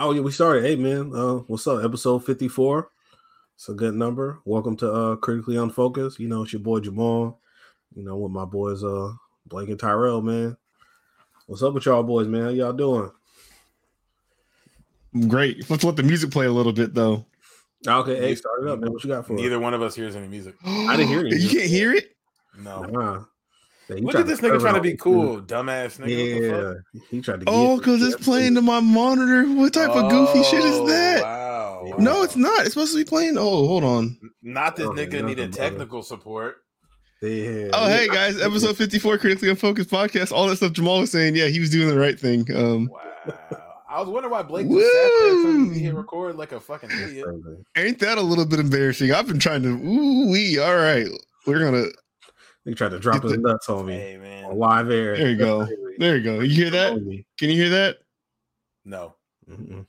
Oh yeah, we started. Hey man, uh, what's up? Episode fifty four. It's a good number. Welcome to uh critically unfocused. You know, it's your boy Jamal. You know, with my boys uh Blake and Tyrell, man. What's up with y'all boys, man? How y'all doing? Great. Let's let the music play a little bit though. Okay, hey, start it up, man. What you got for us? Neither one of us hears any music. I didn't hear it. You can't hear it? No. Nah. Yeah, Look at this nigga trying to be on cool, dumbass nigga. What the Yeah, he tried to. Oh, get- because it's playing to my monitor. What type of goofy shit is Oh, that? Wow. wow. No, it's not. It's supposed to be playing. Oh, hold on. Not this Oh, nigga nothing, needed brother. technical support. Yeah. Oh, hey guys, episode 54, Critically Unfocused Podcast. All that stuff Jamal was saying. Yeah, he was doing the right thing. Um, Wow. I was wondering why Blake was sat there and Woo! couldn't record like a fucking idiot. Ain't that a little bit embarrassing? I've been trying to. Ooh, wee. All right, we're gonna. He tried to drop his nuts on me Hey on man. live air. There you go. There you go. You hear that? Can you hear that? No. Mm-mm.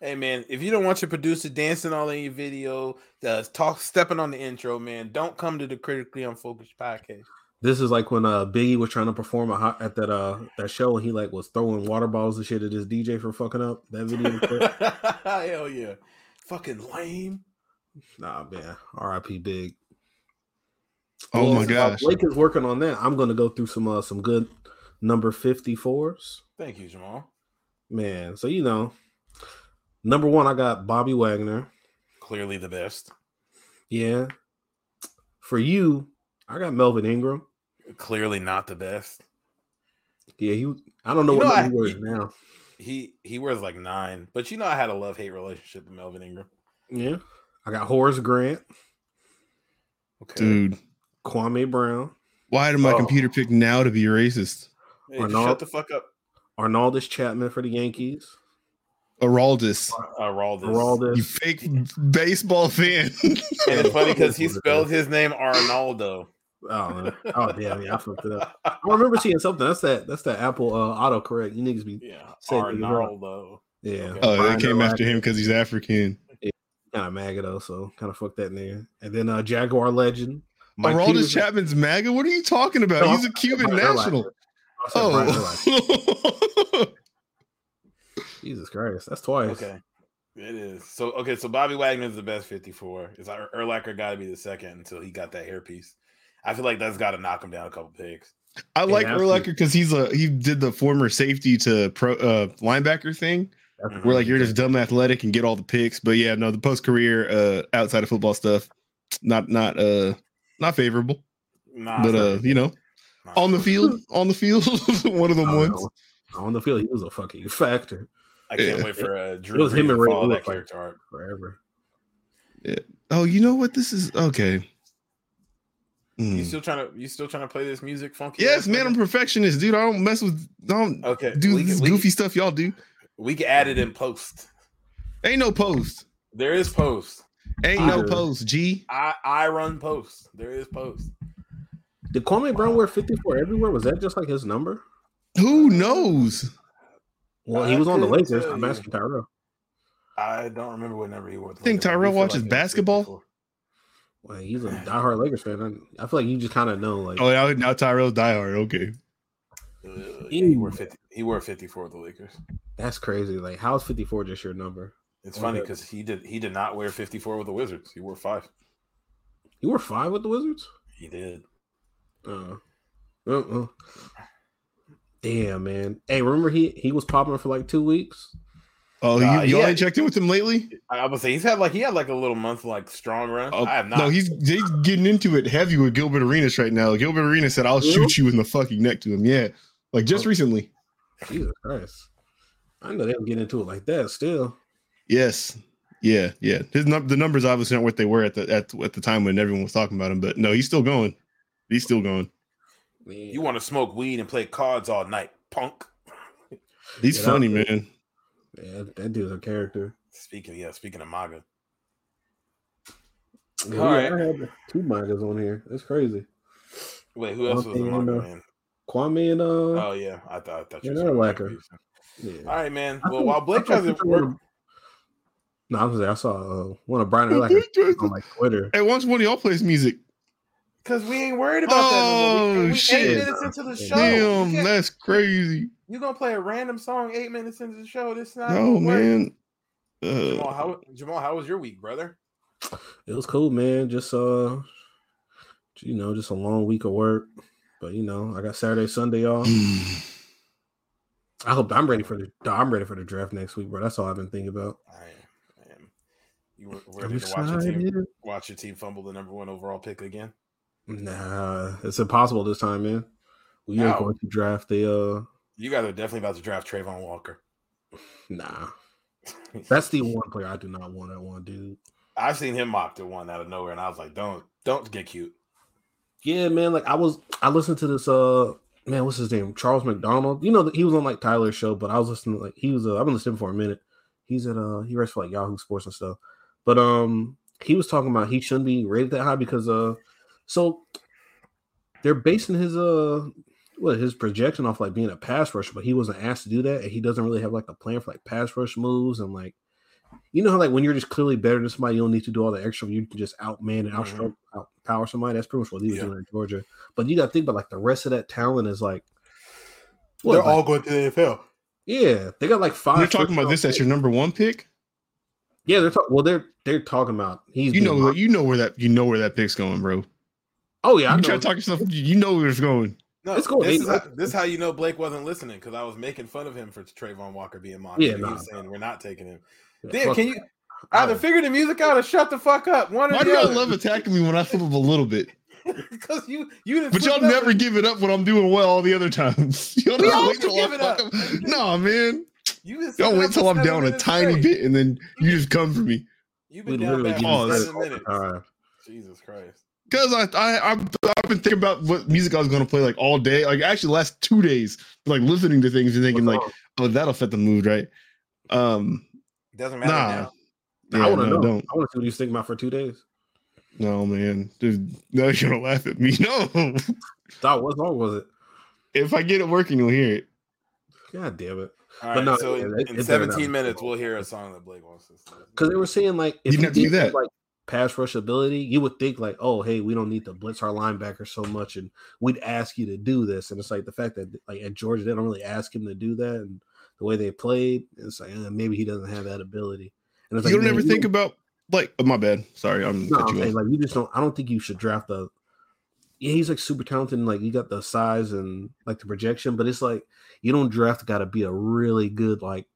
Hey man, if you don't want your producer dancing all in your video, uh, talk stepping on the intro, man, don't come to the critically unfocused podcast. This is like when uh Biggie was trying to perform a hot, at that uh that show and he like was throwing water bottles and shit at his DJ for fucking up that video. clip. Hell yeah. Fucking lame. nah, man. R.I.P. Big. Oh Well, my gosh. Blake is working on that. I'm gonna go through some uh some good number 54s. Thank you, Jamal. Man, so you know, number one, I got Bobby Wagner. Clearly the best. Yeah. For you, I got Melvin Ingram. Clearly not the best. Yeah, he. I don't know You what know, I- he wears he- now. He he wears like nine, but you know I had a love hate relationship with Melvin Ingram. Yeah, I got Horace Grant, Okay, Dude, Kwame Brown, why did my Oh. computer pick now to be racist? Hey, Or just shut the fuck up, Arnaldus Chapman for the Yankees, Araldus. uh, Raldis. You fake baseball fan. And it's funny because he spelled his name Arnaldo. Oh, oh damn, yeah, I fucked it up. I remember seeing something. That's that. That's that Apple uh, autocorrect. You niggas be Yeah, Say. Arnaldo. yeah. Okay. oh, Brian that came Urlacher. after him because he's African. kind of MAGA though, so kind of fucked that name. And then uh Jaguar legend. Mike Araldus Peterson. Chapman's MAGA? What are you talking about? No, he's a Cuban national. I said Brian Urlacher. Oh. Jesus Christ, that's twice. Okay, it is. So okay, so Bobby Wagner is the best fifty-four. Is our Urlacher got to be the second until he got that hairpiece. I feel like that's got to knock him down a couple pegs. I like has to. Urlacher because he's a he did the former safety to pro uh, linebacker thing. That's Where like you're just dumb athletic and get all the picks. But yeah, no, the post career uh outside of football stuff, not not uh not favorable. Nah, but sorry. uh, you know, Nah. on the field, on the field, one of them I ones. On the field, he was a fucking factor I can't yeah. wait for uh, Drew It was Brees him and to Ray follow Lewis, that like- character arc. forever. Oh, you know what? This is okay. You Hmm. still trying to you still trying to play this music funky? Yes, ass man, I'm perfectionist, dude. I don't mess with, I don't okay. do we this we, goofy stuff y'all do. we can add it in post. Ain't no post. There is post. Ain't no Either. post. G. I I run post. There is post. Did Kwame Brown wear 54 everywhere? Was that just like his number? Who knows? Well, he was on the Lakers. I'm asking Tyrell. I don't remember what number he wore. I think Tyrell watches basketball? Well, he's a diehard Lakers fan. I, I feel like you just kind of know, like, Oh, now, now Tyrell diehard. Okay. Uh, yeah, he wore fifty. He wore fifty four with the Lakers. that's crazy. Like, how's 54 just your number? It's funny because he did he did not wear fifty four with the Wizards. He wore five. You were five with the Wizards? He did. Uh, uh-uh. Damn, man. Hey, remember he he was popping for like two weeks? Oh, Nah, you, y'all yeah. ain't checked in with him lately? I I would say he's had like he had like a little month like strong run. Oh, I have not. No, he's he's getting into it heavy with Gilbert Arenas right now. Gilbert Arenas said, "I'll Really? shoot mm-hmm. you in the fucking neck." To him, yeah, like just Oh. recently. Jesus Christ. I know they don't get into it like that still. Yes, yeah, yeah. His num- the numbers obviously aren't what they were at the at, at the time when everyone was talking about him, but no, he's still going. He's still going. you want to smoke weed and play cards all night, punk. He's Yeah, funny, that- man. Yeah, that dude's a character. Speaking, yeah, speaking of MAGA, Yeah, All we- I had two Magas on here. That's crazy. wait, who else was the Kwame MAGA uh, man? Kwame and uh, Oh yeah, I thought, I thought you yeah, were they're lacquer. Yeah. All right, man. Well, thought- while Blake Blake thought tries to people work, were- No, I was there. I saw uh, one of Brian Urlacher on like Twitter. Hey, once one of y'all plays music, because we ain't worried about that. Oh, We, we shit. eight minutes into the show. damn, that's crazy. You gonna play a random song eight minutes into the show? This not No, gonna work. man. Jamal, Uh, how Jamal, how was your week, brother? It was cool, man. Just uh, you know, just a long week of work. But you know, I got Saturday, Sunday off. I hope I'm ready for the I'm ready for the draft next week, bro. That's all I've been thinking about. I am. You were to watch your team watch your team fumble the number one overall pick again? Nah, it's impossible this time, man. We ain't How? going to draft the uh You guys are definitely about to draft Travon Walker. nah. That's the one player I do not want at one, dude. I've seen him mocked at one out of nowhere, and I was like, "Don't, don't get cute." Yeah, man. Like I was, I listened to this. Uh, man, what's his name? Charles McDonald. You know, he was on like Tyler's show, but I was listening. Like he was. Uh, I've been listening for a minute. He's at uh, he writes for like Yahoo Sports and stuff. But um, he was talking about he shouldn't be rated that high because uh, so they're basing his uh, what his projection off like being a pass rusher, but he wasn't asked to do that, and he doesn't really have like a plan for like pass rush moves and like. You know how like when you're just clearly better than somebody, you don't need to do all the extra. You can just outman and Mhm. outstroke, outpower somebody. That's pretty much what he was Yeah. doing in Georgia. But you got to think about like the rest of that talent is like, what, They're like- all going to the NFL. yeah, they got like 5 You're talking about this as your number one pick. yeah. They're talking. Well, they're they're talking about he's You know, mocked. you know where that you know where that pick's going, bro. Oh yeah, I You know. try to talk yourself. You know where it's going. No, It's going this, is how, this is how you know Blake wasn't listening because I was making fun of him for Travon Walker being mocked. Yeah, and he nah, was saying we're not taking him. Yeah, Damn, can you that. either figure the music out or shut the fuck up? One Why do y'all love attacking me when I flip up a little bit? Because you you didn't. But y'all up never and- give it up when I'm doing well all the other times. Y'all We just always give I it up. fuck up. Nah, man. You been Y'all wait up till I'm down a tiny straight. bit and then you just come for me. You've we down literally bad for Pause. seven credit all the minutes. Jesus Christ. Cause I, I I've, I've been thinking about what music I was gonna play like all day. Like actually, the last two days, like listening to things and thinking like, What's oh, that'll fit the mood, right? Um, Doesn't matter nah, now. yeah, I want to no, know. don't. I want to see what he's thinking about for two days. No, man, Dude, no, you're gonna laugh at me. No, Dog, what song was it? if I get it working, you'll hear it. God damn it! All But right, no, so yeah, in, it- in it better not 17 minutes, we'll hear a song that Blake wants us to. Because they were saying like if Didn't you have to do that. like pass rush ability, you would think like, oh, hey, we don't need to blitz our linebacker so much, and we'd ask you to do this. And it's like the fact that like at Georgia, they don't really ask him to do that, and the way they played, it's like eh, maybe he doesn't have that ability. And it's like you like, don't man, ever think about like, oh, my bad. Sorry, I'm No, I'm you saying like you just don't. I don't think you should draft the. Yeah, he's like super talented. And, like you got the size and like the projection, but it's like you don't draft got to be a really good like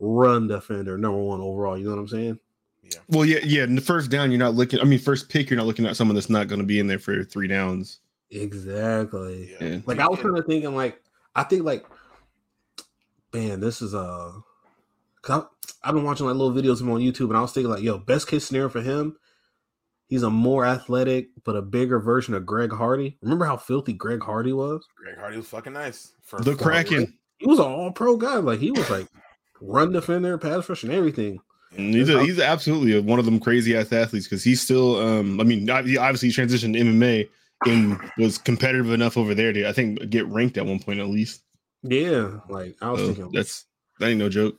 run defender, number one overall. You know what I'm saying? Yeah. Well, yeah, yeah. In the first down, you're not looking. I mean, first pick, you're not looking at someone that's not going to be in there for three downs. Exactly. Yeah. Like I was kind of thinking, like I think, like man, this is uh, cause I, I've been watching like little videos of him on YouTube, and I was thinking, like, yo, best case scenario for him, he's a more athletic but a bigger version of Greg Hardy. Remember how filthy Greg Hardy was? Greg Hardy was fucking nice. For The Kraken. He was an all pro guy. Like he was like run defender, pass rush, and everything. And He's, a, he's absolutely a, one of them crazy ass athletes because he's still. Um, I mean, ob- he obviously transitioned to MMA and was competitive enough over there to, I think, get ranked at one point at least. Yeah, like I was So thinking, that's that ain't no joke.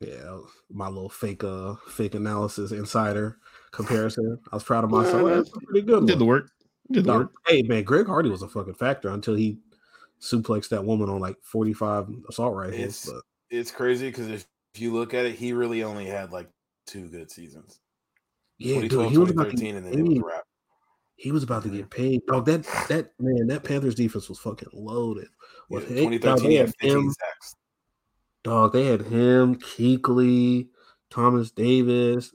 yeah, my little fake uh fake analysis insider comparison. I was proud of myself. Yeah, That's a pretty good. Did the work. Did the No, work. hey man, Greg Hardy was a fucking factor until he suplexed that woman on like 45 assault rifles. It's- But it's crazy because if, if you look at it, he really only had like two good seasons. yeah, dude, he was about to get and then it was paid. He was about to get paid. Dog, that that man, that Panthers defense was fucking loaded. Yeah, With him- 2013, dog, he they had had 15 him, sacks. dog, they had him, Kuechly, Thomas Davis.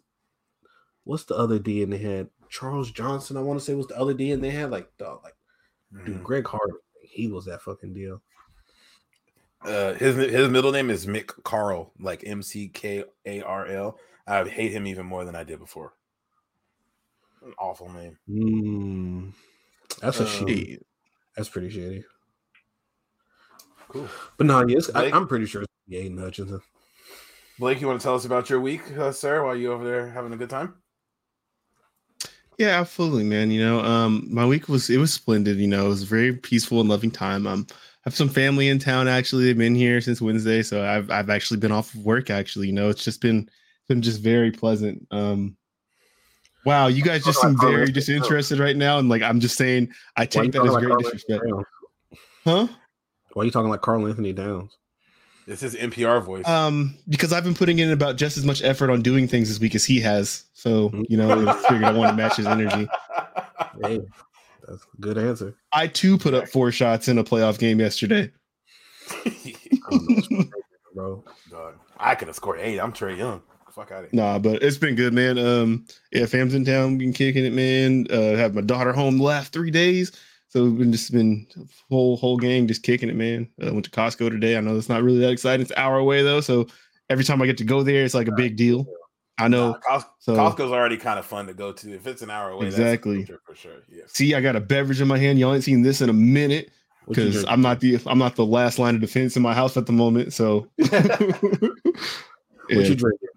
What's the other D? And they had Charles Johnson. I want to say was the other D, and they had like dog, like dude, Mhm. Greg Hardy. He was that fucking deal. Uh, his his middle name is McKarl, like M C K A R L. I hate him even more than I did before. An awful name. Mm, that's a Uh, shitty. That's pretty shitty. Cool. But no, yes, I? I'm pretty sure it's Aidan Hutchinson. Blake, you want to tell us about your week, uh, sir? While you over there having a good time? Yeah, absolutely, man. You know, um, my week was it was splendid. You know, it was a very peaceful and loving time. Um, I have some family in town. Actually, they've been here since Wednesday, so I've I've actually been off of work. Actually, you know, it's just been been just very pleasant. Um, wow, you guys just seem very disinterested right now, and like I'm just saying, I take that as like great Carl disrespect, huh? Why are you talking like Karl-Anthony Towns? It's is NPR voice. Um, because I've been putting in about just as much effort on doing things this week as he has. So you know, I figured I want to match his energy. Hey, that's a good answer. I too put up four shots in a playoff game yesterday. I know, bro. Dog, I could have scored eight. I'm Trae Young. Fuck out of here. Nah, but it's been good, man. Um, yeah, fam's in town, been kicking it, man. Uh, have my daughter home the last three days, so we've been just been whole whole gang just kicking it, man. Uh, went to Costco today. I know it's not really that exciting. It's an hour away though, so every time I get to go there, it's like a big deal. I know. Nah, so- Costco's already kind of fun to go to. If it's an hour away, Exactly. that's a road trip for sure. Yes. See, I got a beverage in my hand. Y'all ain't seen this in a minute because? I'm not the I'm not the last line of defense in my house at the moment. So, What Yeah. you drinking?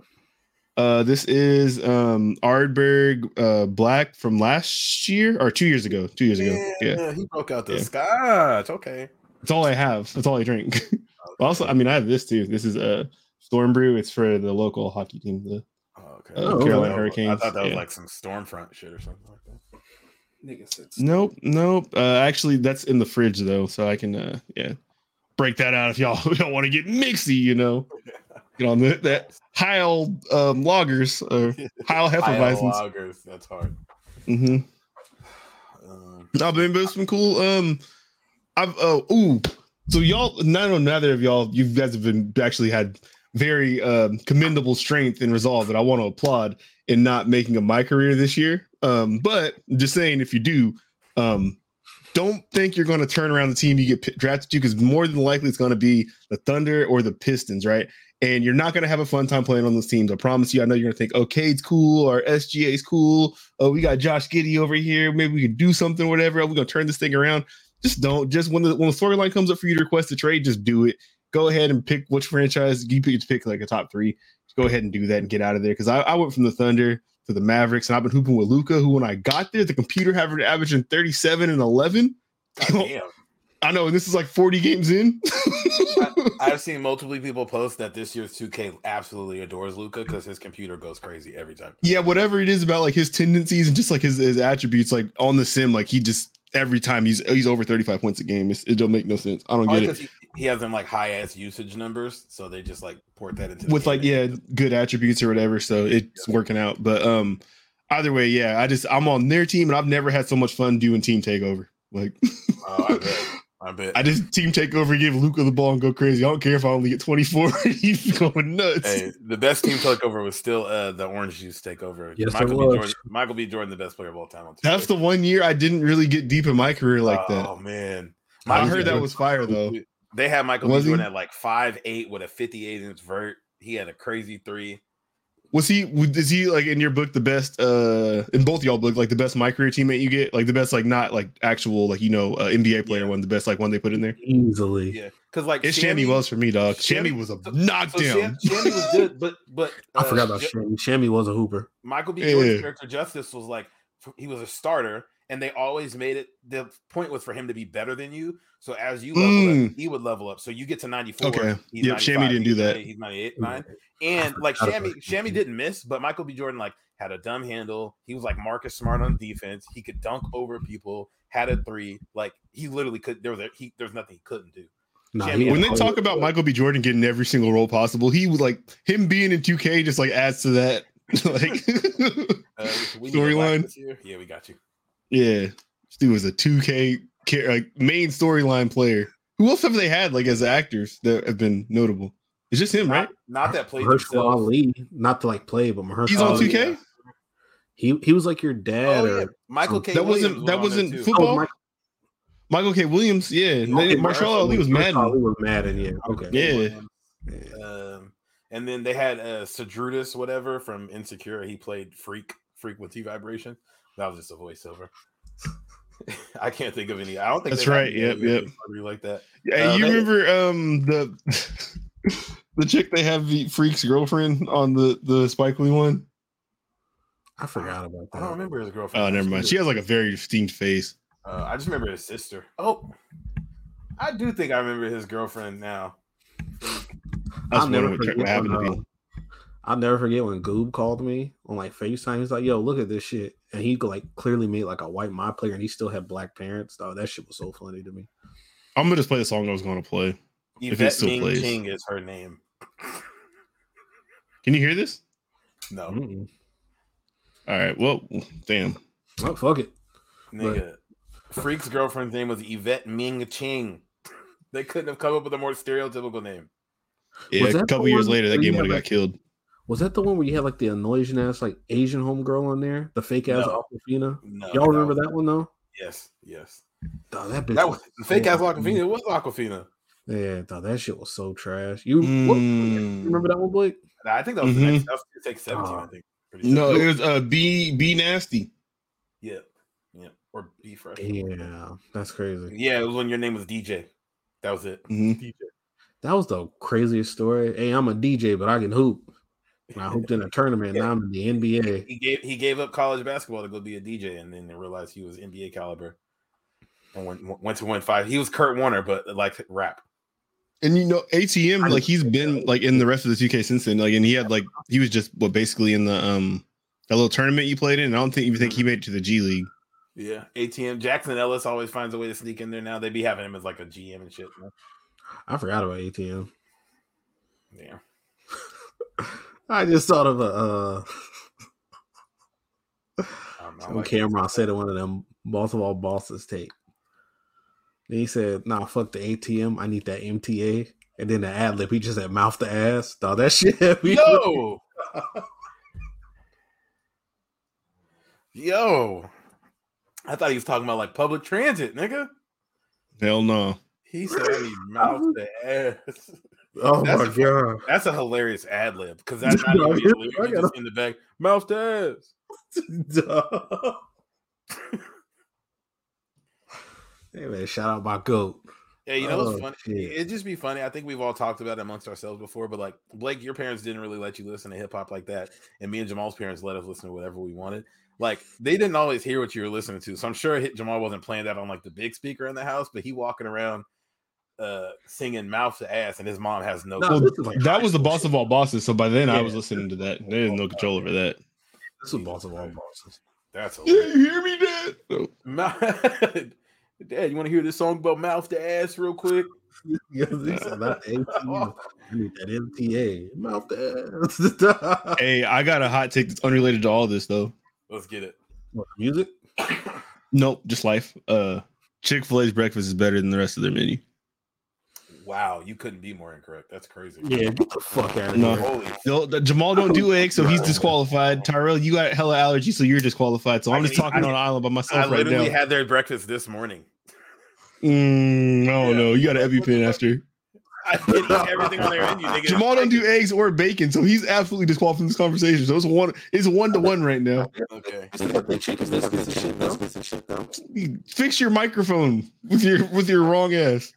Uh, this is um Ardbeg uh Black from last year or two years ago. Two years ago. Yeah, he broke out the Yeah. scotch. Okay. that's all I have. That's all I drink. also, I mean, I have this too. This is a Storm Brew. It's for the local hockey team, the Oh, okay. uh, Oh, Carolina I Hurricanes. I thought that was Yeah. like some Stormfront shit or something like that. Nope, nope. Uh, actually, that's in the fridge though, so I can uh, yeah, break that out if y'all don't want to get mixy. You know, get on the, that Heil um, loggers or Heil Hefeweizens. Loggers. That's hard. Mm-hmm. Um, No, but it's been cool. Um, I've oh ooh. So y'all, none or neither of y'all, you guys have been actually had very um, commendable strength and resolve that I want to applaud in not making it my career this year. Um, but just saying, if you do, um, don't think you're going to turn around the team you get p- drafted to because more than likely it's going to be the Thunder or the Pistons, right? And you're not going to have a fun time playing on those teams. I promise you. I know you're going to think, okay, it's cool or SGA's cool. Oh, we got Josh Giddey over here. Maybe we could do something, whatever. Oh, We're going to turn this thing around. Just don't. Just when the when the storyline comes up for you to request a trade, just do it. Go ahead and pick which franchise you pick, pick like a top three. Just go ahead and do that and get out of there. Because I, I went from the Thunder to the Mavericks, and I've been hooping with Luka, who when I got there, the computer had averaging 37 and 11. goddamn. I know, and this is like 40 games in. I've seen multiple people post that this year's 2K absolutely adores Luka because his computer goes crazy every time. yeah, whatever it is about like his tendencies and just like his, his attributes, like on the sim, like he just every time he's he's over 35 points a game. It's, it don't make no sense. I don't Probably get it. he, he has them like high ass usage numbers, so they just like port that into with like yeah good attributes or whatever so it's working out but um either way yeah i just i'm on their team and i've never had so much fun doing team takeover like Oh, I bet. I just team takeover give luka the ball and go crazy i don't care if i only get 24 he's going nuts Hey, the best team takeover was still uh, the orange juice takeover. Yes, it Michael B. was. Jordan. Michael B. Jordan, the best player of all time. On that's the one year i didn't really get deep in my career like that Oh man, i heard B. that was fire though They had Michael Was B. he? Jordan at like five eight with a 58 inch vert. He had a crazy three. Was he is he like in your book the best uh in both y'all book like the best my career teammate you get like the best like not like actual like you know uh, nba player Yeah. one the best like one they put in there Easily. Yeah, because like it's shammy was for me dog shammy Shammy- was a so- knockdown So Shammy was good, but but I uh, forgot about Jo- Shammy. Shammy was a hooper. Michael B. Jordan's character Justice was like he was a starter, and they always made it. The point was for him to be better than you. So as you level up, he would level up. So you get to ninety four. Mm. Okay. Yep, Shammy didn't do that. He's ninety eight, nine, and like Shammy. Shammy didn't miss, but Michael B. Jordan like had a dumb handle. He was like Marcus Smart on defense. He could dunk over people. Had a three. Like he literally could. There was a, he. There's nothing he couldn't do. Nah, he when they talk about Michael B. Jordan getting every single role possible, he was like him being in 2K just like adds to that. like Uh, we need a black Storyline. Yeah, we got you. Yeah, this dude was a 2K ca- like main storyline player. Who else have they had like as actors that have been notable? It's just him, right? Not, not that played Mahershala themselves. Ali, not to like play, but Mahershala He's on 2K. He he was like your dad Oh, yeah. or Michael K. That Williams wasn't- that was wasn't football? Oh, Mike- Michael K. Williams, yeah. And then okay, Mahershala Ali was Mahershala Madden. Ali was Madden, yeah. Okay. Yeah. Yeah. Um, and then they had uh Sadrutis, whatever, from Insecure. He played Freak, Freak with T Vibration. That was just a voiceover. I can't think of any. I don't think That's right, yep, any yep. celebrity like that. Yeah, Uh, you they- remember um the the chick they have the freak's girlfriend on the the Spike Lee one? I forgot about that. I don't remember his girlfriend. Oh, never mind. She has like a very distinct face. Uh, I just remember his sister. Oh, I do think I remember his girlfriend now. I was I'll never what, forget what happened when, to uh, me. I'll never forget when Goob called me on like FaceTime. He's like, "Yo, look at this shit," and he like clearly made like a white my player, and he still had black parents. Oh, that shit was so funny to me. I'm gonna just play the song I was gonna play. If it Yvette still Ming plays. Ching is her name. Can you hear this? No, Mm-mm. All right. Well, damn. Oh, fuck it. nigga. Freak's girlfriend's name was Yvette Ming Ching. They couldn't have come up with a more stereotypical name. Yeah, a couple years later, that game would have got killed. Was that the one where you had like the annoying ass like Asian homegirl on there? The fake ass No. Aquafina? No, Y'all remember was- that one though? Yes, yes. Dog, that bitch That was was the fake ass Aquafina. It was Aquafina. Yeah, dog, that shit was so trash. You, what- you Mm. remember that one, Blake? Nah, I think that was the Mhm. next. That was take seventeen. I Oh. think. Pretty. No, it was uh B B nasty. Yeah, yeah, or B fresh. Yeah, that's crazy. Yeah, it was when your name was DJ. That was it. Mhm. DJ. That was the craziest story. Hey, I'm a DJ, but I can hoop. And I hooped in a tournament. Now I'm in the NBA. He gave he gave up college basketball to go be a DJ, and then they realized he was NBA caliber, and went went to win five. He was Kurt Warner, but like rap. And you know, ATM, like he's been like in the rest of the 2K since then. Like, and he had like he was just what basically in the um that little tournament you played in. And I don't think even think he made it to the G League. Yeah, ATM. Jackson Ellis always finds a way to sneak in there. Now they'd be having him as like a GM and shit. I forgot about ATM. Yeah, I just thought of a uh on like camera. I said in one of them Baltimore bosses tape. Then he said, "Nah, fuck the ATM. I need that MTA." And then the ad lib, he just said mouth the ass. Dog, that shit. Yo, yo. I thought he was talking about like public transit, nigga. Hell no. He said he need mouth to ass. Oh That's my a- god. That's a hilarious ad lib because that's not No, even I a gotta- just in the back. Mouth to ass. Hey man, shout out my goat. Yeah, you know Oh, what's funny? shit. It'd just be funny. I think we've all talked about it amongst ourselves before, but like Blake, your parents didn't really let you listen to hip hop like that, and me and Jamal's parents let us listen to whatever we wanted. Like they didn't always hear what you were listening to, so I'm sure Jamal wasn't playing that on like the big speaker in the house, but he walking around uh singing mouth to ass, and his mom has no. No, Well, like that was the boss shit. of all bosses. So by then I was listening to that. They had no control over that. This was boss of all bosses. That's You hear me, Dad? Dad, you want to hear this song about mouth to ass real quick? Yeah, this is not the I need that MTA. Mouth to ass. Hey, I got a hot take that's unrelated to all this though. Let's get it. What, music? Nope, just life. Uh Chick Fil A's breakfast is better than the rest of their menu. Wow, you couldn't be more incorrect. That's crazy. Yeah, get the fuck out of No. here. Holy No, Jamal don't do eggs, so he's disqualified. Tyrell, you got hella allergies, so you're disqualified. So I I'm just can eat- talking I on an island by I myself right literally now. had their breakfast this morning. Mm, I don't Yeah. know. You got an EpiPen after. I did everything on their menu. Nigga. Jamal don't do eggs or bacon, so he's absolutely disqualified from this conversation. So it's one, it's one to one right now. Okay. Fix your microphone with your with your wrong ass.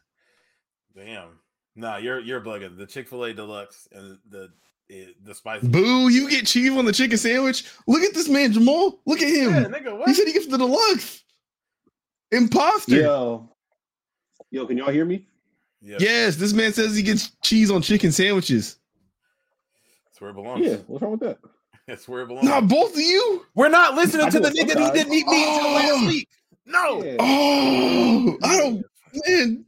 Damn. Nah, you're you're bugging. The Chick Fil A Deluxe and the the spice. Boo! You get cheese on the chicken sandwich. Look at this man, Jamal. Look at him. Yeah, nigga, what? He said he gets the deluxe. Imposter. Yo, yo, can y'all hear me? Yeah, Yes, this man says he gets cheese on chicken sandwiches. that's where it belongs. Yeah, what's wrong with that? that's where it belongs. Not both of you. We're not listening I to the nigga who didn't eat meat until last Oh. week. No, Yeah. Oh, I don't. Man,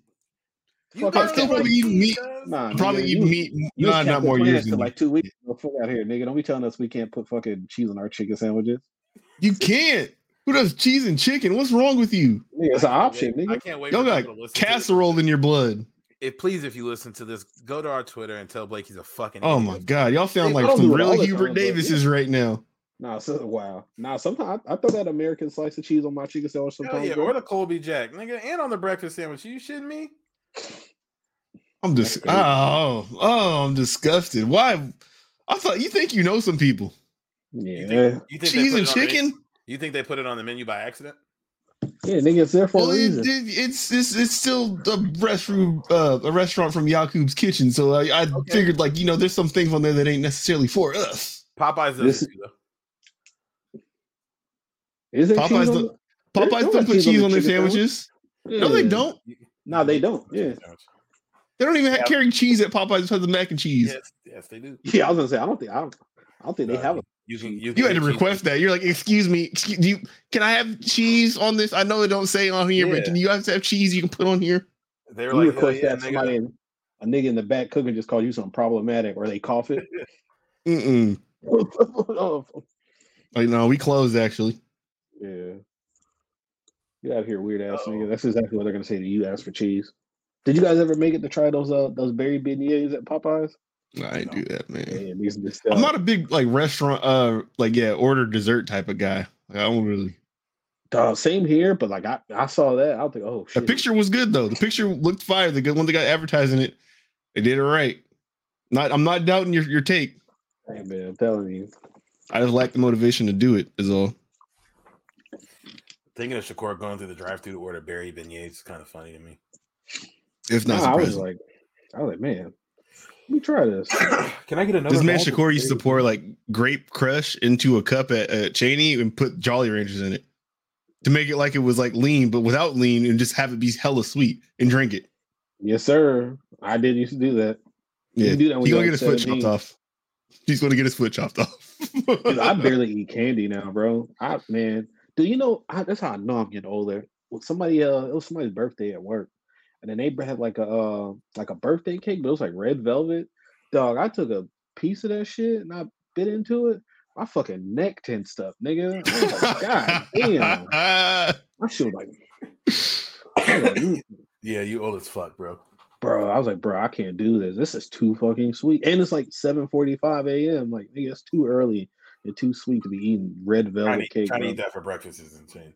you Fuck, I'm still probably eating meat. cuz. Nah, probably nigga, eat you, meat. You Nah, not more years than like two weeks. ago. Fuck out here, nigga. Don't be telling us we can't put fucking cheese on our chicken sandwiches. You can't. Who does cheese and chicken? What's wrong with you? Nigga, it's an option, I nigga. can't wait. Y'all got people to listen to this. casserole in your blood. If please, if you listen to this, go to our Twitter and tell Blake he's a fucking. Oh idiot. my god, y'all sound Hey, like some real Hubert time, but Davises right now. Nah, so, wow. Nah, sometimes I, I throw that American slice of cheese on my chicken sandwich Hell sometimes. yeah, bro. or the Colby Jack, nigga, and on the breakfast sandwich. You shitting me? I'm just oh oh I'm disgusted. Why? I thought you think you know some people. You yeah, think, you think Cheese and it on the chicken. You think they put it on the menu by accident? yeah, nigga, it's there for Well, a reason. it, it's it's it's still a restroom, uh, a restaurant from Yakub's Kitchen. So I, I Okay. figured like you know there's some things on there that ain't necessarily for us. Popeyes does This- it though. Is there Popeyes cheese on don't- the- Popeyes don't put cheese on cheese the on their chicken sandwich. sandwiches. No, they don't. No, they don't. Yeah. They don't even have Yeah. carry cheese at Popeyes besides the mac and cheese. Yes, yes, they do. Yeah, I was gonna say I don't think I don't, I don't think they have a You can. You, You had to can get request that. You're like, excuse me, excuse do you. Can I have cheese on this? I know it don't say on here, Yeah. but can you have to have cheese you can put on here? cheese. They were you like, hell request yeah, that nigga. somebody in, a nigga in the back cooking just called you something problematic or they cough it. Mm-mm. oh, Like no, we closed actually. yeah. Get out of here, weird ass Uh-oh. nigga. That's exactly what they're gonna say to you. Ask for cheese. Did you guys ever make it to try those uh those berry beignets at Popeyes? I ain't do that, man. Yeah, these these I'm not a big like restaurant, uh, like yeah, order dessert type of guy. Like, I don't really. Dog, same here, but like I, I saw that, I was like, oh The picture was good though. The picture looked fire. The good one they got advertising it, they did it right. Not, I'm not doubting your your take. Hey, man, I'm telling you. I just lack the motivation to do it. Is all. Thinking of Shakur going through the drive-through to order berry beignets is kind of funny to me. If not Nah, I was like, I was like, man, let me try this. Can I get another? This man Shakur used to pour like grape crush into a cup at, at Cheney and put Jolly Ranchers in it to make it like it was like lean, but without lean and just have it be hella sweet and drink it. Yes, sir. I did used to do that. You Yeah, can do that when he's gonna get his foot chopped off. He's gonna get his foot chopped off. I barely eat candy now, bro. I man, do you know? I, that's how I know I'm getting older. Well, somebody, uh, it was somebody's birthday at work, and then they had like a uh, like a birthday cake, but it was like red velvet. Dog, I took a piece of that shit and I bit into it. My fucking neck tensed up, nigga. I was like, God damn. My shit was like, I. Yeah, you old as fuck, bro. bro. I was like, bro, I can't do this. This is too fucking sweet, and it's like 7:45 a.m. Like, nigga, it's too early and too sweet to be eating red velvet to, cake. trying to bro. eat that for breakfast is insane.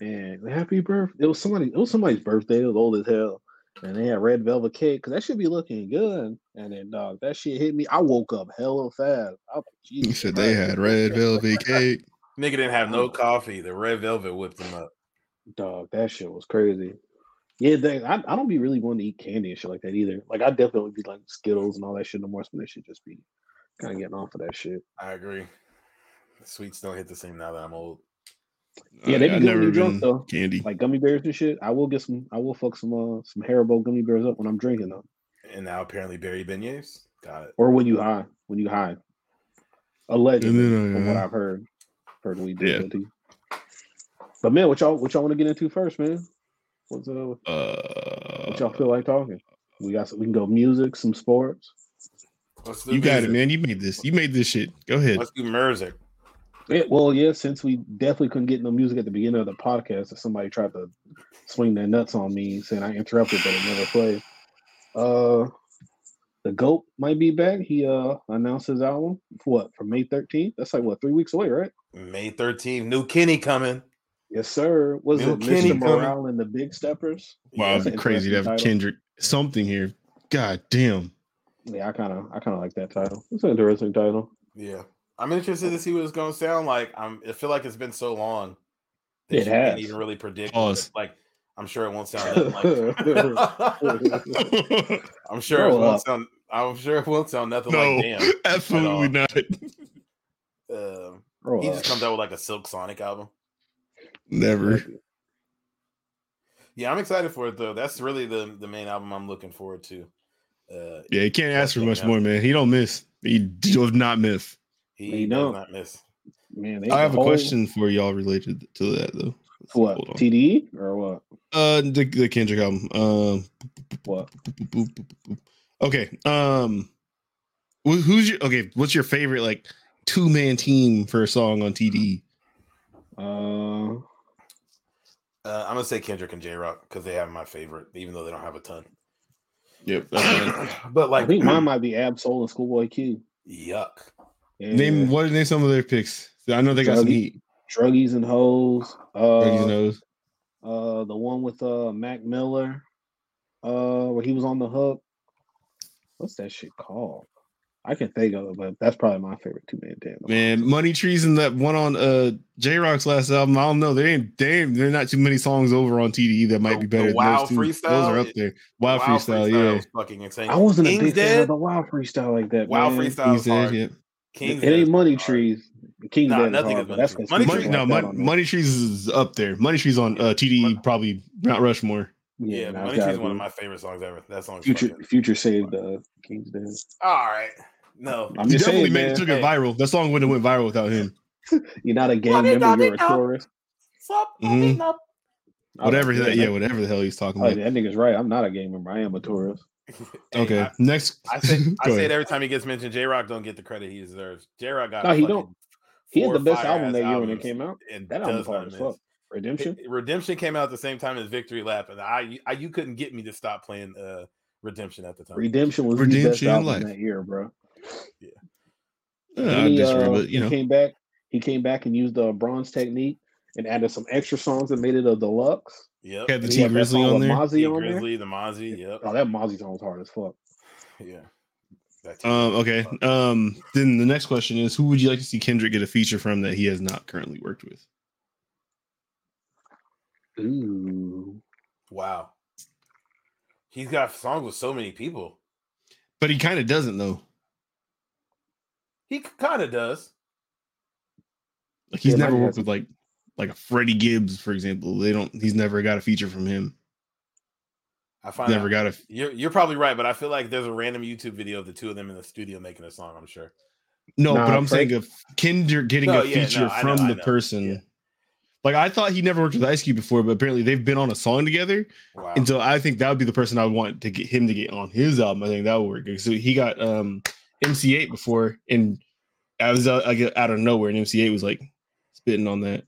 And happy birthday! It was somebody. It was somebody's birthday. It was old as hell, and they had red velvet cake because that should be looking good. And then, dog, that shit hit me. I woke up hella fast. I was like, he said they had red velvet cake. Nigga didn't have no coffee. The red velvet whipped him up. Dog, that shit was crazy. Yeah, they, I, I don't be really wanting to eat candy and shit like that either. Like, I definitely be like Skittles and all that shit no more. So that should just be kind of getting off of that shit. I agree. The sweets don't hit the same now that I'm old. Yeah, they be I've good when never you drunk, though. candy. Like gummy bears and shit. I will get some. I will fuck some uh some Haribo gummy bears up when I'm drinking them, And now apparently berry beignets. Got it. or when you high. When you high. Allegedly, And then, from what uh, I've heard, heard we Yeah. did guilty. But man, what y'all what y'all want to get into first, man? What's uh what Uh, y'all feel like talking? We got some, we can go music, some sports. Let's do you got it, man. You made this. You made this shit. Go ahead. Let's do music. Yeah, well, yeah, since we definitely couldn't get no music at the beginning of the podcast, if somebody tried to swing their nuts on me saying I interrupted but it never played. Uh the GOAT might be back. He uh announced his album for what for May 13th. That's like what three weeks away, right? May 13th. New Kenny coming. Yes, sir. Was Lil it Kenny Mr. coming. Morale and the Big Steppers? Wow, That's it'd be an crazy to have title. Kendrick something here. God damn. Yeah, I kind of I kind of like that title. It's an interesting title. Yeah. I'm interested to see what it's going to sound like. I'm, I feel like it's been so long. that It you can't has. even really predict. Pause. Like, I'm sure it won't sound like. I'm sure it won't up. sound. I'm sure it won't sound nothing no, like damn. absolutely not. Um, Grow he just comes out with like a Silk Sonic album. Never. Yeah, I'm excited for it though. That's really the the main album I'm looking forward to. Uh, Yeah, he can't ask for much yeah. more, man. He don't miss. He does not miss. He They does don't. not miss. Man, they I have a whole- question for y'all related to that though. What Hold on. TDE or what? Uh, the, the Kendrick album. Um, What? okay. Um, who's your okay? What's your favorite like two man team for a song on TD? Uh, Uh, I'm gonna say Kendrick and Jay Rock because they have my favorite, even though they don't have a ton. Yep. That's mine. but I like, think mine might be Ab-Soul and Schoolboy Q. yuck. Yeah. Name what are name some of their picks? I know they got some heat. Druggies and Hoes. Druggies Uh, knows. uh, the one with uh Mac Miller, uh, where he was on the hook. What's that shit called? I can think of it, but that's probably my favorite two man tandem. Man, Money Trees and that one on uh Jay Rock's last album. I don't know. They ain't damn. ain't they're not too many songs over on TDE that might The- be the better. than Wow those. Freestyle? Those are up there. Wow, freestyle, yeah. is fucking insane. I wasn't a King's big fan of the Wow freestyle like that. Wild man. freestyle He's is dead, hard. yeah. King's It ain't Money hard. Trees. King's Nah, nothing hard, is but Money that's Trees. 'cause Money Money, Trees- no, that Money. Money Trees is up there. Money Trees on uh, TDE Mon- probably Mount Rushmore. Yeah, nah, Money Trees is one of my favorite songs ever. That song's Future fucking- Future saved uh, King's Dead. All right. No. I'm He just definitely saying, made man. it took Hey. it viral. That song wouldn't have went viral without him. You're not a gang Money member. You're a be no- tourist. Stop Mhm. moving up. I was Whatever yeah, whatever the hell he's talking about. like, that nigga's right. I'm not a gang member. I am a tourist. Hey, Okay, I, next. I say I say it every time he gets mentioned. Jay Rock don't get the credit he deserves. Jay Rock got No, he don't. He had the best album that year when it came out. and That album does hard as miss. fuck. Redemption. Redemption came out at the same time as Victory Lap, and I, I you couldn't get me to stop playing uh Redemption at the time. Redemption was the best Redemption in album life. that year, bro. Uh, And he, uh, but he you know, came back. He came back and used the bronze technique and added some extra songs that made it a deluxe. Yep. had the And Tee Grizzley on with there. Mozzy T on there. Grizzley, the Mozzy. Yep. Oh, that Mozzy song was hard as fuck. Yeah. That Um, okay. Um, then the next question is, who would you like to see Kendrick get a feature from that he has not currently worked with? Ooh. Wow. He's got songs with so many people. But he kind of doesn't though. He kind of does. Like he's Yeah, never worked with like like a Freddie Gibbs, for example. They don't. He's never got a feature from him. I find Never got a. You're you're probably right, but I feel like there's a random YouTube video of the two of them in the studio making a song. I'm sure. No, Nah, but I'm Frank- saying of Kendrick getting No, a yeah, feature no, I know, from the person. Yeah. Like I thought he never worked with Ice Cube before, but apparently they've been on a song together. Wow. And so I think that would be the person I would want to get him to get on his album. I think that would work. So he got um MC Eiht before, and I was uh, I get out of nowhere, and MC Eiht was like spitting on that.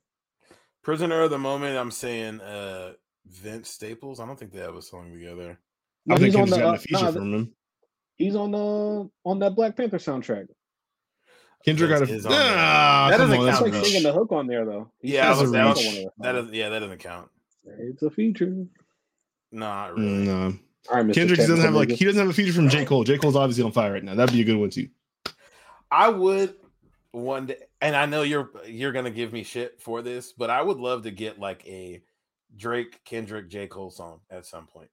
Prisoner of the Moment. I'm saying uh Vince Staples. I don't think they have a song together. No, I think he's on the. gotten Uh, a feature nah, from him. he's on the on that Black Panther soundtrack. Kendrick got a. is on there. Ah, That doesn't on, that's count, a like singing the hook on there though. He Yeah, I was, a I reach. was- sings on one of the that doesn't. Yeah, that doesn't count. It's a feature. No, not really. Mm, no. All right, Mr. Kendrick doesn't have like he doesn't have a feature from J Cole. J Cole's obviously on fire right now. That'd be a good one too. I would one day, and I know you're you're gonna give me shit for this, but I would love to get like a Drake, Kendrick, J. Cole song at some point.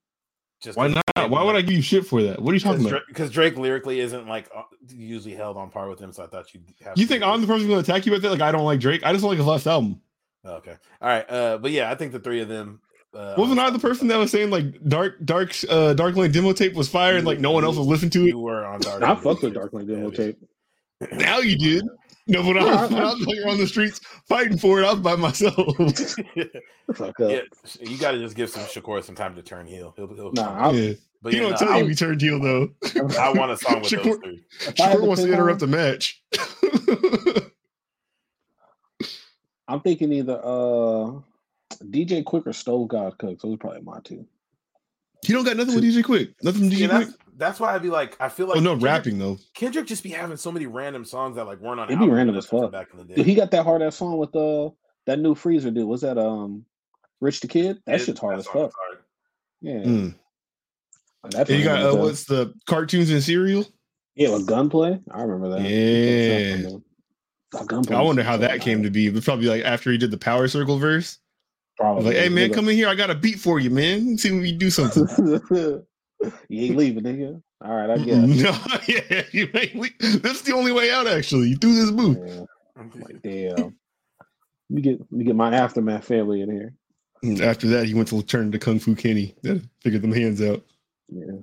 Just Why not? Why would I give you shit for that? What are you talking about? Because Drake, lyrically isn't like uh, usually held on par with him, so I thought you'd have. You to think I'm the person going to attack you with it? Like I don't like Drake. I just don't like his last album. Okay, all right, uh, but yeah, I think the three of them. Uh, Wasn't I the person that was saying like dark, dark, uh, Dark Lane demo tape was fire and like no one else was listening to it? You were on Dark. I fucked with Dark Lane demo tape. Now you did. No, but I Yeah, was, I- when I was like on the streets fighting for it, I was by myself. Fuck up. yeah, you got to just give some Shakur some time to turn heel. He'll, he'll Nah. I'll- yeah. but He yeah, don't no, tell I, you he turned heel though. I want a song with those Shakur- three. If I had Shakur wants to interrupt one, the match. I'm thinking either uh DJ Quik or Stove God Cook. Those are probably my two. You don't got nothing with DJ Quik. Nothing from Yeah, DJ Quik. That's, that's why I'd be like, I feel like oh no, Kendrick- rapping though. Kendrick just be having so many random songs that like weren't on. It'd be random as fuck. Back in the day, Dude, he got that hard ass song with uh that new Freezer dude. Was that um Rich the Kid? That It- shit's hard as fuck. hard. Yeah. Mm. That's you got uh, what's the cartoons and cereal? yeah, with gunplay. I remember that. Yeah. That gunplay I wonder how that came to be. It was probably like after he did the Power Circle verse. Probably. like, hey man, come in here. I got a beat for you, man. See if we do something. you ain't leaving, nigga. All right, I guess. no, yeah, you ain't le- That's the only way out. Actually, You through this booth. Yeah. Like, damn. Let me get let me get my aftermath family in here. And After that, he went to turn to Kung Fu Kenny. That figured them hands out. Yeah.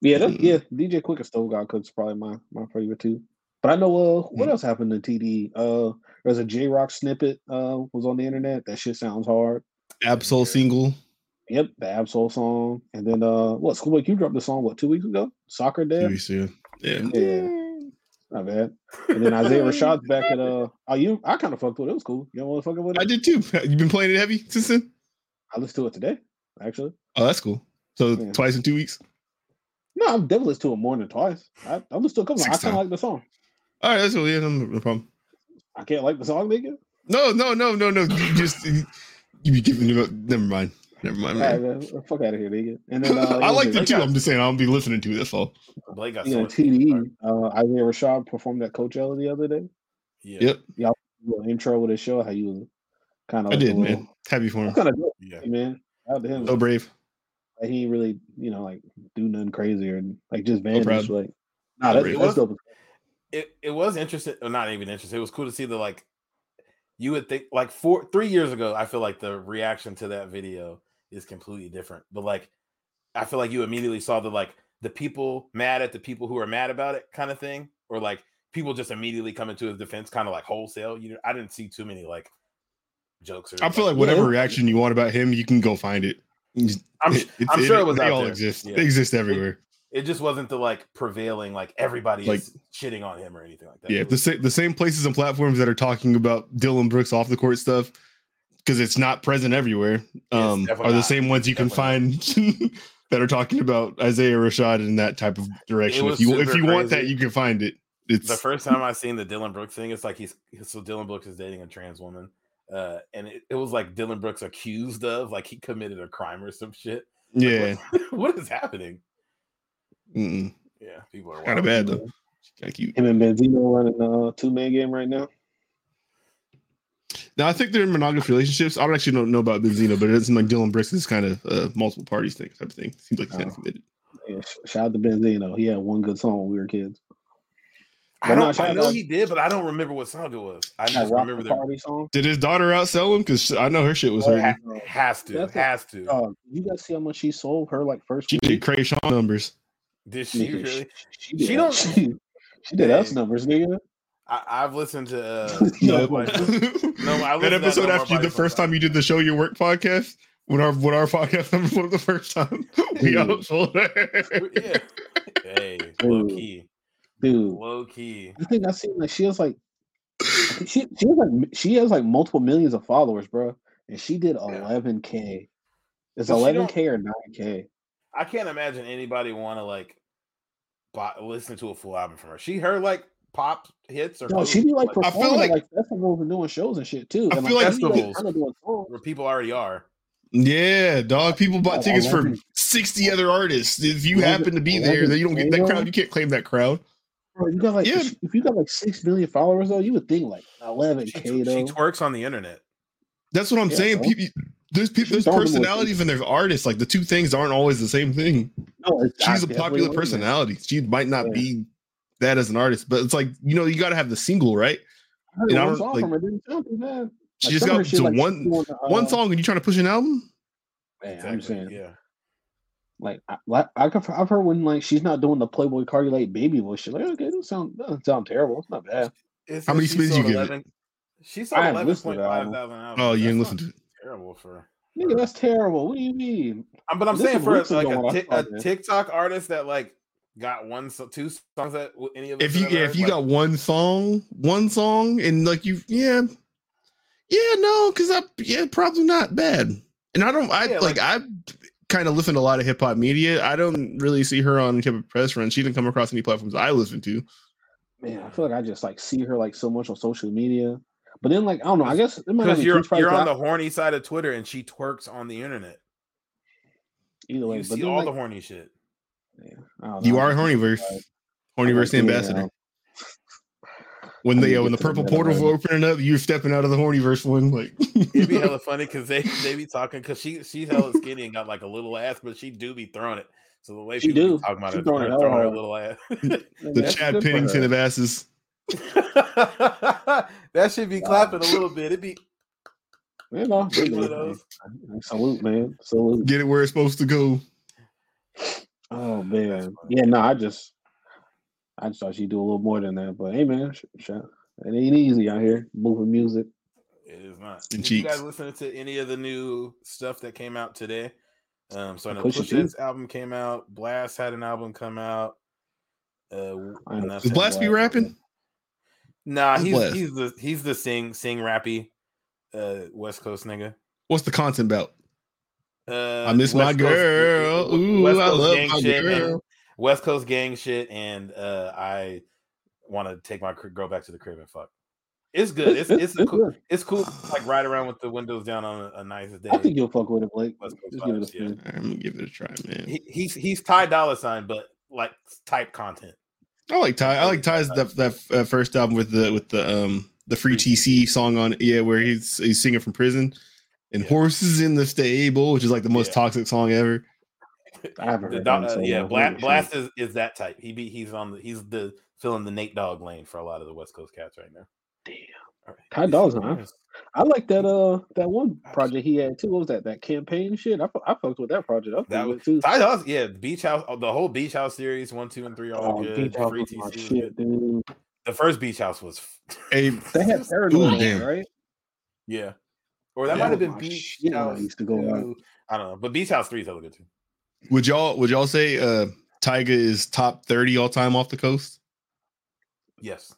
Yeah, that, Mm. yeah. DJ Quik and Stove God Cook's probably my my favorite too. But I know uh what Mm. else happened to TD? Uh there's a J Rock snippet uh was on the internet. That shit sounds hard. Ab-Soul single. Yep, the Ab-Soul song. And then uh what Schoolboy Q dropped the song what two weeks ago? Soccer Dad? Yeah. Yeah. Not bad. And then Isaiah Rashad's back at uh oh you I kind of fucked with it. It was cool. You don't want to fuck with it? I did too. You been playing it heavy since then? I listened to it today, actually. Oh, that's cool. So Yeah. twice in two weeks. No, I'm definitely listened to it more than twice. I, I listened to a couple. I kind of like the song. All right, that's cool. Yeah, no, problem. I can't like the song, nigga. No, no, no, no, no. You just you be giving it. up. Never mind. Never mind, All right, man. man. Fuck out of here, nigga. And then uh, I what liked was it too. I'm just saying I don't be listening to this That's all. Blake got You so know, much TDE. Uh, Isaiah Rashad performed at Coachella the other day. Yeah, Yep. Y'all intro with his show, how you was kind of I like did, a little, man. Happy for him. Kind of dope, yeah. man. Out to him. So brave. Like, he ain't really, you know, like do nothing crazy or like just proud. vanish. like, nah, that's, that's dope. It it was interesting, or not even interesting. It was cool to see the like. You would think like four, three years ago. I feel like the reaction to that video is completely different. But like, I feel like you immediately saw the like the people mad at the people who are mad about it kind of thing, or like people just immediately coming to his defense, kind of like wholesale. You know, I didn't see too many like jokes. Or I feel like Yeah. whatever reaction you want about him, you can go find it. I'm, it's- I'm sure it was they out all there. exist. Yeah. They exist everywhere. It just wasn't the like prevailing like everybody Like- is shitting on him or anything like that. Yeah, It the same the same places and platforms that are talking about Dillon Brooks off the court stuff because it's not present everywhere. Um, are the not. same ones you can find that are talking about Isaiah Rashad in that type of direction. If you if super you want that, you can find it. It's the first time I seen the Dillon Brooks thing, it's like he's so Dillon Brooks is dating a trans woman. Uh, and it, it was like Dillon Brooks accused of like he committed a crime or some shit. yeah, what is happening? mm-mm. Yeah, people are kind of bad though. Kind of cute. Him and Benzino running a two man game right now. Now I think they're in monogamous relationships. I don't actually know, know about Benzino, but it doesn't seem like Dillon Brooks is kind of uh, multiple parties thing type of thing. Seems like he's kind of committed. Yeah, shout out to Benzino. He had one good song when we were kids. I But no, don't. I know out- he did, but I don't remember what song it was. I That just remember the the Party song. Did his daughter outsell him? Because I know her shit was Oh, hurting. ha- has to, That's a- has to. Dog, you guys see how much she sold her like first She week? did Kreayshawn numbers. Did she Nigga, really? She, did She don't- She, she did us numbers, nigga. I, I've listened to. Uh, No. No, like- No, I listened that episode No after you, the first time you did the show your work podcast when our when our podcast number was the first time we Dude. outsold her. yeah. Hey, low key, Dude, low key. I think I seen like she has like she she has like she has like multiple millions of followers, bro, and she did eleven k. Is 11k or nine k. I can't imagine anybody want to like buy, listen to a full album from her. She heard like pop hits or No, she be like I feel performing like- at, like festivals and doing shows and shit too. I and, feel like she festivals- kinda doing where people already are. Yeah, dog. People bought tickets for sixty other artists. If you happen to be there, 11 then you don't get that crowd. You can't claim that crowd. Bro, you got like Yeah. if, if you got like six million followers though, you would think like eleven She, k she though. twerks on the internet. That's what I'm Yeah, saying. bro. People, there's people, there's She's on the personalities and there's artists. Like the two things aren't always the same thing. No, She's a popular personality. She might not Yeah. be that as an artist, but it's like you know you got to have the single, right? I heard And I one don't, song like- from her, didn't sound too bad. She Like, just some of her got shit, to like, one doing, uh, one song, and you trying to push an album? Man, I'm saying, yeah. like, I, like I, I've I've heard when like she's not doing the Playboi Carti like baby voice She's Like, okay, it doesn't sound doesn't sound terrible. It's not bad. It How many spins you sold give it? 11 She I sold haven't eleven listened point to that five album. thousand albums. Oh, you didn't listen to it. Terrible for. Nigga, that's terrible. What do you mean? Um, but I'm This saying for weeks like ago a, when I Tik- saw a that. TikTok artist that like got one, so two songs that any of us If you yeah, if you like, got one song, one song, and like you, yeah, yeah, no, because I yeah, probably not bad. And I don't, I Yeah, like, like- I kind of listen to a lot of hip hop media. I don't really see her on hip hop press run. She didn't come across any platforms I listen to. Man, I feel like I just like see her like so much on social media. But then like I don't know. I guess it might because you're you're but on I- the horny side of Twitter and she twerks on the internet. either way. You but see then, all like, the horny shit. Yeah, You are Hornyverse, Hornyverse Yeah, ambassador. When I the uh, when the get to the purple middle portals of were opening up, you're stepping out of the Hornyverse one. Like It'd be hella funny because they they be talking because she she's hella skinny and got like a little ass, but she do be throwing it. So the way She do. talking about She her, throwing her it throwing her hard. little ass. the Chad Pennington of asses. that should be clapping a little bit. It'd be You know, one salute, man. Salute. Get it where it's supposed to go. Oh man, yeah. No, I just, I just thought she'd do a little more than that. But hey, man, sh- sh- it ain't easy out here moving music. It is not. And Did you guys listen to any of the new stuff that came out today? Um, so I know Pusha T? Pusha's album came out. Blxst had an album come out. Uh, I and know. that's Does. Blxst be rapping? Nah, he's Blxst? he's the he's the sing sing rappy uh West Coast nigga. What's the content about? Uh, I miss my West Coast- girl. Ooh, West I love gang my shit and- girl. West Coast gang shit, and uh, I want to take my girl back to the crib and fuck. It's good. It's it's, a cool, good. it's cool. Like ride around with the windows down on a, a nice day. I think you'll fuck with it, Blake. West Coast Just give it a yeah. spin. I'm gonna give it a try, man. he, he's he's Ty Dolla Sign, but like type content. I like Ty. I like Ty's that that uh, first album with the with the um the free TC song on it. Yeah, where he's he's singing from prison and Yeah. horses in the stable, which is like the most Yeah. toxic song ever. I haven't heard dog, that uh, yeah, long. Blxst, Blxst is, is that type. He be he's on the he's the filling the Nate Dogg lane for a lot of the West Coast cats right now. Damn. All right. Ty Dolla Sign, I like that. Uh, that one project he had too. What was that? That campaign shit. I, I fucked with that project. I That was was too. Ty Dolla, yeah, Beach House, oh, the whole Beach House series, one, two, and three, are all Oh, good. Beach House Free was my TC shit, good. dude. The first Beach House was, Hey, They had Paranoid on right? yeah. Or that Yeah. might have been My Beach shit I House. used to go out. 2. I don't know, but Beach House Three is hella good too. Would y'all would y'all say uh Tyga is top 30 all time off the coast? Yes,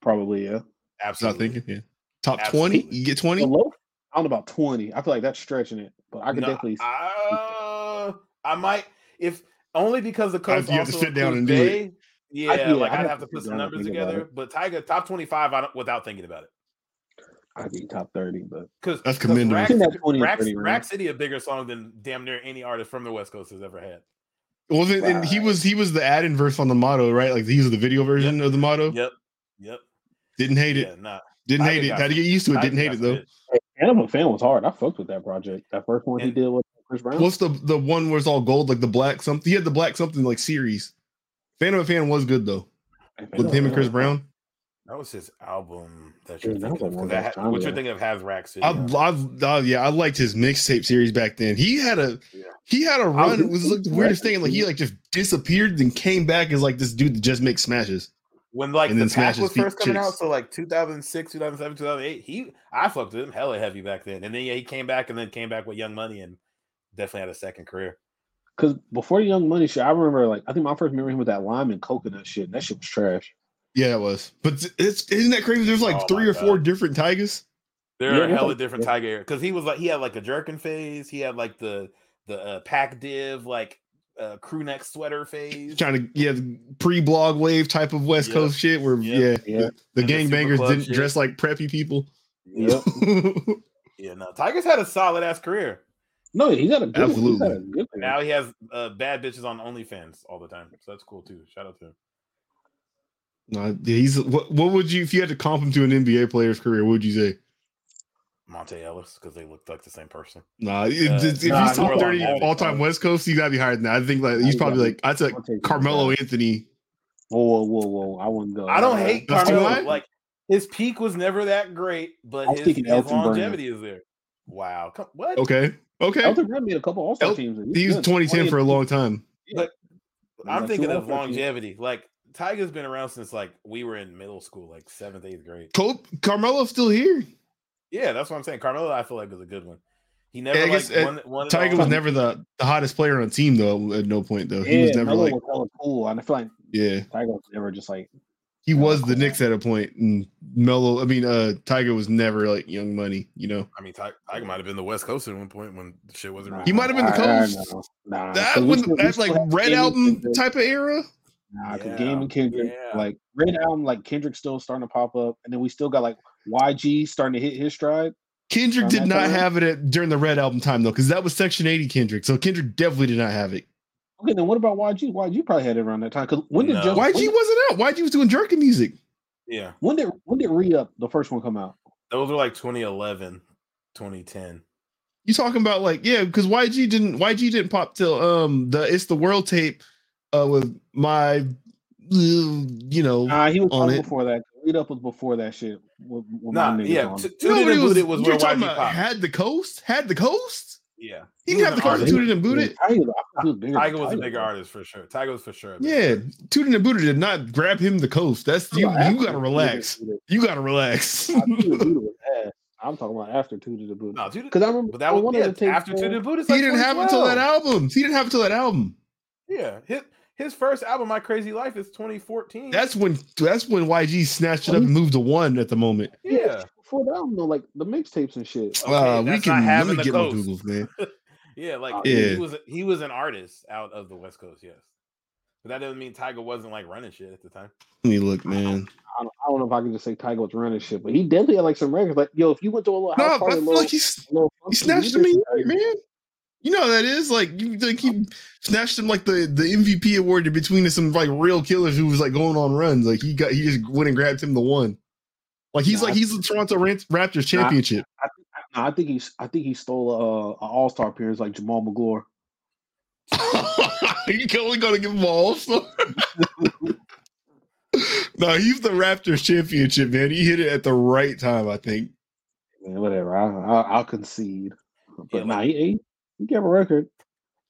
Probably, yeah. Not absolutely. thinking, yeah. Top 20? You get 20? I don't know about 20. I feel like that's stretching it, but I could No, definitely. uh, I might if only because the coast you have to sit down and do it. Bay. Yeah, yeah, like I'd I'd have have to to put some numbers together. But Tyga top twenty five, I don't without thinking about it. I'd be top 30, but Because That's commendable. Rack, I think that 20 and Rack, Rack. City a bigger song than damn near any artist from the West Coast has ever had. Well, then, and he was he was the add-in verse on the motto, right? Like he was the video version of the motto. Yep, yep. Didn't hate Yeah, it. nah. Didn't Tyga hate it. got Had to get used to it. Tyga Didn't hate got it though. hits. hey, Animal Fan was hard. I fucked with that project. That first one he did with Chris Brown. What's the the one where it's all gold, like the black something? He had the black something like series. Fan of fan was good though with him and Chris Brown. That was his album that you're that thinking of. a 'cause that time what you're thinking of has Rack City. I, on it. I, I, yeah, I liked his mixtape series back then. He had a Yeah. he had a run. It was like the weirdest thing. Like he like just disappeared and came back as like this dude that just makes smashes. when like and the then pack was first coming out, chicks. so like 2006, 2007, 2008, he I fucked with him hella heavy back then, and then yeah, he came back and then came back with Young Money and definitely had a second career. Because before Young Money shit, I remember like I think my first memory of him with that lime and coconut shit. And that shit was trash. Yeah, it was. But it's isn't that crazy? There's like Oh three my or four different Tygas. There Yeah, are yeah, hella like- different yeah. Tyga because he was like he had like a jerkin phase, he had like the the uh, Pac Div like uh, crew neck sweater phase. Trying to yeah, pre blog wave type of West Yep. Coast shit where Yep. yeah, Yeah. the, the And gangbangers didn't shit. dress like preppy people. Yep. Yeah, no, Tyga's had a solid ass career. No, he got a good. Absolutely. He's had a good now he has uh, bad bitches on OnlyFans all the time, so that's cool too. Shout out to him. No, he's what, what would you if you had to comp him to an NBA player's career? What would you say? Monta Ellis because they look like the same person. Nah, it- Uh, if nah, he's top thirty all time West Coast, you gotta be higher than that. I think like he's He's probably like I'd say Carmelo that. Anthony. Whoa, whoa, whoa, whoa! I wouldn't go. I don't that hate That's Carmelo. Like his peak was never that great, but I was his, thinking his Elton Brand. longevity is there. Wow, Come, what? Okay, okay. Elton Brand made a couple All Star El- teams. and He was good. 2010 for a long time. But I'm Like, thinking of longevity. Like Tyga's been around since like we were in middle school, like seventh, eighth grade. Cole, Carmelo's still here. Yeah, that's what I'm saying. Carmelo, I feel like is a good one. He never I like guess, uh, won, won Tyga all. was never the, the hottest player on the team though. At no point though, he Yeah, was never Melo like was hella cool, and I feel like yeah. Tyga was never just like He was the cool. Knicks at a point, and Melo. I mean, uh, Tyga was never like Young Money. You know, I mean, Ti- Tyga might have been the West Coast at one point when shit wasn't. Nah, Really He might have been the coast. I coach. know. Nah, that 'cause we when still- that like Red Game Album type of era. Nah, because Yeah, Game and Kendrick, yeah. like Red Album, like Kendrick still starting to pop up, and then we still got like YG starting to hit his stride. Kendrick did not time? have it at, during the Red Album time though, because that was Section 80 Kendrick. So Kendrick definitely did not have it. Okay, then what about YG? YG probably had it around that time. Because when did No. just YG when, wasn't out. YG was doing jerky music. Yeah, when did when did re up the first one come out? those were like 2011, 2010. You talking about like yeah, because YG didn't YG didn't pop till um the it's the world tape uh with my you know Nah, he was On it. before that. Read up was before that shit. With, with Nah, my yeah, on t- it. Tooted what and it was, was you're where talking about popped. had the coast had the coast Yeah, he was didn't have the coast artist. Tooted and Booted Tyga, I thought he was Tyga was a bigger artist for sure. Tyga was for sure. yeah artist. Tooted and Booted did not grab him the coast that's you you gotta relax you gotta relax Nah, Tooted and Booted was ass. I'm talking about after Tooted and Booted. No, Tooted, Because I remember but that was one yeah, of the tapes, after uh, Tooted and Booted. he didn't have it till that album he didn't have it till that album Yeah, his his first album, My Crazy Life, is 2014. that's when that's when YG snatched it up and moved to one at the moment yeah, Before that album, though, like the mixtapes and shit. Okay, uh, we can not let me the get my coast. googles man yeah. Like Uh, he yeah. was he was an artist out of the West Coast. Yes, but that doesn't mean Tyga wasn't like running shit at the time. let me look man I don't, I don't know if I can just say Tyga was running shit, but he definitely had like some records. Like, yo, if you went to a little house no but party, I a feel little, like he's He snatched you him a just- year, man. You know that is. Like you like he snatched him like the, the MVP award in between some like real killers who was like going on runs. Like he got he just went and grabbed him the one. Like he's Nah, like he's the Toronto Raptors championship. I think, I think he's. I think he stole uh, an All Star appearance like Jamaal Magloire. you only gonna give him all. So. no, he's the Raptors championship, man. He hit it at the right time, I think. Man, whatever. I, I, I'll concede. But Yeah, nah, like- he, he he gave a record.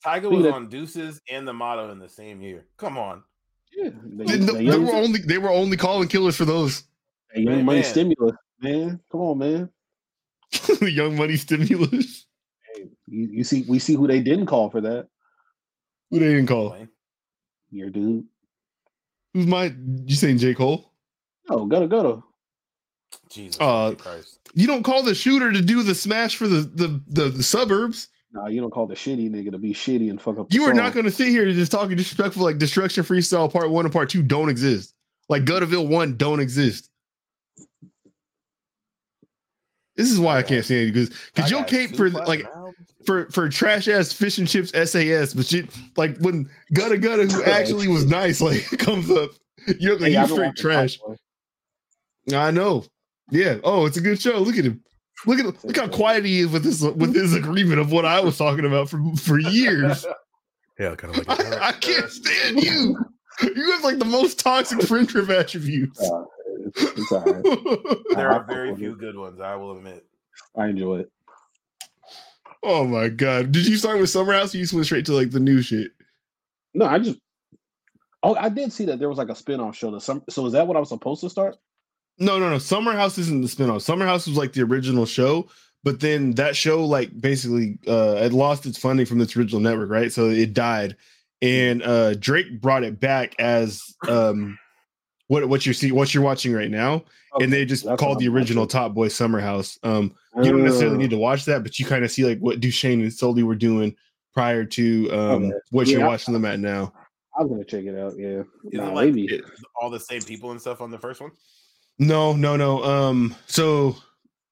Tyga Speaking was of- on Deuces and the Motto in the same year. Come on, Yeah, they, They, they they were only they were only calling killers for those. they young Man, money man. stimulus, man. Come on, man. Young money stimulus. Hey, you, you see, we see who they didn't call for that. Who they didn't call? Wayne. Your dude. Who's my? You saying J Cole? Oh, gotta go to. Jesus Uh, Christ. You don't call the shooter to do the smash for the the the, the suburbs. Nah, you don't call the shitty nigga to be shitty and fuck up. You are not going to sit here and just talking disrespectful like Destruction Freestyle Part One and Part Two don't exist. Like Gutterville One don't exist. This is why I can't stand you because because I you'll got cape for like albums. for for trash ass fish and chips SAS, but shit like when Gutta Gutta who actually was nice like comes up, you're like Hey, you I've straight trash. I know. Yeah. Oh, it's a good show. Look at him. Look at look how quiet he is with this with his agreement of what I was talking about for for years. Yeah, kind of like I, I can't stand you. You have like the most toxic friendship attributes. Uh, it's, it's all right. There are very few good ones, I will admit. I enjoy it. oh my god! Did you start with Summer House? Or you just went straight to like the new shit. No, I just. Oh, I did see that there was like a spin-off show. To some, so is that what I was supposed to start? No, no, no. Summer House isn't the spinoff. Summer House was like the original show, but then that show like basically uh it lost its funding from its original network, right? So it died. And uh Drake brought it back as um what what you're seeing what you're watching right now. and they just called the original watching. Top Boy Summer House. Um you don't necessarily need to watch that, but you kind of see like what Dushane and Sully were doing prior to um Okay. what Yeah, you're I- watching them at now. I was gonna check it out. Yeah, Is Nah, it like maybe. it- all the same people and stuff on the first one? No, no, no. Um, so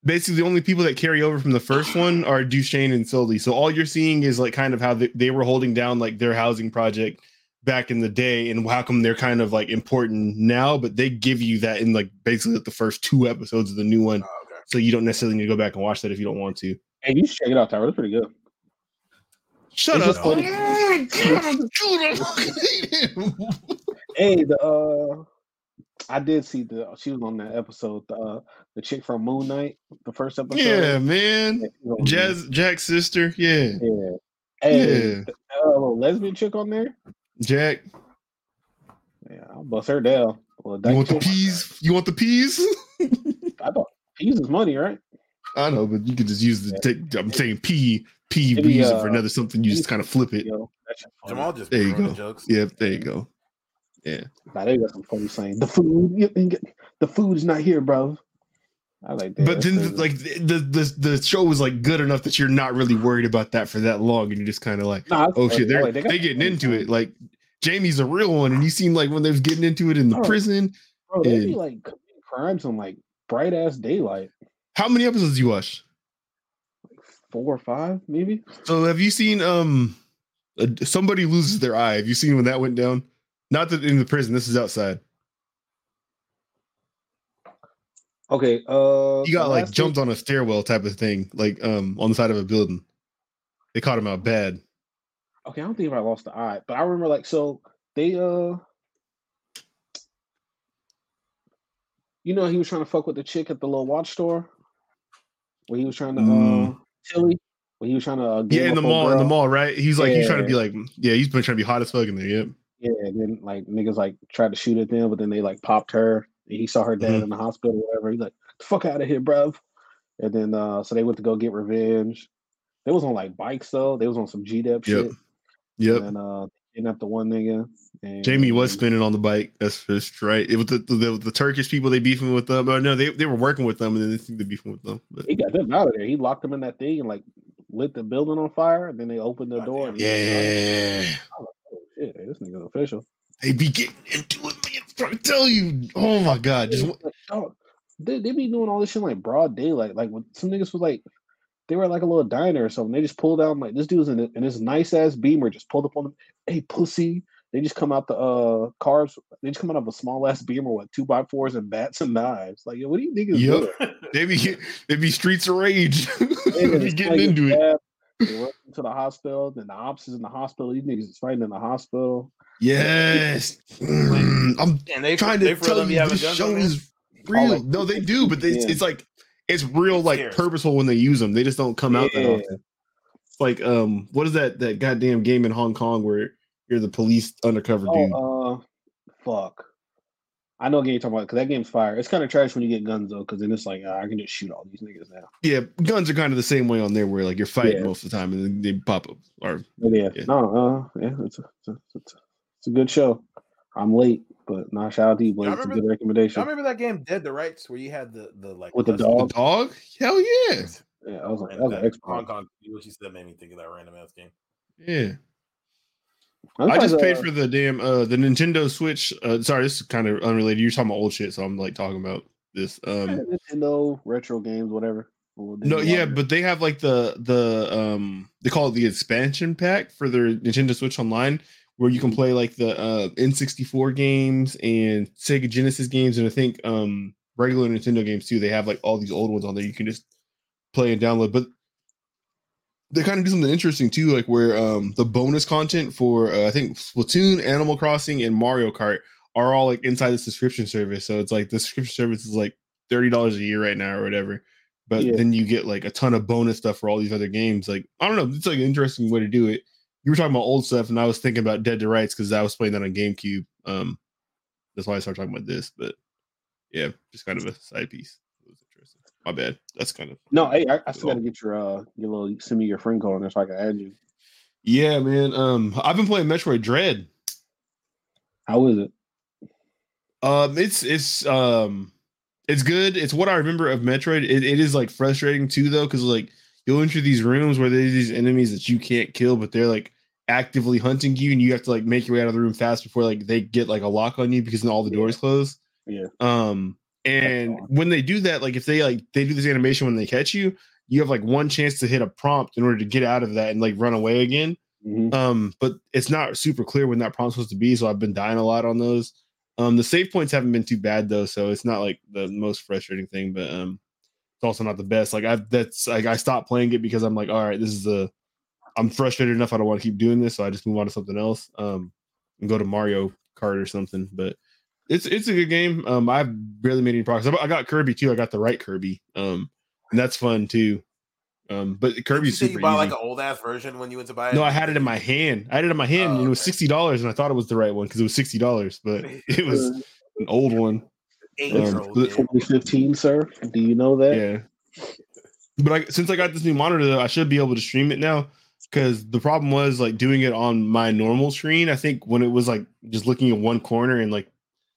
basically, the only people that carry over from the first one are Dushane and Sully. So all you're seeing is like kind of how they, they were holding down like their housing project back in the day, and how come they're kind of like important now. But they give you that in like basically the first two episodes of the new one, Oh, okay. so you don't necessarily need to go back and watch that if you don't want to. Hey, you should check it out, Tyler. It's pretty good. Shut It's up! just. Oh, God, I hate him. Hey, the uh, I did see the she was on that episode. The uh, the chick from Moon Knight, the first episode. yeah, man. Yeah, she was on there. Jazz Jack's sister. Yeah, Yeah. Hey, Yeah. the, uh, little lesbian chick on there. Jack. Yeah, I'll bust her down. Well, You want the peas? You want the peas? I thought peas is money, right? I know, but you could just use the. Yeah. Take, I'm saying P. P. Maybe, use it for uh, another something. You just kind of flip it. Yo, that shit funny. Jamal just There you go. jokes. Yep, there you go. Yeah. Nah, they got some funny saying. The food, you can get- the food's not here, bro. I like that. But then, crazy. like the, the the show was like good enough that you're not really worried about that for that long, and you're just kind of like, Nah, oh shit, they're Like, they got are getting into saying. it. Like Jamie's a real one, and you seem like when they was getting into it in the Oh. prison. Bro, they be like crimes on like bright ass daylight, How many episodes you watch? like four or five, maybe. So have you seen um somebody loses their eye? Have you seen when that went down? Not that in the prison. This is outside. Okay, uh, He got like jumped on a stairwell type of thing, like um on the side of a building. They caught him out bad. Okay, I don't think I lost the eye, but I remember like so they uh, you know, he was trying to fuck with the chick at the little watch store, where he was trying to uh, Mm. Tilly, when he was trying to uh, Yeah, in the mall, in the mall, right? He's like he's trying to be like, yeah, he's been trying to be hot as fuck in there. Yep. Yeah, and then like niggas like tried to shoot at them, but then they like popped her. And he saw her dad Mhm. in the hospital, or whatever. He's like, "Fuck out of here, bruv." And then uh, so they went to go get revenge. They was on like bikes though. They was on some G Dep Yep. shit. Yep. And uh, kidnapped the one nigga. And Jamie was spinning on the bike. That's just right. It was the, the, the Turkish people they beefing with them. But no, they, they were working with them and then they think they're beefing with them. But He got them out of there. He locked them in that thing and like lit the building on fire. And then they opened the door. And like, yeah. shit, this nigga's official. They be getting into it, man. I'm trying to tell you. Oh my god. Just they, they be doing all this shit like broad daylight. Like when some niggas was like, they were at like a little diner or something. They just pulled down like this dude's in, in this nice ass beamer, just pulled up on them. Hey, pussy. They just come out the uh cars. They just come out of a small ass beamer with two by fours and bats and knives. Like, yo, what do you niggas Yep. doing? they be they be streets of rage. They be getting into it. Bad. They rush into the hospital. Then the ops is in the hospital. These niggas is fighting in the hospital. Yes. Mm, I'm And they trying to for tell them you having this guns show on there? is real. like- no, they do, but it's, Yeah. it's like it's real, like Scares. purposeful when they use them. They just don't come out that often. It's like um, what is that that goddamn game in Hong Kong where you're the police undercover dude? Oh, uh, fuck. I know what game you're talking about because that game's fire. It's kind of trash when you get guns though, because then it's like ah, I can just shoot all these niggas now. Yeah, guns are kind of the same way on there, where like you're fighting Yeah. most of the time, and then they pop up. Or yeah, Yeah. no, uh, yeah, it's a, it's, a, it's, a, it's a good show. I'm late, but nah, shout out to you, Blake. It's a good recommendation. Y'all remember that game Dead to Rights where you had the the like With the dog? the dog? Hell yeah, Yeah, I was like, And that was that an Hong Kong, what you said made me think of that random ass game. yeah. I just paid uh, for the damn uh the Nintendo Switch. Uh, sorry, this is kind of unrelated. You're talking about old shit, so I'm like talking about this. Um, Nintendo retro games, whatever. No, yeah, but they have like the the um they call it the expansion pack for their Nintendo Switch Online, where you can play like the uh N64 games and Sega Genesis games, and I think um regular Nintendo games too. They have like all these old ones on there. You can just play and download, but they kind of do something interesting too, like where um the bonus content for uh, I think Splatoon, Animal Crossing, and Mario Kart are all like inside the subscription service. So it's like the subscription service is like thirty dollars a year right now or whatever. But Yeah. then you get like a ton of bonus stuff for all these other games. Like I don't know, it's like an interesting way to do it. You were talking about old stuff, and I was thinking about Dead to Rights because I was playing that on GameCube. Um, that's why I started talking about this. But yeah, just kind of a side piece. It was interesting. My bad. That's kind of no, hey, I, I still gotta get your uh your little send me your friend code on there so I can add you. Yeah, man. Um, I've been playing Metroid Dread. How is it? Um, it's it's um, it's good. It's what I remember of Metroid. It, it is like frustrating too, though, because like you'll enter these rooms where there's these enemies that you can't kill, but they're like actively hunting you, and you have to like make your way out of the room fast before like they get like a lock on you because then all the Yeah. doors close. Yeah. Um, and when they do that, like if they like they do this animation when they catch you, you have like one chance to hit a prompt in order to get out of that and like run away again. Mhm. Um, but it's not super clear when that prompt's supposed to be, so I've been dying a lot on those. Um, the save points haven't been too bad though, so it's not like the most frustrating thing, but um, it's also not the best. Like I've that's like I stopped playing it because I'm like, all right, this is the I'm frustrated enough. I don't want to keep doing this, so I just move on to something else. Um, and go to Mario Kart or something. But it's it's a good game. Um, I've barely made any progress. I I got Kirby too. I got the right Kirby. Um, and that's fun too. Um, but Did you Kirby's super you bought easy. like an old ass version when you went to buy it? No, I had it in my hand. I had it in my hand, and Oh, it was sixty dollars, and I thought it was the right one because it was sixty dollars, but it was an old one. eight um, year old. 2015, sir. Do you know that? Yeah. But I, since I got this new monitor, though, I should be able to stream it now. Because the problem was like doing it on my normal screen. I think when it was like just looking at one corner and like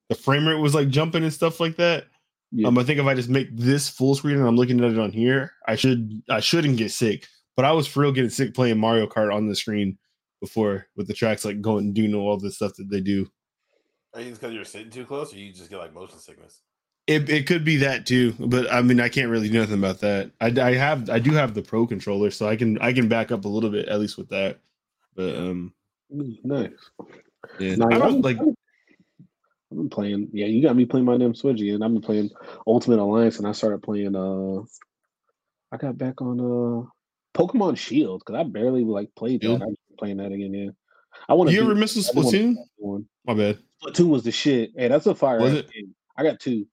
the frame rate was like jumping and stuff like that. Yeah. Um, I think if I just make this full screen and I'm looking at it on here, I should I shouldn't get sick. But I was for real getting sick playing Mario Kart on the screen before with the tracks like going and doing all the stuff that they do. Are you because you're sitting too close, or you just get like motion sickness? It, it could be that too, but I mean I can't really do nothing about that. I, I have I do have the pro controller, so I can I can back up a little bit at least with that. But um, Nice. yeah, Nah, I don't like. I've been playing. Yeah, you got me playing my damn Switch again. I've been playing Ultimate Alliance, and I started playing. Uh, I got back on uh Pokemon Shield because I barely like played that. I'm playing that again. Yeah, I want to. You ever miss a Splatoon? One. My bad. Splatoon was the shit. Hey, that's a fire. Was it? game. I got two.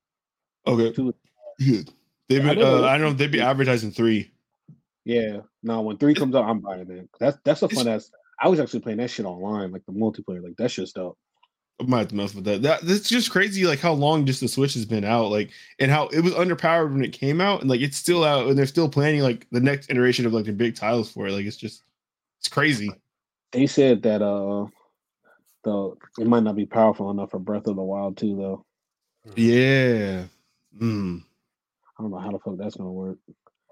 Okay. Two. Good. They've I been. didn't Uh. I don't know. They'd be advertising three. Yeah. Now when three comes out, I'm buying that. That's that's a fun ass. I was actually playing that shit online, like the multiplayer. Like that shit's dope. I might have to mess with that. That that's just crazy. Like how long just the Switch has been out, like, and how it was underpowered when it came out, and like it's still out, and they're still planning like the next iteration of like the big titles for it. Like it's just, it's crazy. They said that uh, the it might not be powerful enough for Breath of the Wild too, though. Yeah. Mm. I don't know how the fuck that's gonna work.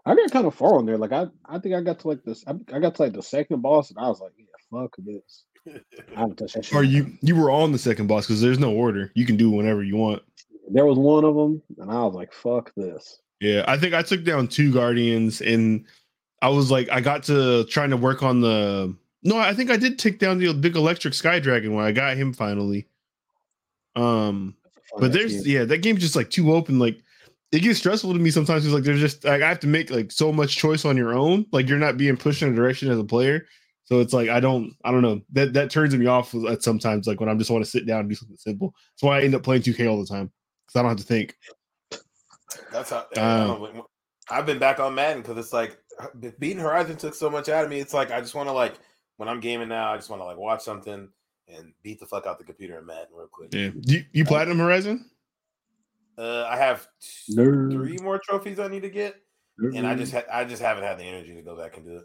I got kind of far on there. Like I, I think I got to like this. I, I got to like the second boss, and I was like, yeah, fuck this. I haven't touched that shit. Or you you were on the second boss because there's no order. You can do whenever you want. There was one of them, and I was like, fuck this. Yeah, I think I took down two guardians, and I was like, I got to trying to work on the. No, I think I did take down the big electric sky dragon when I got him finally. Um, That's a fun but there's game. yeah, that game's just like too open. Like it gets stressful to me sometimes. It's like there's just like I have to make like so much choice on your own. Like you're not being pushed in a direction as a player. So it's like I don't I don't know that that turns me off at sometimes. Like when I just want to sit down and do something simple. That's why I end up playing 2K all the time because I don't have to think. That's how um, I've been back on Madden because it's like beating Horizon took so much out of me. It's like I just want to like when I'm gaming now, I just want to like watch something and beat the fuck out the computer in Madden real quick. Yeah, you, you platinum Horizon? Uh, I have t- Nerd. three more trophies I need to get, and I just ha- I just haven't had the energy to go back and do it.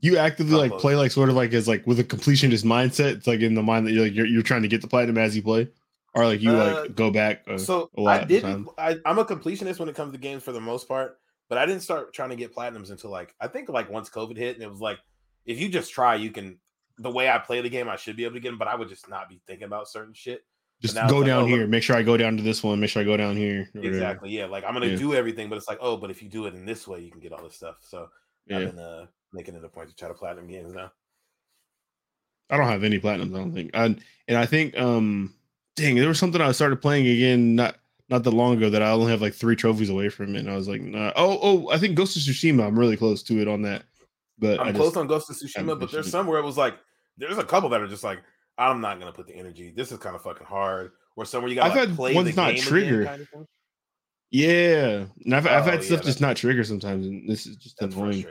You actively like play like sort of like as like with a completionist mindset. It's like in the mind that you're like you're, you're trying to get the platinum as you play, or like you Uh, like go back. So a lot I didn't. I, I'm a completionist when it comes to games for the most part, but I didn't start trying to get platinums until like I think like once COVID hit, and it was like if you just try, you can. The way I play the game, I should be able to get them, but I would just not be thinking about certain shit. just go like, down oh, look- here. Make sure I go down to this one. Make sure I go down here. Exactly. Yeah. Like I'm gonna Yeah. do everything, but it's like, oh, but if you do it in this way, you can get all this stuff. So Yeah. I've been uh making it a point to try to platinum games now. I don't have any platinums. I don't think. And and I think um, dang, there was something I started playing again not not that long ago that I only have like three trophies away from it. And I was like, nah. oh oh, I think Ghost of Tsushima. I'm really close to it on that. But I'm I close just, on Ghost of Tsushima, but there's it. some where it was like there's a couple that are just like I'm not gonna put the energy. This is kind of fucking hard. Or somewhere you got I've like, had play ones the not game trigger. Kind of thing. yeah, and I've, I've Oh, had stuff yeah, just not trigger sometimes, and this is just annoying.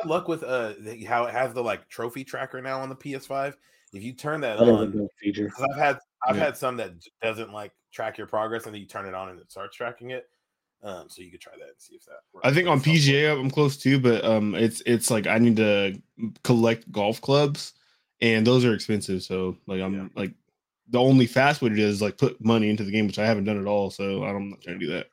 Frustrating. I had luck with uh how it has the like trophy tracker now on the PS5. If you turn that That is on, feature. I've had I've Yeah. had some that doesn't like track your progress, and then you turn it on and it starts tracking it. Um, so you could try that and see if that. Works. I think on. PGA I'm close too, but um, it's it's like I need to collect golf clubs, and those are expensive. So like I'm Yeah. like the only fast way to do it is like put money into the game, which I haven't done at all. So I'm not trying to do that.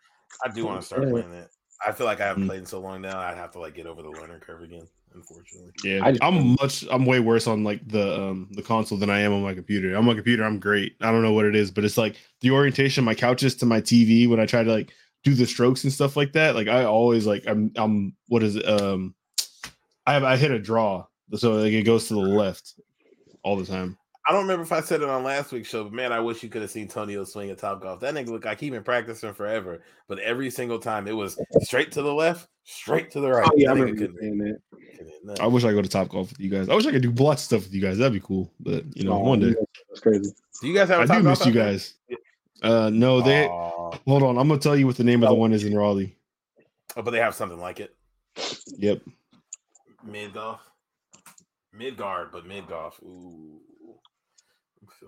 I do want to start playing it. I feel like I haven't Mm. played in so long now. I'd have to like get over the learning curve again. Unfortunately, Yeah, I, I'm much I'm way worse on like the um the console than I am on my computer. On my computer, I'm great. I don't know what it is, but it's like the orientation of my couches to my TV when I try to like do the strokes and stuff like that. Like I always like I'm I'm what is it? Um I have I hit a draw. So like it goes to the left all the time. I don't remember if I said it on last week's show, but man, I wish you could have seen Tonio swing at Top Golf. That nigga look like he been practicing forever, but every single time it was straight to the left, straight to the right. Oh yeah, I That nigga remember you couldn't- saying that. couldn't hit I wish I could go to Top Golf with you guys. I wish I could do lots of stuff with you guys. That'd be cool. But you know, Oh, one day. That's crazy. Do you guys have? a I Top do Golf miss you out there? guys. Uh no, they Aw. hold on. I'm gonna tell you what the name of the Oh. one is in Raleigh. Oh, but they have something like it. Yep. Mid golf, mid guard, but mid golf. Ooh.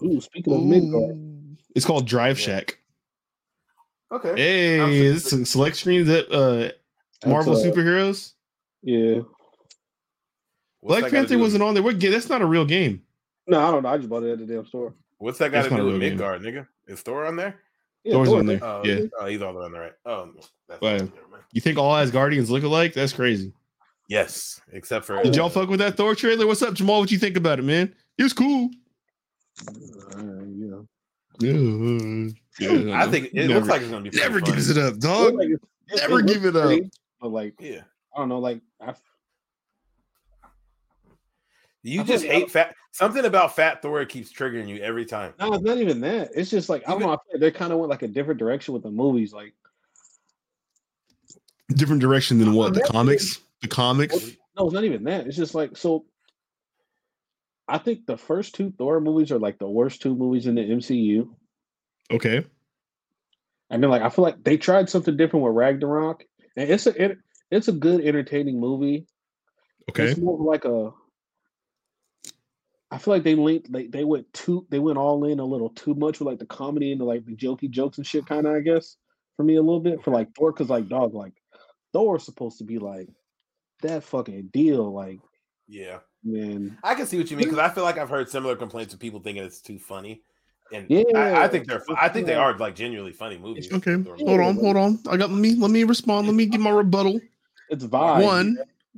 Ooh, speaking of Midgard, Ooh. It's called Drive Yeah. Shack. Okay. Hey, I'm this is select screens that uh Marvel That's, uh, superheroes. yeah. What's Black Panther wasn't on there. What game? That's not a real game. No, I don't know. I just bought it at the damn store. What's that got That's to not do with real game. Midgard, nigga? Is Thor on there? Yeah, Thor's Thor, on there. Oh, Yeah. Oh, he's all the way on the right. Oh, that's Wow. never. You think all Asgardians look alike? That's crazy. Yes, except for Did y'all fuck with that Thor trailer? What's up, Jamal? What you think about it, man? It was cool. Uh, yeah. Yeah, yeah, I think it never, looks like it's gonna be never fun. gives it up, It dog. like it- it- Never it give it up. great, But like, Yeah, I don't know. Like, I, you I just feel like- hate fat. Something about Fat Thor keeps triggering you every time. no, it's not even that. It's just like I don't know. I feel like they kind of went like a different direction with the movies. Like, Different direction than what? The Never- comics? The comics? no, it's not even that. It's just like so. I think the first two Thor movies are like the worst two movies in the MCU. Okay. And then like I feel like they tried something different with Ragnarok, and it's a it, it's a good entertaining movie. Okay. It's more like a. I feel like they linked they, they went too they went all in a little too much with like the comedy and the like the jokey jokes and shit kind of I guess for me a little bit for like Thor because like dog like Thor's supposed to be like that fucking deal like Yeah, man I can see what you mean because I feel like I've heard similar complaints of people thinking it's too funny, and Yeah. I, I think they're. I think they are like genuinely funny movies. Okay. Hold on. Hold on. I got let me let me respond. Let me give my rebuttal. it's vibes One.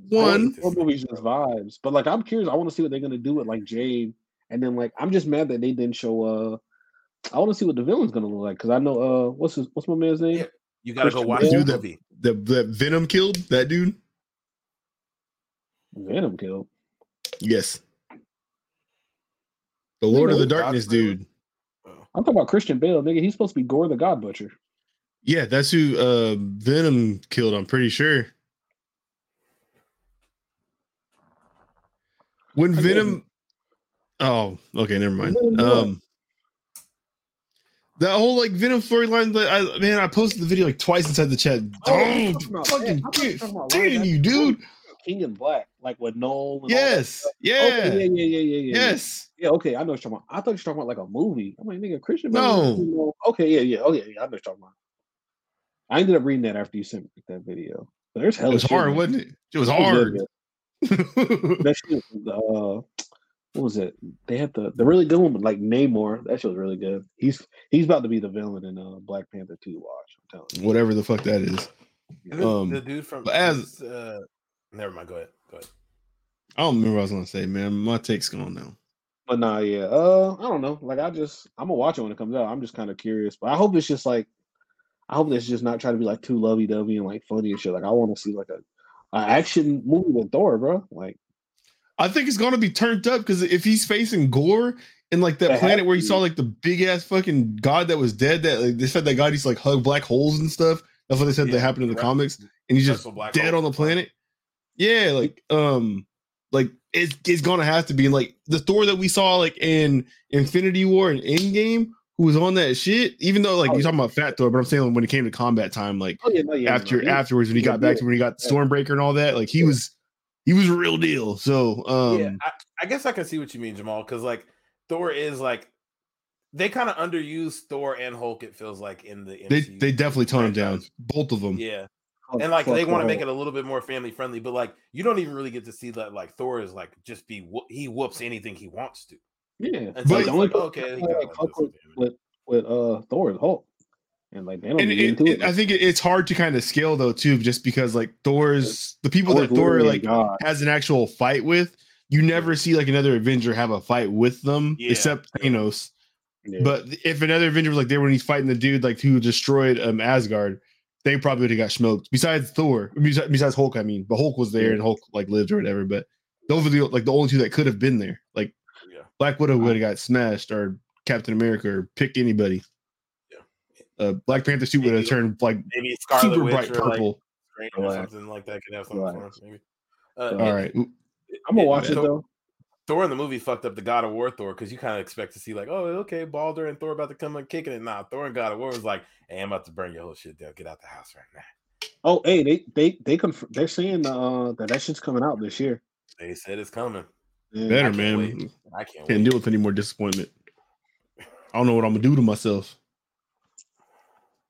One. Thor movies just vibes but like I'm curious I want to see what they're gonna do with like Jade and then like I'm just mad that they didn't show uh I want to see what the villain's gonna look like because I know uh what's his what's my man's name Yeah. You gotta go Christian watch Bale. the Dude, that- movie. The that Venom killed that dude. Venom killed. Yes. The Lord of the Darkness God's dude. I'm talking about Christian Bale, nigga. He's supposed to be Gorr the God Butcher. Yeah, that's who uh Venom killed, I'm pretty sure. When I Venom Oh, okay, never mind. Um that whole like Venom storyline that I man, I posted the video like twice inside the chat. Oh, Oh, I'm about fucking that. I you were get- talking about damn Lion you, dude. King and Black, like with Knull. And all that Yes. Yeah. Okay, yeah, yeah, yeah, yeah, yeah. Yes. Yeah, okay. I know what you're talking about. I thought you were talking about like a movie. I'm like, nigga, Christian Bale. No. you know- Okay, yeah, yeah. Okay, yeah. I know what you're talking about. I ended up reading that after you sent me that video. But there's It was shit, hard, man. wasn't it? It was hard. really. That shit was, uh, what was it? They had the the really good one, with, like Namor. That shit was really good. He's he's about to be the villain in uh, Black Panther 2. Watch, I'm telling you. Whatever the fuck that is. Um, the dude from as- uh, never mind. Go ahead. Go ahead. I don't remember what I was gonna say, man. My take's gone now. But nah, yeah. Uh, I don't know. Like I just I'm gonna watch it when it comes out. I'm just kind of curious. But I hope it's just like I hope it's just not trying to be like too lovey dovey and like funny and shit. Like I want to see like a, a action movie with Thor, bro. Like I think it's gonna be turned up because if he's facing Gorr and like that It planet where you to saw like the big ass fucking god that was dead, that like, they said that god used to like hug black holes and stuff. That's what they said that happened in the right. comics, and he's just black dead holes. on the planet. Yeah, like um, like it's it's gonna have to be like the Thor that we saw like in Infinity War and Endgame, who was on that shit. Even though like Oh, you're talking about Fat Thor, but I'm saying when it came to combat time, like oh yeah, no, yeah. after no, afterwards when he he got back to when he got Yeah. Stormbreaker and all that, like he was he was a real deal. So um, yeah, I, I guess I can see what you mean, Jamal, because like Thor is like they kind of underuse Thor and Hulk. It feels like in the they MCU they definitely tone him down, both of them. Yeah, Fuck- and like they want to make it a little bit more family friendly, but like you don't even really get to see that like Thor is like just be whoop- he whoops anything he wants to. Yeah, And so But- it's the only like, okay, he kinda like, like with, with with uh Thor is Hulk, and like they don't And get it, into it- it. I think it- it's hard to kind of scale though too, just because like Thor's the people Thor's that Thor like god. has an actual fight with. You never see like another Avenger have a fight with them, Yeah. except Thanos. Yeah. But if another Avenger was like there when he's fighting the dude like who destroyed um Asgard, they probably would have got smoked. Besides Thor, besides, besides Hulk, I mean, but Hulk was there and Hulk like lived or whatever. But those are the like the only two that could have been there. Like Yeah. Black Widow would have got smashed, or Captain America, or pick anybody. Yeah. Uh, Black Panther suit would have Maybe- turned like Maybe Scarlet super Witch bright or like purple. Strange or something like that could have something for him. Relax. Maybe. Uh, All right, I'm gonna watch it Thor- though. Thor in the movie fucked up the God of War Thor because you kind of expect to see like, oh, okay, Baldur and Thor about to come and kicking it. Nah, Thor and God of War was like, hey, I'm about to burn your whole shit down. Get out the house right now. Oh, hey, they they they conf- they're saying uh that that shit's coming out this year. They said it's coming. Yeah. better can't man. wait. I can't, Can't wait. deal with any more disappointment. I don't know what I'm gonna do to myself.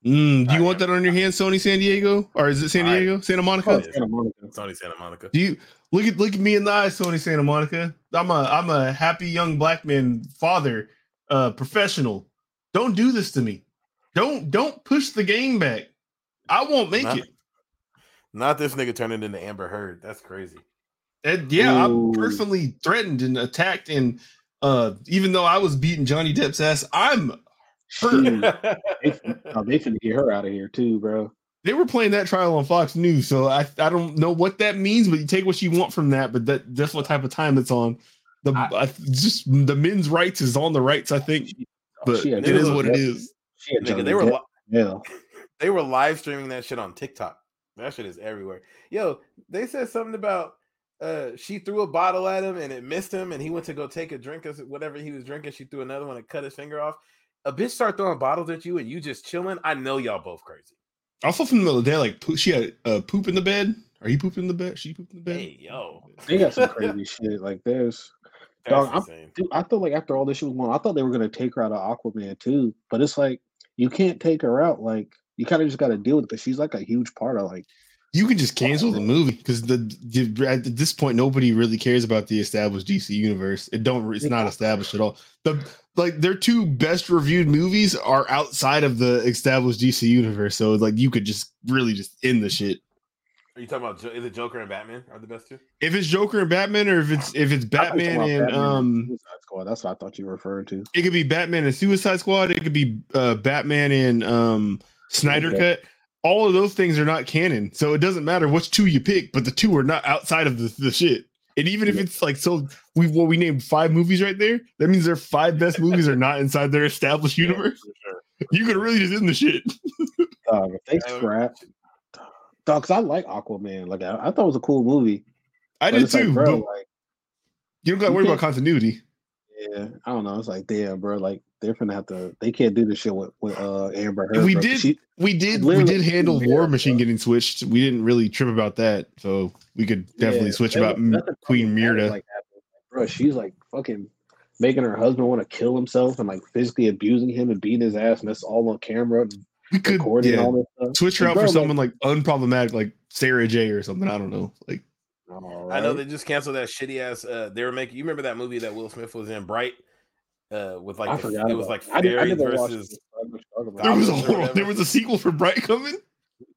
Mm, do you I want that on your hands, Sony San Diego, or is it San I- Diego, Santa Monica? Oh, Santa Monica. Sony Santa Monica. Do you look at look at me in the eyes, Tony Santa Monica? I'm a I'm a happy young black man, father, uh, professional. Don't do this to me. Don't don't push the game back. I won't make Not- it. Not this nigga turning into Amber Heard. That's crazy. And yeah, Ooh. I'm personally threatened and attacked, and uh, even though I was beating Johnny Depp's ass, I'm Shoot. they, fin- oh, they finna get her out of here too, bro. They were playing that trial on Fox News, so I I don't know what that means, but you take what you want from that. But that that's what type of time it's on. The I- I, just the men's rights is on the rights, I think, but it is what it is. She Nigga, they were li- yeah. they were live streaming that shit on TikTok. That shit is everywhere. Yo, they said something about uh she threw a bottle at him and it missed him and he went to go take a drink of whatever he was drinking. She threw another one and cut his finger off. A bitch start throwing bottles at you and you just chilling. I know y'all both crazy. Also from the other day, like she had uh, poop in the bed. Are you pooping in the bed? She pooped in the bed. Hey yo, They got some crazy shit. Like there's that's Dog, I'm- dude, I thought like after all this shit was going on, I thought they were gonna take her out of Aquaman too. But it's like you can't take her out. Like you kind of just gotta deal with it because she's like a huge part of like You can just cancel the movie because the, the at this point nobody really cares about the established DC universe. It don't. It's not established at all. The like their two best reviewed movies are outside of the established DC universe. So like you could just really just end the shit. Are you talking about is it Joker and Batman are the best two? If it's Joker and Batman, or if it's if it's I thought you were Batman and Batman um, Suicide Squad. That's what I thought you were referring to. it could be Batman and Suicide Squad. It could be uh, Batman and um, Snyder Okay. Cut. All of those things are not canon, so it doesn't matter which two you pick. But the two are not outside of the, the shit. And even if it's like so, we well we named five movies right there. That means their five best movies are not inside their established universe. For sure. You could really just end the shit. Dog, if they dog, because I like Aquaman. Like I, I thought it was a cool movie. I did it's like, too, bro, but like you don't got to worry about continuity. yeah, I don't know. It's like damn, bro. Like they're gonna have to. They can't do this shit with with uh Amber Heard. And we bro, 'cause did She, we did we literally did handle couldn't War Machine bro. getting switched. We didn't really trip about that, so we could definitely Yeah, switch about was- Queen fucking Myrta. Like, bro, she's like fucking making her husband want to kill himself and like physically abusing him and beating his ass, and that's all on camera. And We could recording yeah, all this stuff. switch her And out for bro, like, someone like unproblematic, like Sarah J or something. I don't know. Like all I know they just canceled that shitty ass. Uh, they were making. You remember that movie that Will Smith was in, Bright? Uh, with like I the, it was like it. I, did, I fairies never watched versus. it. I was talking about there was a Goblins or hold on, whatever. there was a sequel for Bright coming.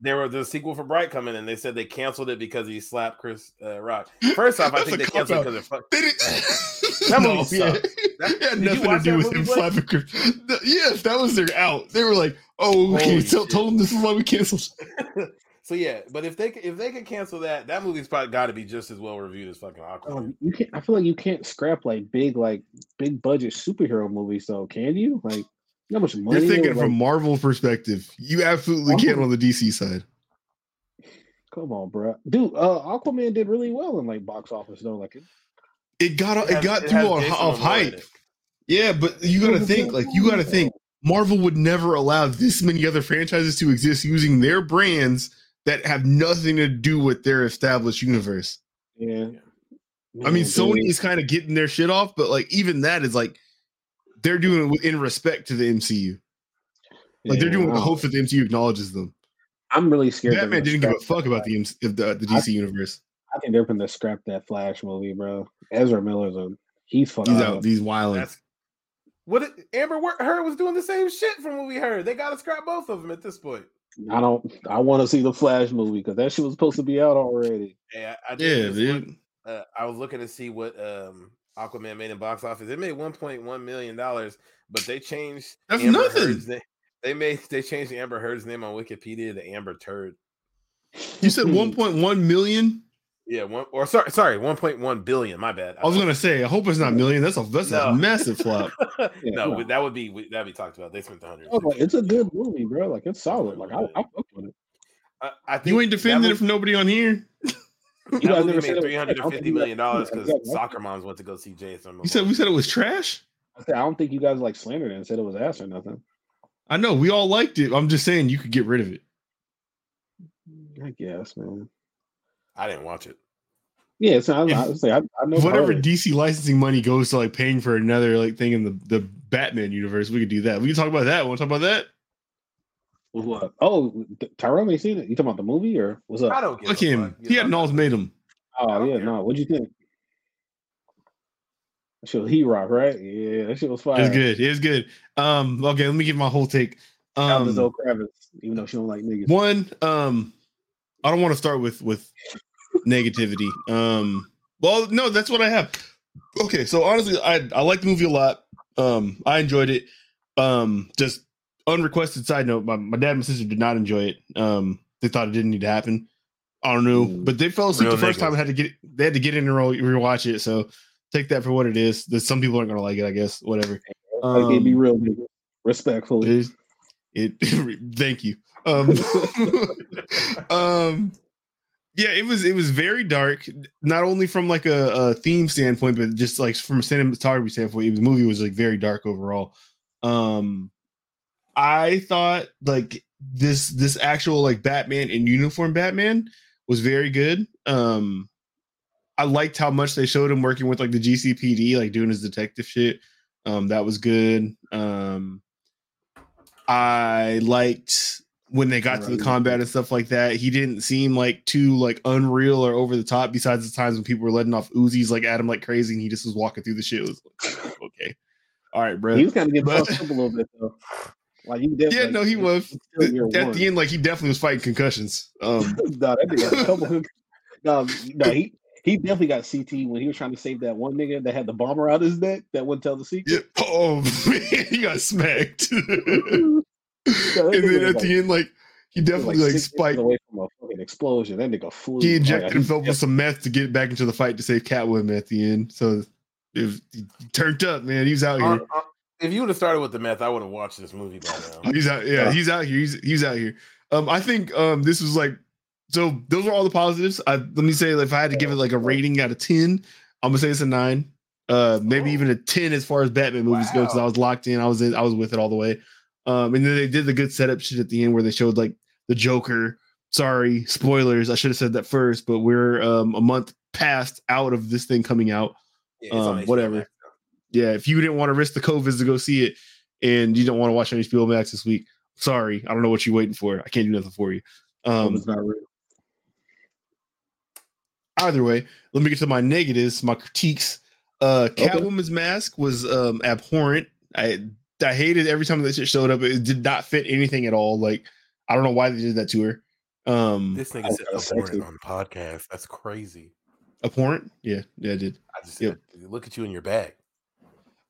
There was the sequel for Bright coming, and they said they canceled it because he slapped Chris uh, Rock. First off, I think they canceled it because it fuck. They didn't. That no, movie yeah. sucked. That- it had nothing to do that with movie, him Blake? slapping Chris. No, Yes, that was their out. They were like, "Oh, okay." Holy So, told them this is why we canceled. So yeah, but if they c- if they could cancel that, that movie's probably got to be just as well reviewed as fucking Aquaman. Um, you can't. I feel like you can't scrap like big, like big budget superhero movies. So can you? Like, you know how much money? You're thinking would, from like, Marvel perspective. You absolutely Marvel- can on the DC side. Come on, bro. Dude, uh, Aquaman did really well in like box office though. Like, it, It got it, has- got it through on, Jason off hype. it. Yeah, but you got to think like you got to think Marvel would never allow this many other franchises to exist using their brands that have nothing to do with their established universe. Yeah. I mean, Man, Sony is kind of getting their shit off, but like even that is like they're doing it in respect to the MCU. Like they're doing it I the hope that the MCU acknowledges them. I'm really scared. they're Batman gonna didn't give a fuck about the like, MC, the, the DC universe. I think they're gonna scrap that Flash movie, bro. Ezra Miller's a he's fucking He's up. out. He's wilding. That's what it, Amber Heard was doing the same shit from what we heard. They got to scrap both of them at this point. I don't. I want to see the Flash movie because that shit was supposed to be out already. Yeah, I, I Yeah, did just look- dude. uh, I was looking to see what um Aquaman made in box office. It made 1.1 million dollars, but they changed That's Amber nothing. Heard's na- They made they changed the Amber Heard's name on Wikipedia to Amber Turd. You said 1.1 million. Yeah, one or sorry, sorry, 1.1 billion. My bad. I was gonna say. I hope it's not million. That's a that's No. a massive flop. no, no. but that would be that'd be talked about. They spent the hundred. I was oh, like, it's a good movie, bro. Like it's solid. Like I, I fuck with it. I, I think You ain't that defending it from nobody on here. You guys movie never said made it was three hundred trash. I and don't fifty think you million dollars because yeah, soccer moms went to go see Jason. You said we said it was trash. I said I don't think you guys like slandered it and said it was ass or nothing. I know we all liked it. I'm just saying you could get rid of it. I guess, man. I didn't watch it. Yeah, so I, I, was like, I, I know Whatever part of it. DC licensing money goes to like paying for another like thing in the, the Batman universe, we could do that. We can talk about that. Want to talk about that? What? Oh, T- Tyrone ain't seen it. You talking about the movie or what's up? I don't get Look him. He had an ultimatum. Oh don't yeah, care. no. What'd you think? That shit was He Rock, right? Yeah, that shit was fire. It was good. It was good. Um, okay, let me give my whole take. Shout Um, Zoe Kravitz, even though she don't like niggas. one, um, I don't want to start with with negativity. Um, well, no, that's what I have. Okay, so honestly, I I like the movie a lot. Um, I enjoyed it. Um, just unrequested side note: my, my dad and my sister did not enjoy it. Um, they thought it didn't need to happen. I don't know, Mm. but they fell asleep Real the first niggas. time. and had to get they had to get in and re- rewatch it. So take that for what it is. That some people aren't gonna like it. I guess whatever. like they be Um, real respectfully. it. It. thank you. Um, um, yeah, it was. It was very dark. Not only from like a, a theme standpoint, but just like from a cinematography standpoint, the movie was like very dark overall. Um, I thought like this this actual like Batman in uniform Batman was very good. Um, I liked how much they showed him working with like the GCPD, like doing his detective shit. Um, that was good. Um, I liked when they got to the combat and stuff like that. He didn't seem like too like unreal or over the top. Besides the times when people were letting off Uzis like at him like crazy, and he just was walking through the shit. It was like, okay, all right, bro. He was kind of getting But- up a little bit though. Like he did. yeah, like, no, he was. year At one. the end, like he definitely was fighting concussions. Um, no, that nigga had a couple. No, no, he he definitely got CT when he was trying to save that one nigga that had the bomb around his neck that wouldn't tell the yeah, secret. oh man, he got smacked. And then at like- the end, like he he definitely like, six inches spiked. away from a fucking explosion. That nigga flew. He injected he- himself with some meth to get back into the fight to save Catwoman at the end. So if he turned up, man. He was out Uh, here. uh, if you would have started with the meth, I would have watched this movie by now. He's out. Yeah, Yeah. he's out here. He's he's out here. Um, I think um this was like so. Those are all the positives. I, let me say, if I had to give it like a rating out of ten, I'm gonna say it's a nine. Uh, maybe Oh. even a ten as far as Batman movies go because I was locked in. I was in, I was with it all the way. Um, and then they did the good setup shit at the end where they showed like the Joker. Sorry, spoilers. I should have said that first, but we're um a month past out of this thing coming out. Yeah, Um, whatever. Max. Yeah, if you didn't want to risk the COVID to go see it and you don't want to watch on HBO Max this week, sorry, I don't know what you're waiting for. I can't do nothing for you. Um, it's not real. either way, let me get to my negatives, my critiques. Uh, Okay. Catwoman's mask was um abhorrent. I I hated every time that shit showed up. It did not fit anything at all. Like I don't know why they did that to her. Um, This nigga I- said that's abhorrent sexy. on podcast. That's crazy. abhorrent. Yeah, yeah, I did. I just Yep. look at you in your bag.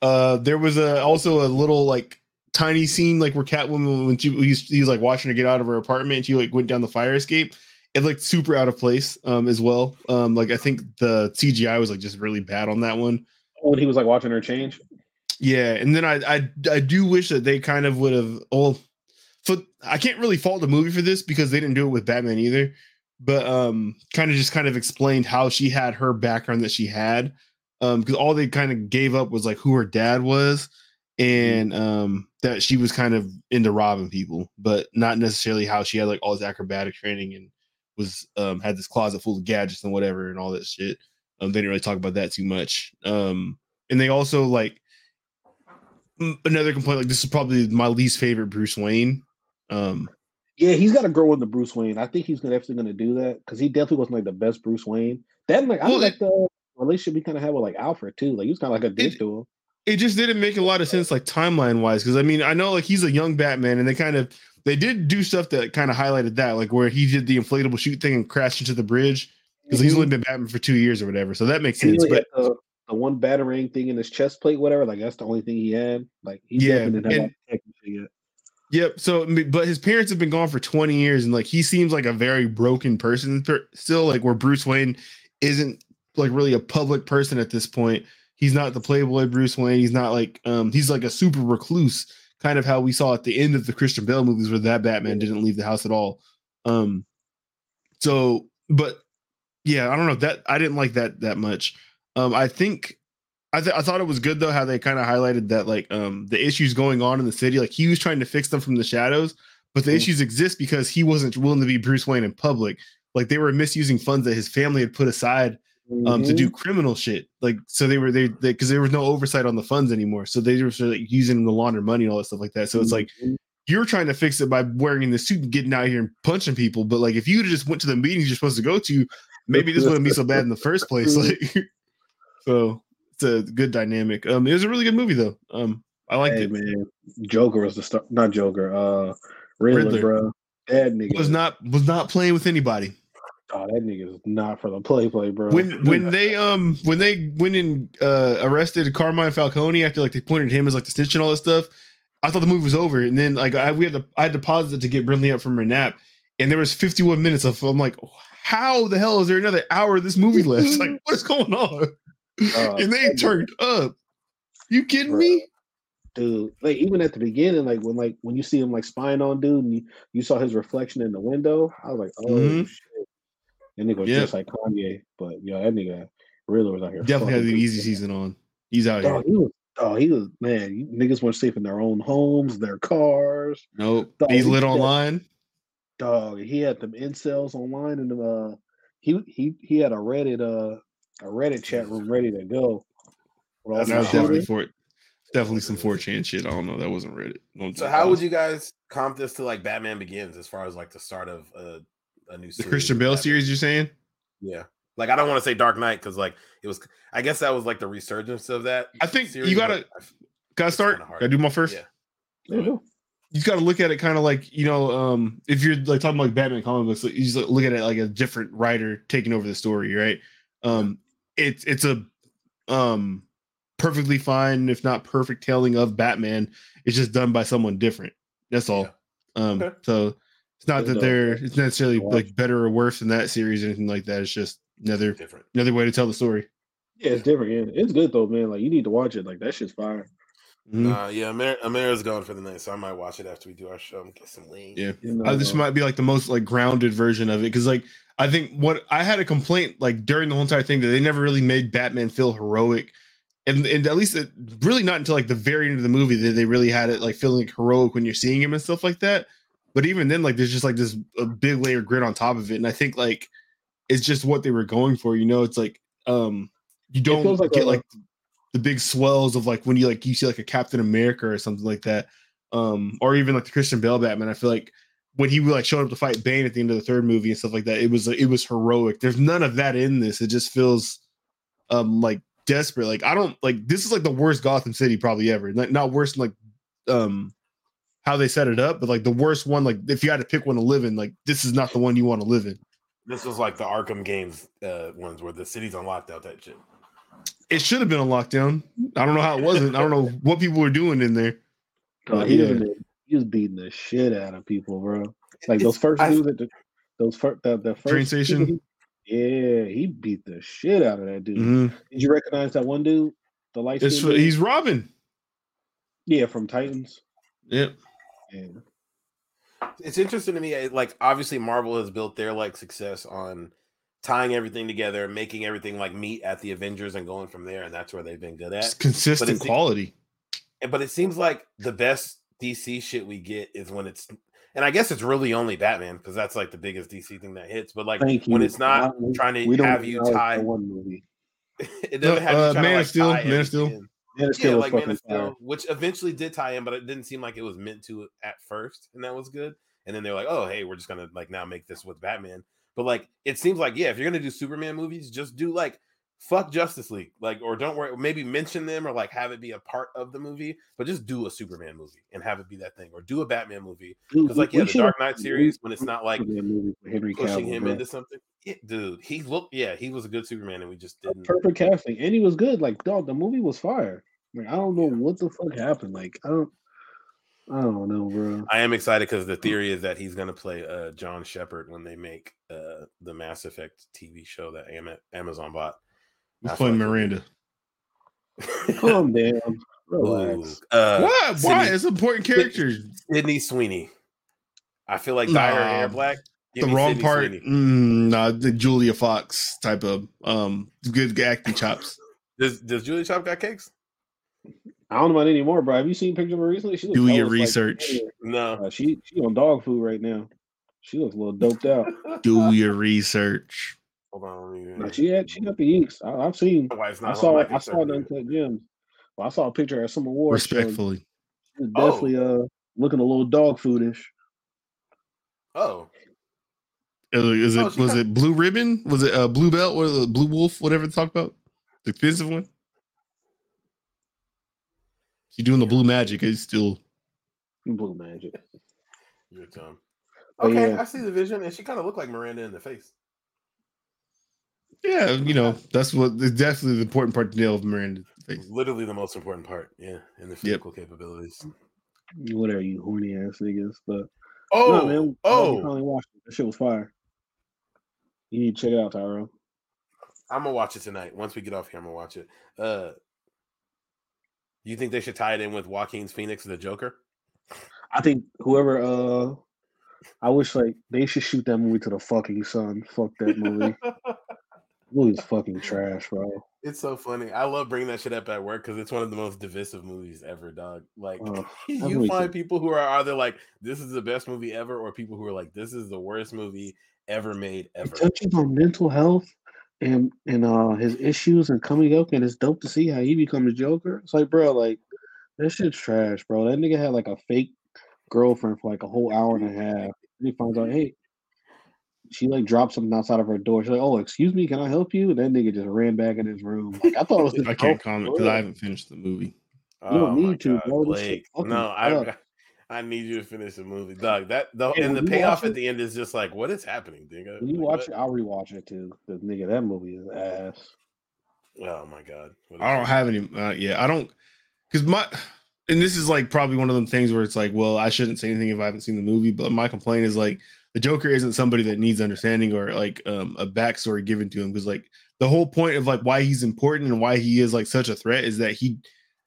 Uh, there was a also a little like tiny scene like where Catwoman when she he was, like watching her get out of her apartment and she like went down the fire escape. It looked super out of place um as well. Um, like I think the CGI was like just really bad on that one. When he was like watching her change. Yeah, and then I I I do wish that they kind of would have. Well, for I can't really fault the movie for this because they didn't do it with Batman either. But um, kind of just kind of explained how she had her background that she had. Um, because all they kind of gave up was like who her dad was, and um, that she was kind of into robbing people, but not necessarily how she had like all this acrobatic training and was um had this closet full of gadgets and whatever and all that shit. Um, they didn't really talk about that too much. Um, and they also like another complaint like this is probably my least favorite Bruce Wayne. Um, Yeah, he's got to grow into Bruce Wayne. I think he's gonna definitely going to do that because he definitely wasn't like the best Bruce Wayne. That like I Well, like the relationship he kind of had with like Alfred too. Like he was kind of like a dick It- to him. it just didn't make a lot of sense like timeline wise because I mean I know like he's a young Batman and they kind of they did do stuff that kind of highlighted that like where he did the inflatable shoot thing and crashed into the bridge because he's only been Batman for two years or whatever so that makes Mm-hmm. Sense but the, the one battering thing in his chest plate, whatever. Like that's the only thing he had. Like he Yeah, definitely didn't have and- yet. Yep. So, but his parents have been gone for 20 years, and like he seems like a very broken person still. Like where Bruce Wayne isn't like really a public person at this point. He's not the Playboy Bruce Wayne. He's not like um he's like a super recluse, kind of how we saw at the end of the Christian Bale movies, where that Batman didn't leave the house at all. Um. So, but yeah, I don't know that I didn't like that that much. Um, I think I, th- I thought it was good though how they kind of highlighted that like um the issues going on in the city like he was trying to fix them from the shadows but the Mhm. issues exist because he wasn't willing to be Bruce Wayne in public like they were misusing funds that his family had put aside um to Mhm. do criminal shit like so they were they because there was no oversight on the funds anymore so they were sort of, like using them to launder money and all that stuff like that so it's like Mhm. you're trying to fix it by wearing the suit and getting out here and punching people but like if you just went to the meetings you're supposed to go to maybe this wouldn't be so bad in the first place like so it's a good dynamic um it was a really good movie though um i liked Hey, it man, Joker was the star. Not Joker. Uh, Riddler, Riddler. bro. That nigga was not was not playing with anybody Oh, that nigga is not for the play, play, bro. when when they um when they went and uh arrested Carmine Falcone after like they pointed him as like the snitch and all this stuff, I thought the movie was over. And then like I we had to I had to pause it to get Brinley up from her nap, and there was 51 minutes of I'm like, how the hell is there another hour of this movie left? Like, what is going on? Uh, and they turned up. You kidding me? dude, like even at the beginning, like when like when you see him like spying on dude, and you, you saw his reflection in the window, I was like, oh Mhm. shit. That nigga was Yeah. just like Kanye, but yo, that nigga really was out here. Definitely had fucking the easy people. season on. He's out Dog, here. he was, oh, he was man. Niggas weren't safe in their own homes, their cars. Nope. dog, He's he lit online. Dog, he had them incels online, and uh, he he he had a Reddit uh a Reddit chat room ready to go. with That's That the was not shit. definitely for definitely some 4chan shit. I don't know. That wasn't Reddit. Don't So how would you guys comp this to like Batman Begins as far as like the start of a, a new the Christian of Bale Batman? series? You're saying? Yeah. Like I don't want to say Dark Knight because like it was I guess that was like the resurgence of that. I think you gotta- Gotta start. kinda. Gotta do my first. Yeah. Yeah. You got to look at it kind of like you know, um, if you're like talking about like Batman comic books, you just look at it like a different writer taking over the story, right? Um, it's it's a um perfectly fine, if not perfect, telling of Batman. It's just done by someone different. That's all. Um, Okay. so it's not that Good, they're it's necessarily like better or worse than that series or anything like that. It's just another different. another way to tell the story. Yeah, it's different. Yeah, it's good though, man. Like you need to watch it. Like that shit's fire. Mhm. Uh, yeah, Amir, Amir's going for the night, so I might watch it after we do our show and get some wings. Yeah. You know, Uh, this might be like the most like grounded version of it because like I think what I had a complaint like during the whole entire thing that they never really made Batman feel heroic, and and at least it, really not until like the very end of the movie that they really had it like feeling like heroic when you're seeing him and stuff like that. But even then, like there's just like this a big layer of grit on top of it, and I think like it's just what they were going for. You know, it's like um you don't like get a- like the big swells of like when you like you see like a Captain America or something like that. um, or even like the Christian Bale Batman. I feel like when he like showed up to fight Bane at the end of the third movie and stuff like that, it was it was heroic. There's none of that in this. It just feels um like desperate. Like I don't like this is like the worst Gotham City probably ever. Like not worse than like um how they set it up, but like the worst one. Like if you had to pick one to live in, like this is not the one you want to live in. This was like the Arkham games uh, ones where the city's on lockdown. that shit. It should have been a lockdown. I don't know how it wasn't. I don't know what people were doing in there. Uh, he, yeah. He was beating the shit out of people, bro. Like those first dudes at the those first the, the first train station. yeah, he beat the shit out of that dude. Mm-hmm. Did you recognize that one dude? The light. He's Robin. Yeah, from Titans. Yep. Yeah. It's interesting to me. Like, obviously, Marvel has built their like success on tying everything together, making everything like meet at the Avengers, and going from there. And that's where they've been good at. It's consistent but quality. But it seems like the best DC shit we get is when it's and I guess it's really only Batman because that's like the biggest DC thing that hits. But like Thank when you. it's not trying to have you tie one movie, it doesn't have uh, you Man of Steel, Man of Steel, Man of Steel, like Man of Steel, which eventually did tie in, but it didn't seem like it was meant to at first, and that was good. And then they're like, oh, hey, we're just gonna like now make this with Batman. But like, it seems like yeah, if you're gonna do Superman movies, just do like fuck Justice League, like, or don't worry, maybe mention them or like have it be a part of the movie, but just do a Superman movie and have it be that thing, or do a Batman movie because, like, yeah, the Dark Knight series when it's not like Henry pushing Cavill, him bro. into something, it, dude, he looked, yeah, he was a good Superman, and we just didn't perfect casting, and he was good. Like, dog, the movie was fire. Like, I don't know what the fuck happened. Like, I don't. I don't know, bro. I am excited because the theory is that he's going to play uh, John Shepard when they make uh, the Mass Effect TV show that Amazon bought. He's playing Miranda. Calm down. Relax. Uh, what? Why? It's important character. Sydney Sweeney. I feel like dye her hair black. Give the wrong Sydney part. Mm, nah, the Julia Fox type of um good acting chops. Does Does Julia Chop got cakes? I don't know about anymore, bro. Have you seen pictures of her recently? She Do your research. Like, no, uh, she she on dog food right now. She looks a little doped out. Do your research. Hold on. No, she had she got the yeeks. I, have seen. I saw I saw the uncut gems. Well, I saw a picture at some awards. Respectfully, she was definitely oh. uh looking a little dog foodish. Oh. Is it oh, was got... it blue ribbon? Was it uh blue belt or the blue wolf? Whatever to talk about, the expensive one. She doing the blue magic. It's still blue magic. Your time. Okay, yeah. I see the vision, and she kind of looked like Miranda in the face. Yeah, you know, that's what definitely the important part to nail of Miranda. Literally the most important part, yeah, in the physical yep. capabilities. Whatever you horny ass niggas, but oh, no, man, oh, probably watched it. That shit was fire. You need to check it out, Tyrell. I'm gonna watch it tonight. Once we get off here, I'm gonna watch it. Uh, you think they should tie it in with Joaquin's Phoenix, and the Joker? I think whoever. uh I wish like they should shoot that movie to the fucking sun. Fuck that movie. movie's fucking trash, bro. It's so funny. I love bringing that shit up at work because it's one of the most divisive movies ever, dog. Like oh, you find people who are either like, "This is the best movie ever," or people who are like, "This is the worst movie ever made ever." It touches on mental health and and uh his issues and coming up, and it's dope to see how he becomes Joker. It's like, bro, like that shit's trash, bro. That nigga had like a fake girlfriend for like a whole hour and a half. And he finds out, hey, she like dropped something outside of her door. She's like, "Oh, excuse me, can I help you?" And that nigga just ran back in his room. Like I thought it was. I can't comment because I haven't finished the movie. You don't oh need to, God, bro. Blake. No, I. I need you to finish the movie, Doug. That the hey, and the payoff at the end is just like, what is happening, nigga? When you like, watch what? it, I'll rewatch it too. Because nigga, that movie is ass. Oh my god! I don't have any. Uh, yeah, I don't. Because my and this is like probably one of them things where it's like, well, I shouldn't say anything if I haven't seen the movie. But my complaint is like the Joker isn't somebody that needs understanding or like um, a backstory given to him because like the whole point of like why he's important and why he is like such a threat is that he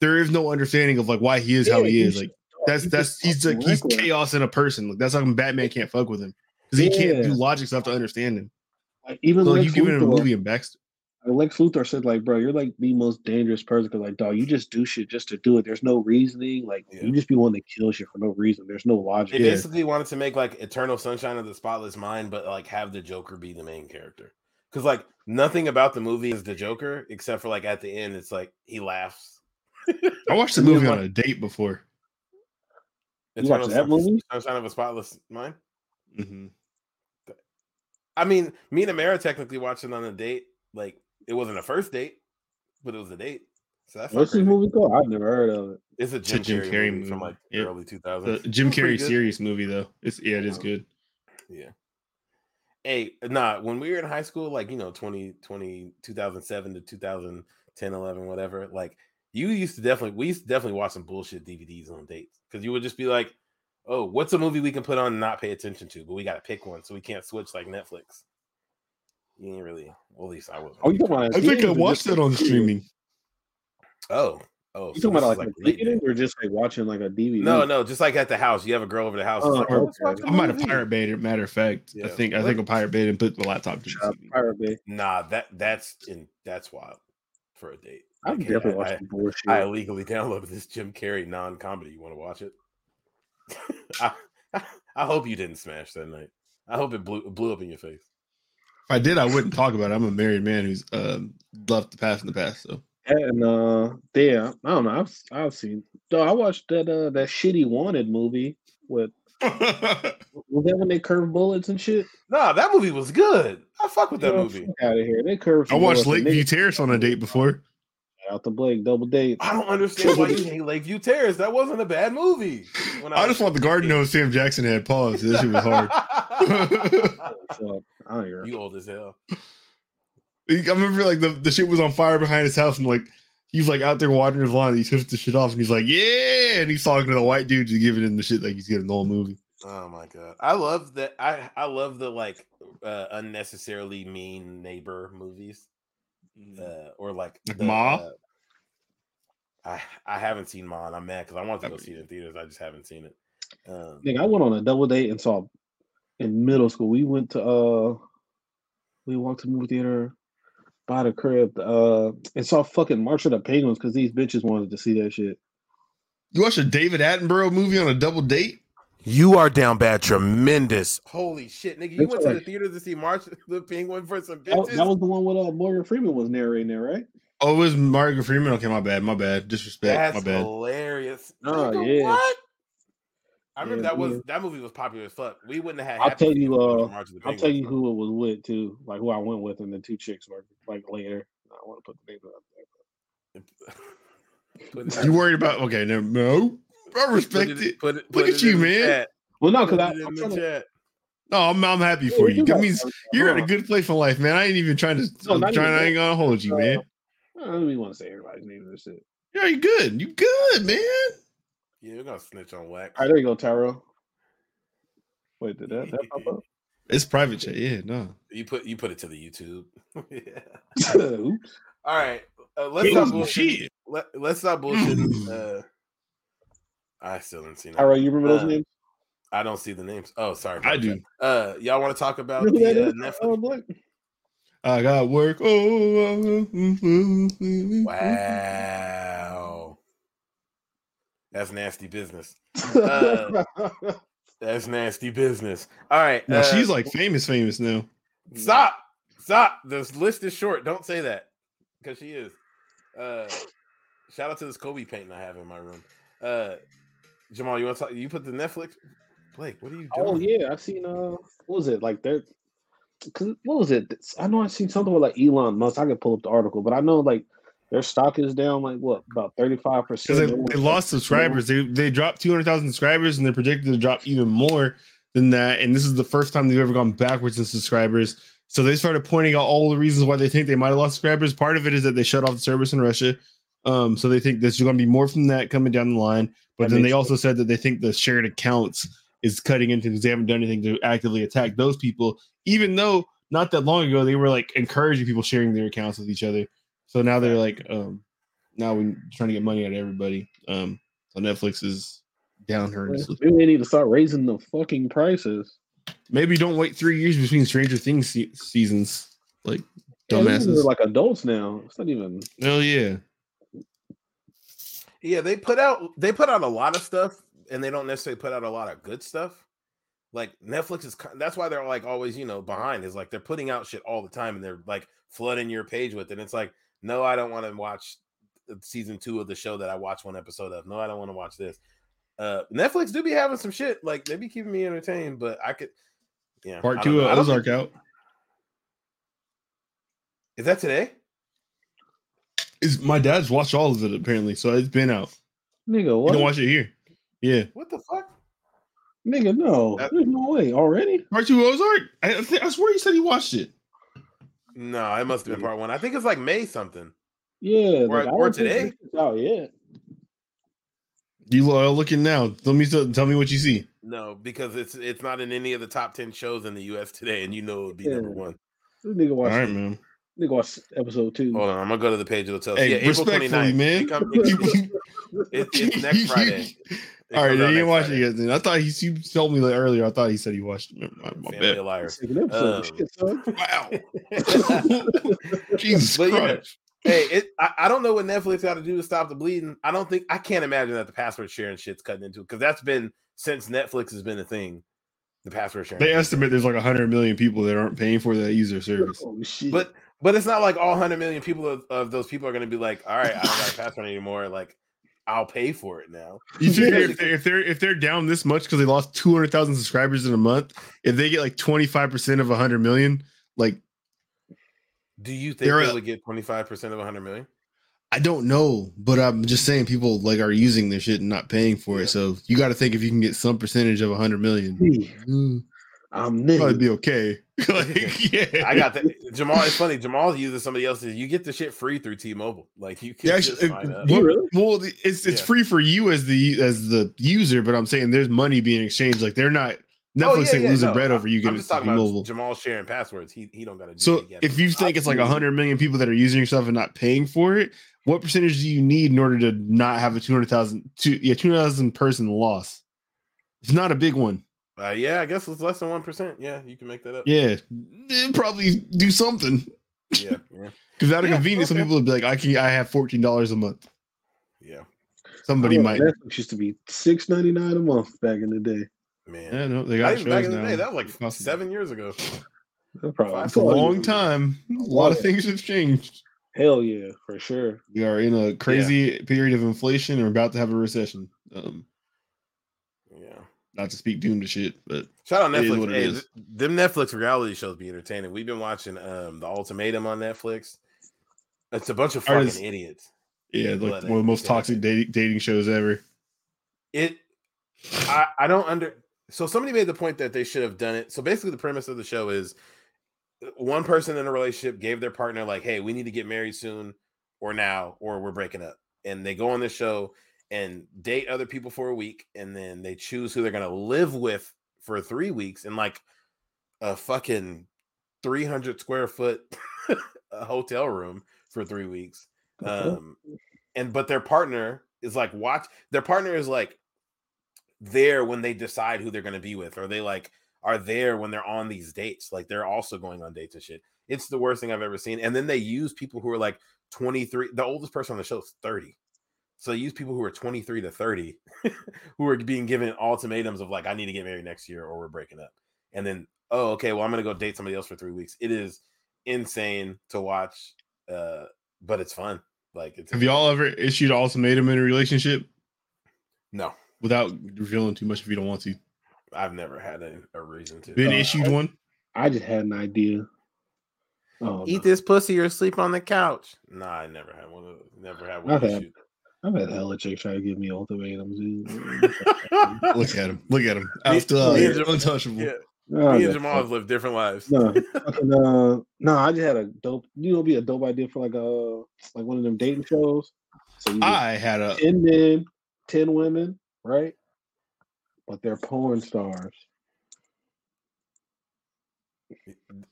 there is no understanding of like why he is yeah, how he is. Like that's that's he's like he's chaos in a person. Like that's how Batman can't fuck with him because he yeah. can't do logic stuff to understand him. Like even so, like, you giving him a movie and backstory. Lex Luthor said, like, bro, you're like the most dangerous person because, like, dog, you just do shit just to do it. There's no reasoning. Like, yeah. you just be one that kills shit for no reason. There's no logic. They basically wanted to make like Eternal Sunshine of the Spotless Mind, but like have the Joker be the main character. Because like nothing about the movie is the Joker except for like at the end, it's like he laughs. I watched the movie on a date before. You watched that movie? Sunshine of a Spotless Mind. hmm I mean, me and Amara technically watched it on a date. Like it wasn't a first date, but it was a date. So that's not What's this crazy. movie called? I've never heard of it. It's a It's Jim, a Jim Carrey, Carrey movie, from like Yeah. early 2000s. The Jim Carrey good. serious movie though. It's yeah, it is Um, good. Yeah. Hey, nah, when we were in high school, like, you know, 20, 20, 2007 to 2010, 11, whatever, like, you used to definitely, we used to definitely watch some bullshit DVDs on dates because you would just be like, oh, what's a movie we can put on and not pay attention to, but we got to pick one so we can't switch like Netflix. You ain't really, well, at least I wasn't. Oh, you really talking about? trying- I think I watched just that on streaming. Oh, oh, You so talking about this like, is a late theater or just like watching like a DVD? No, no, just like at the house. You have a girl over the house. It's uh, Oh, like, oh, okay. watch might have movie. pirate baited. Matter of fact, I Yeah. think I think I pirate baited and put the laptop to Shout the to TV. Pirate Bay. Nah, that that's in that's wild for a date. I'm Like, definitely I- watching I- bullshit. I illegally downloaded this Jim Carrey non-comedy. You want to watch it? I, I hope you didn't smash that night. I hope it blew blew up in your face. If I did, I wouldn't talk about it. I'm a married man who's um, left the past in the past. So And uh, yeah, I don't know. I've I've seen. Though I watched that uh that shitty Wanted movie with was that when they curved bullets and shit. Nah, that movie was good. I fuck with that Yo, movie. out of here. They curved. I watched bullets and Lakeview Terrace on a date before. Out the Blake double date. I don't understand why you hate Lakeview Terrace. That wasn't a bad movie. When I just want the garden know Sam Jackson had paused. This shit was hard. So, I don't hear. you old as hell. I remember like the, the shit was on fire behind his house and like he's like out there watering his lawn and he took the shit off and he's like, Yeah, and he's talking to the white dude just giving him the shit like he's getting the whole movie. Oh my god, I love that. I I love the like uh, unnecessarily mean neighbor movies, uh, or like Like the, Ma? uh, I I haven't seen Ma, and I'm mad because I want to go see it in theaters. I just haven't seen it. Um, Nigga, I went on a double date and saw in middle school. We went to uh we walked to the movie theater by the crib uh and saw fucking March of the Penguins because these bitches wanted to see that shit. You watched a David Attenborough movie on a double date? you are down bad, tremendous. Holy shit, nigga! You That's went to the theater to see March the Penguin for some bitches. that was the one with uh Morgan Freeman was narrating there, right? Oh, it was Margaret Freeman. Okay, my bad, my bad. Disrespect, That's my bad. hilarious. Oh, Nigga, yeah. What? I remember Yeah, that was yeah. that movie was popular as fuck. We wouldn't have had. I'll tell you, if it wasn't uh, for March of the I'll tell you who it was with too, like who I went with, and the two chicks were like later. I don't want to put the names out there. Put You worried about okay, no, no. I put respect it- it. Put it. Look put at you, man. chat. Well, no, because I it in I'm the trying to. No, I'm, I'm happy Yeah, for you you. That got- means you're in a good place in life, man. I ain't even trying to. No, I'm trying. even I ain't gonna hold you, uh, man. I don't even want to say everybody's name and shit. Yeah, you good. You good, man. Yeah, we're gonna snitch on wax. All right, there you go, Tyrell. Wait, did that, that pop up? It's private chat. Yeah, no. You put you put it to the YouTube. yeah. All right. Uh, let's Hey, stop bullshitting. Let, let's stop bullshitting. Uh, I still didn't see. Tyrell, you remember those Uh, names? I don't see the names. Oh, sorry. I do. that. Uh, y'all want to talk about You know the uh. Netflix? Oh, I got work. Oh, Wow. That's nasty business. Uh, That's nasty business. All right. Now uh, she's like famous, famous now. stop. Stop. This list is short. Don't say that. Because she is. Uh shout out to this Kobe painting I have in my room. Uh Jamal, you want to talk? You put the Netflix? Blake, what are you doing? oh yeah, I've seen. Uh, what was it like? There, cause what was it? I know I seen something with like Elon Musk. I could pull up the article, but I know like their stock is down like what about thirty five Because percent. they, they lost subscribers. They they dropped two hundred thousand subscribers, and they're predicted to drop even more than that. And this is the first time they've ever gone backwards in subscribers. So they started pointing out all the reasons why they think they might have lost subscribers. Part of it is that they shut off the service in Russia. Um, so they think there's going to be more from that coming down the line. But That then they makes also said that they think the shared accounts is cutting into because they haven't done anything to actively attack those people, even though not that long ago they were like encouraging people sharing their accounts with each other. So now they're like, um, now we're trying to get money out of everybody. Um, so Netflix is down horrendously. Maybe they need to start raising the fucking prices. Maybe don't wait three years between Stranger Things se- seasons. Like Yeah, these dumbasses. are like adults now. It's not even. Hell yeah. Yeah, they put out they put out a lot of stuff, and they don't necessarily put out a lot of good stuff. Like Netflix is, that's why they're like always, you know, behind. Is like they're putting out shit all the time, and they're like flooding your page with it. And it's like, no, I don't want to watch uh, season two of the show that I watched one episode of. No, I don't want to watch this. Uh, Netflix do be having some shit like they be keeping me entertained, but I could, yeah. Part two don't know. I of Ozark think- out. Is that today? Is my dad's watched all of it apparently, so it's been out. Nigga, You what? don't watch it here. Yeah. What the fuck? Nigga, no. That- There's no way. Already? Part two of Ozark? I, I, think, I swear you said he watched it. No, it must have been part one. I think it's like May something. Yeah. Or- like, or today? this is out yet. You are uh, looking now. Let me tell me what you see. No, because it's it's not in any of the top ten shows in the U.S. today, and you know it would be number one. This nigga All watched. right, man. Nigga watched episode two. Hold on, I'm gonna go to the page of the tell. Hey, yeah, April 29th. man. It come- it- it- it's next Friday. It All right, comes then out you didn't watch Friday. it yet. Then I thought he you told me like earlier. I thought he said he watched it. My, my Family bad. of liars. Second episode. Um, Wow. Jesus But yeah, Christ. hey, it, I, I don't know what Netflix got to do to stop the bleeding. I don't think I can't imagine that the password sharing shit's cutting into it because that's been since Netflix has been a thing. The password sharing, They estimate there's like hundred million people that aren't paying for that user service. Oh but but it's not like all hundred million people of, of those people are going to be like, all right, I don't got a password anymore. Like, I'll pay for it now. You figure if they're, if they're if they're down this much because they lost two hundred thousand subscribers in a month, if they get like twenty five percent of hundred million, like Do you think They're they a- would get twenty five percent of hundred million? I don't know, but I'm just saying people like are using their shit and not paying for Yeah. it. So you got to think if you can get some percentage of hundred million, Hey, mm, I'm probably be okay. like, yeah, I got that. Jamal, it's funny. Jamal uses somebody else's. You get the shit free through T-Mobile. Like you can Yeah, just actually, sign uh, up. well, really? well, it's it's Yeah. free for you as the as the user, but I'm saying there's money being exchanged. Like they're not Netflix Oh, yeah, ain't yeah, losing no, bread I- over you I'm getting just talking T-Mobile. Jamal sharing passwords. He he don't got to do. So if you think it's like Absolutely. 100 million people that are using your stuff and not paying for it, what percentage do you need in order to not have a 200,000 two, yeah, 200,000 person loss? It's not a big one. Uh, yeah, I guess it's less than one percent. Yeah, you can make that up. Yeah. Eh, probably do something. yeah, yeah. Because out of Yeah, convenience, some people would be like, I can I have $14 a month. yeah. Somebody might. remember Netflix used to be six ninety nine a month back in the day. Man, Yeah, no, they Not got even back shows in the now. day. That was like Possible. seven years ago. That's probably Five- It's a probably- long time. A lot of things have changed. Hell yeah, for sure. We are in a crazy period of inflation and we're about to have a recession. Um, Yeah. Not to speak doom to shit, but Shout out Netflix. what it Hey, is. th- them Netflix reality shows be entertaining. We've been watching um the Ultimatum on Netflix. It's a bunch of fucking Artists- idiots. yeah, like one of the most toxic dating, dating shows ever. it I, I don't under so somebody made the point that they should have done it so basically the premise of the show is uh, one person in a relationship gave their partner like hey we need to get married soon or now or we're breaking up and they go on this show and date other people for a week and then they choose who they're going to live with for three weeks in like a fucking 300 square foot hotel room for three weeks um and but their partner is like watch their partner is like there when they decide who they're going to be with or they like are there when they're on these dates like they're also going on dates and shit. It's the worst thing i've ever seen and then they use people who are like 23 the oldest person on the show is 30 so they use people who are 23 to 30 who are being given ultimatums of like i need to get married next year or we're breaking up and then oh okay well i'm going to go date somebody else for three weeks it is insane to watch uh but it's fun like it's Have y'all ever issued an ultimatum in a relationship no without revealing too much if you don't want to? I've never had a, a reason to Been Uh, issued I- one? I just had an idea. Oh, eat no. this pussy or sleep on the couch. Nah, I never had one. of- Never had one. I've had- issued. I've had hella chicks try to give me ultimatums. dude. Look at him. Look at him. Me- After uh, me and Jam- untouchable. Yeah, Oh, me and Jamal have lived different lives. No, fucking, uh, no, I just had a dope. You know, be a dope idea for like a like one of them dating shows. So I had a ten men, ten women, right? But they're porn stars.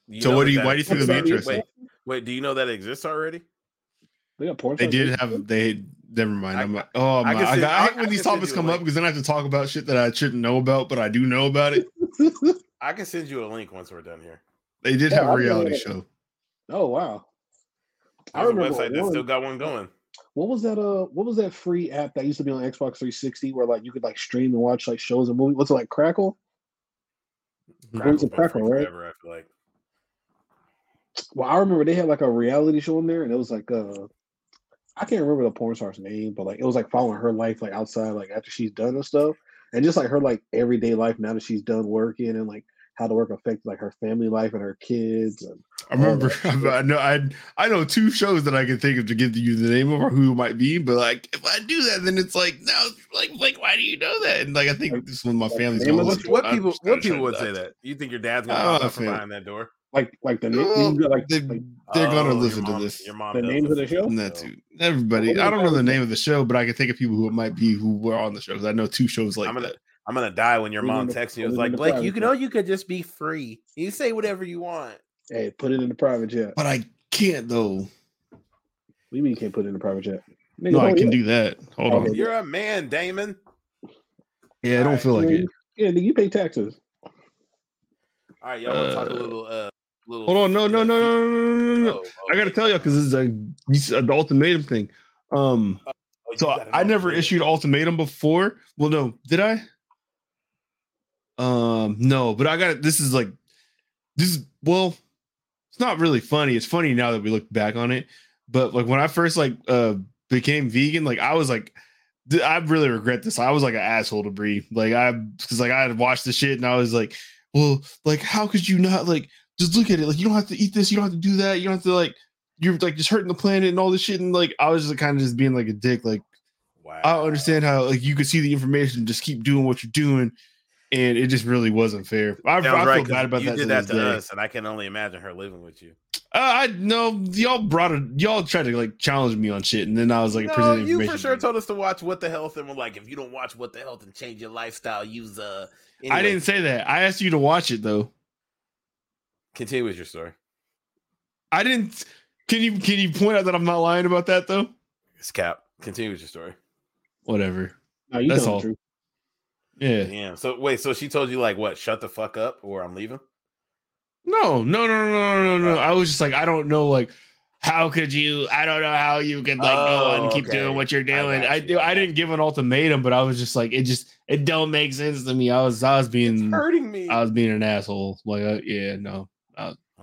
You So what do you- that why do you think it'd be interesting? Wait, wait, do you know that exists already? They got porn. they stars did have they never mind. I- I'm like, oh my can I, send- I I- hate when these topics come up because then I have to talk about shit that I shouldn't know about, but I do know about it. I can send you a link once we're done here. They did Yeah, have a reality know. show. Oh wow! I There's a remember website that still got one going. What was that? Uh, what was that free app that used to be on Xbox 360 where like you could like stream and watch like shows and movies? What's it like Crackle? Crackle's a been free Crackle, right? forever, I feel like. Well, I remember they had like a reality show in there, and it was like uh, I can't remember the porn star's name, but like it was like following her life like outside, like after she's done and stuff, and just like her like everyday life now that she's done working and like how the work affected like her family life and her kids. And I remember. I know. I I know two shows that I can think of to give you the name of or who it might be. But like, if I do that, then it's like, no, like, like, why do you know that? And like, I think this one, of my family's name going. of What, what people? What people would say that? You think your dad's gonna pop up behind that door? Like like the Well, name, like, they, like they're Oh, gonna your listen to this. Your mom The does names of the show? to That too. Everybody. Well, I don't know the name of the show, but I can think of people who it might be who were on the show. 'cause I know two shows like I'm gonna- that. I'm gonna die when your mom texts you. It's it like Blake, you can chat. know you could just be free. You say whatever you want. hey, put it in the private jet. But I can't though. What do you mean you can't put it in the private jet? Nigga, No, I can it. do that. Hold on. You're a man, Damon. Yeah, I don't feel like it. Yeah, nigga, you pay taxes. All right, y'all want to talk a Uh, little? Uh, little. Hold on. No, no, no, no, no, no, no, no. oh, I gotta tell y'all because this is a an ultimatum thing. Um, Oh, so got it I never issued ultimatum before. Well, no, did I? Um, no, but I got this is like this is well, it's not really funny. It's funny now that we look back on it. But like when I first like uh became vegan, like I was like I really regret this. I was like an asshole to Brie. Like I because like I had watched the shit and I was like, well, like how could you not like just look at it? Like you don't have to eat this, you don't have to do that, you don't have to like you're like just hurting the planet and all this shit. And like I was just kind of just being like a dick, like Wow. I don't understand how like you could see the information, and just keep doing what you're doing, and it just really wasn't fair. I, I Sounds feel bad about you that. did that to day. us, and I can only imagine her living with you. Uh, I know y'all brought it. Y'all tried to like challenge me on shit, and then I was like, no, you for sure told us to watch What the Health, and we're like, if you don't watch What the Health and change your lifestyle, use uh. I didn't say that. I asked you to watch it though. Continue with your story. I didn't. Can you can you point out that I'm not lying about that though? It's Cap. Continue with your story. Whatever. No, you That's all. the truth. Yeah. Damn. So wait, so she told you like what? Shut the fuck up, or I'm leaving. No, no, no, no, no, no. I was just like, I don't know, like, how could you? I don't know how you could like go Oh, and keep okay. doing what you're doing. got I, do. I I didn't give an ultimatum, but I was just like, it just it don't make sense to me. I was I was being Hurting me. I was being an asshole. Like, uh, yeah, no,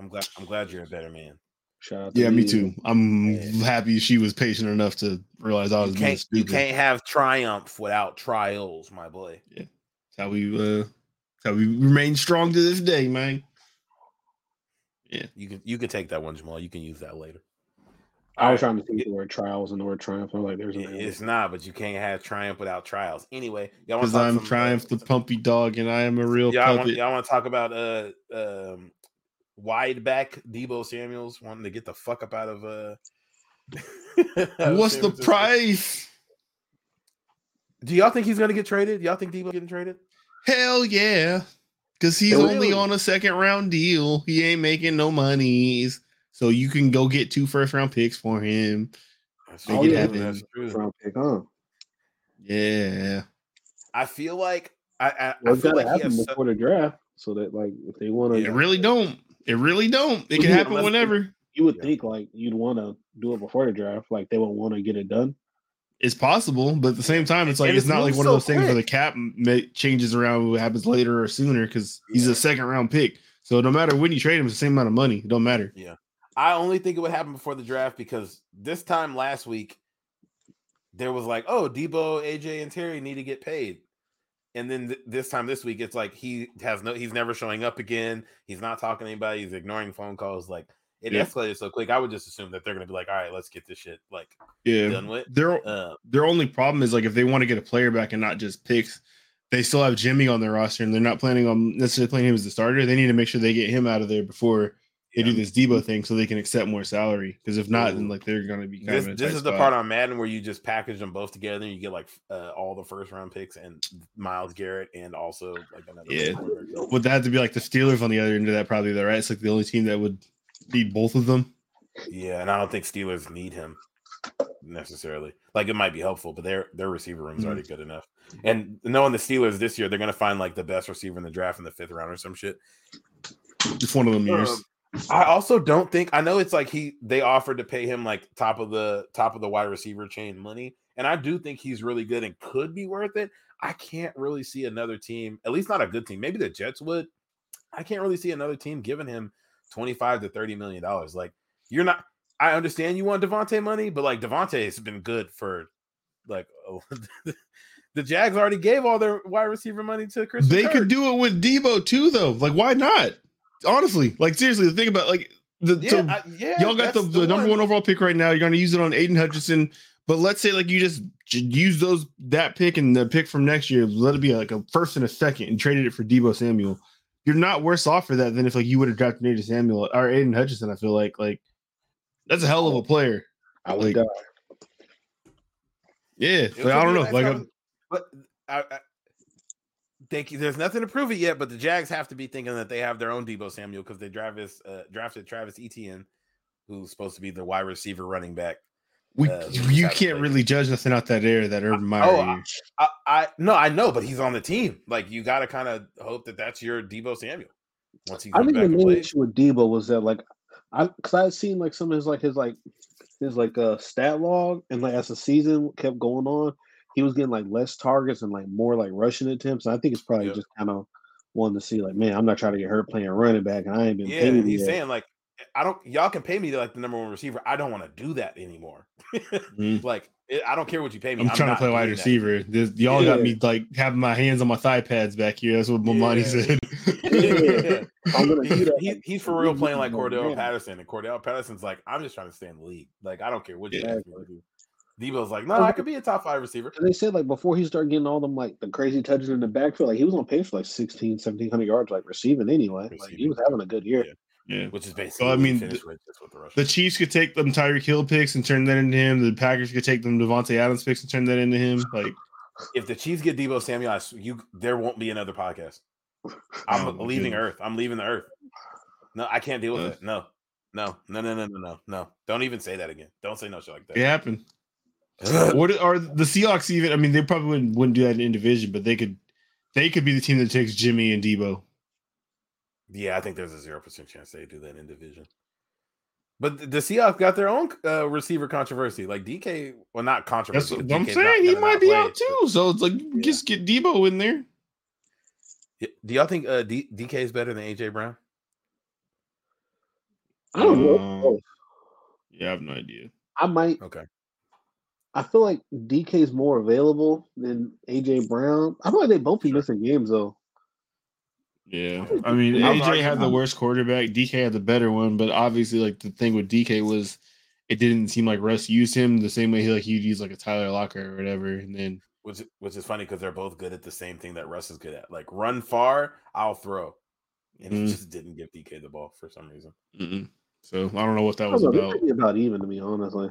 I'm glad. I'm glad you're a better man. Shout out to yeah, me you. too. I'm Yeah. happy she was patient enough to realize I You was being can't. You can't have triumph without trials, my boy. That's how we uh, how we remain strong to this day, man. Yeah, you can. You can take that one, Jamal. You can use that later. I was trying to think the word trials and the word triumph. I'm like, there's an It- It's not, but you can't have triumph without trials. Anyway, y'all want Because to talk I'm some, uh, Triumph the Pumpy Dog, and I am a real Y'all want, y'all want to talk about uh um wide back Deebo Samuels wanting to get the fuck up out of uh. What's the price? Do y'all think he's gonna get traded? Y'all think Deebo getting traded? Hell yeah. Because he's Really? only on a second round deal. He ain't making no monies. So you can go get two first round picks for him. That's Make it true, that's true. pick, huh? Yeah. I feel like I I, I Well, it's feel got to like he happen has so- before the draft, so that like if they want It to, really don't. It really don't. It can Yeah, happen unless- whenever. you would Yeah. think like you'd want to do it before the draft. Like they would want to get it done. It's possible, but at the same time, it's like And it's it's not like moved one of so those things where the cap ma- changes around what happens later or sooner because he's Yeah. a second round pick. So no matter when you trade him, it's the same amount of money. It don't matter. Yeah, I only think it would happen before the draft because this time last week there was like, oh, Deebo, AJ, and Terry need to get paid. And then th- this time this week, it's like he has no, he's never showing up again. He's not talking to anybody. He's ignoring phone calls. Like it Yeah. escalated so quick. I would just assume that they're going to be like, all right, let's get this shit like Yeah. done with. Their Uh, their only problem is like if they want to get a player back and not just picks, they still have Jimmy on their roster and they're not planning on necessarily playing him as the starter. They need to make sure they get him out of there before they do this Deebo thing so they can accept more salary. Because if not, then like they're gonna be kind This, of this is the part on Madden where you just package them both together and you get like uh, all the first round picks and Myles Garrett and also like another. Yeah. Would that have to be like the Steelers on the other end of that? Probably though, right? It's like the only team that would need both of them. Yeah, and I don't think Steelers need him necessarily. Like it might be helpful, but their their receiver room is Mhm. already good enough. And knowing the Steelers this year, they're gonna find like the best receiver in the draft in the fifth round or some shit. Just one of them years. Um, I also don't think I know it's like he they offered to pay him like top of the top of the wide receiver chain money, and I do think he's really good and could be worth it. I can't really see another team, at least not a good team. Maybe the Jets would. I can't really see another team giving him 25 to 30 million dollars. Like you're not I understand you want Davante money, but like Davante has been good for like oh, the Jags already gave all their wide receiver money to Chris. They could do it with Deebo too, though. Like, why not? Honestly, like seriously, the thing about like the Yeah, so I- yeah, y'all got the, that's the number one overall pick right now. You're going to use it on Aidan Hutchinson, but let's say like you just use those that pick and the pick from next year, let it be like a first and a second, and traded it for Deebo Samuel. You're not worse off for that than if like you would have drafted Aiden Samuel or Aidan Hutchinson. I feel like like that's a hell of a player. I would Like, die. Yeah, like, I don't know. a nice Like, but I, I thank you. There's nothing to prove it yet, but the Jags have to be thinking that they have their own Deebo Samuel because they Travis uh, drafted Travis Etienne, who's supposed to be the wide receiver running back. we uh, you can't played. really judge nothing out that air that Urban Meyer. Oh, year. I, I no, I know, but he's on the team. Like you got to kind of hope that that's your Deebo Samuel once he I think the and main issue with Deebo was that like I because I had seen like some of his like his like his like uh stat log and like as the season kept going on, he was getting like less targets and like more like rushing attempts. And I think it's probably Yeah. just kind of wanting to see like, man, I'm not trying to get hurt playing running back, and I ain't been Yeah, paid he's yet. saying like, I don't. Y'all can pay me like the number one receiver. I don't want to do that anymore. Mhm. Like it, I don't care what you pay me. I'm, trying to play wide receiver. This, y'all got me like having my hands on my thigh pads back here. That's what Bomani Yeah. said. I'm gonna He's, he, he's for real playing like Yeah. Cordarrelle Patterson, and Cordarrelle Patterson's like, I'm just trying to stay in the league. Like, I don't care what you ask me to do. Deebo's like, no, I could be a top five receiver. And they said like before he started getting all them like the crazy touches in the backfield, like he was on pace for like 16, 1700 yards, like receiving anyway. Like he was having a good year. Yeah. yeah. Which is basically. Well, I mean, finished with, the. The Chiefs could take them Tyreek Hill picks and turn that into him. The Packers could take them Davante Adams picks and turn that into him. Like, if the Chiefs get Deebo Samuel, I s- you there won't be another podcast. I'm Oh, leaving goodness. Earth. I'm leaving the Earth. No, I can't deal with Uh. it. No, no, no, no, no, no, no, no. Don't even say that again. Don't say no shit like that. it happened. What are the Seahawks even? I mean, they probably wouldn't, wouldn't do that in division, but they could. They could be the team that takes Jimmy and Deebo. Yeah, I think there's a zero percent chance they do that in division. But the- the Seahawks got their own uh, receiver controversy. Like DK, well, not That's controversy. I'm DK 's saying. not He might be play, out too. So it's like Yeah. just get Deebo in there. Do y'all think uh, D- DK is better than AJ Brown? I don't know. Um, Yeah, I have no idea. I might. Okay. I feel like DK is more available than AJ Brown. I feel like they both be Sure. missing games though. Yeah, I mean, I was AJ had the arguing- worst quarterback. DK had the better one, but obviously, like the thing with DK was, it didn't seem like Russ used him the same way he like he'd use like a Tyler Lockett or whatever, and then Which which is funny because they're both good at the same thing that Russ is good at. Like run far, I'll throw. And he Mhm. just didn't give DK the ball for some reason. mm-mm. so I don't know what that was know, about. about even to me, honestly.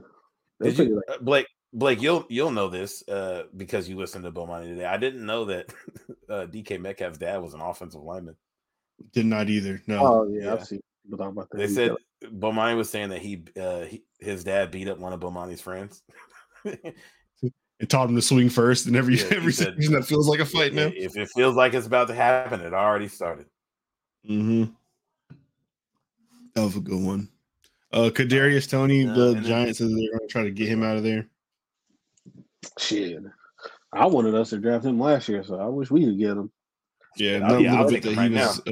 They're Did you, like, uh, Blake? Blake, you'll you'll know this uh, because you listened to Bomani today. I didn't know that uh, DK Metcalf's dad was an offensive lineman. Did not either. No, oh yeah, Yeah. I've seen people talk about that. They said got- Bomani was saying that he, uh, he his dad beat up one of Bomani's friends. it taught him to swing first, and every Yeah, every said- season that feels like a fight now. if it feels like it's about to happen, it already started. Mm-hmm. That was a good one. Uh, Kadarius Toney, Yeah, the Giants says they're going to try to get him out of there. Shit. I wanted us to draft him last year, so I wish we could get him. Yeah, Yeah, that yeah, I'll little bit that he right was. uh,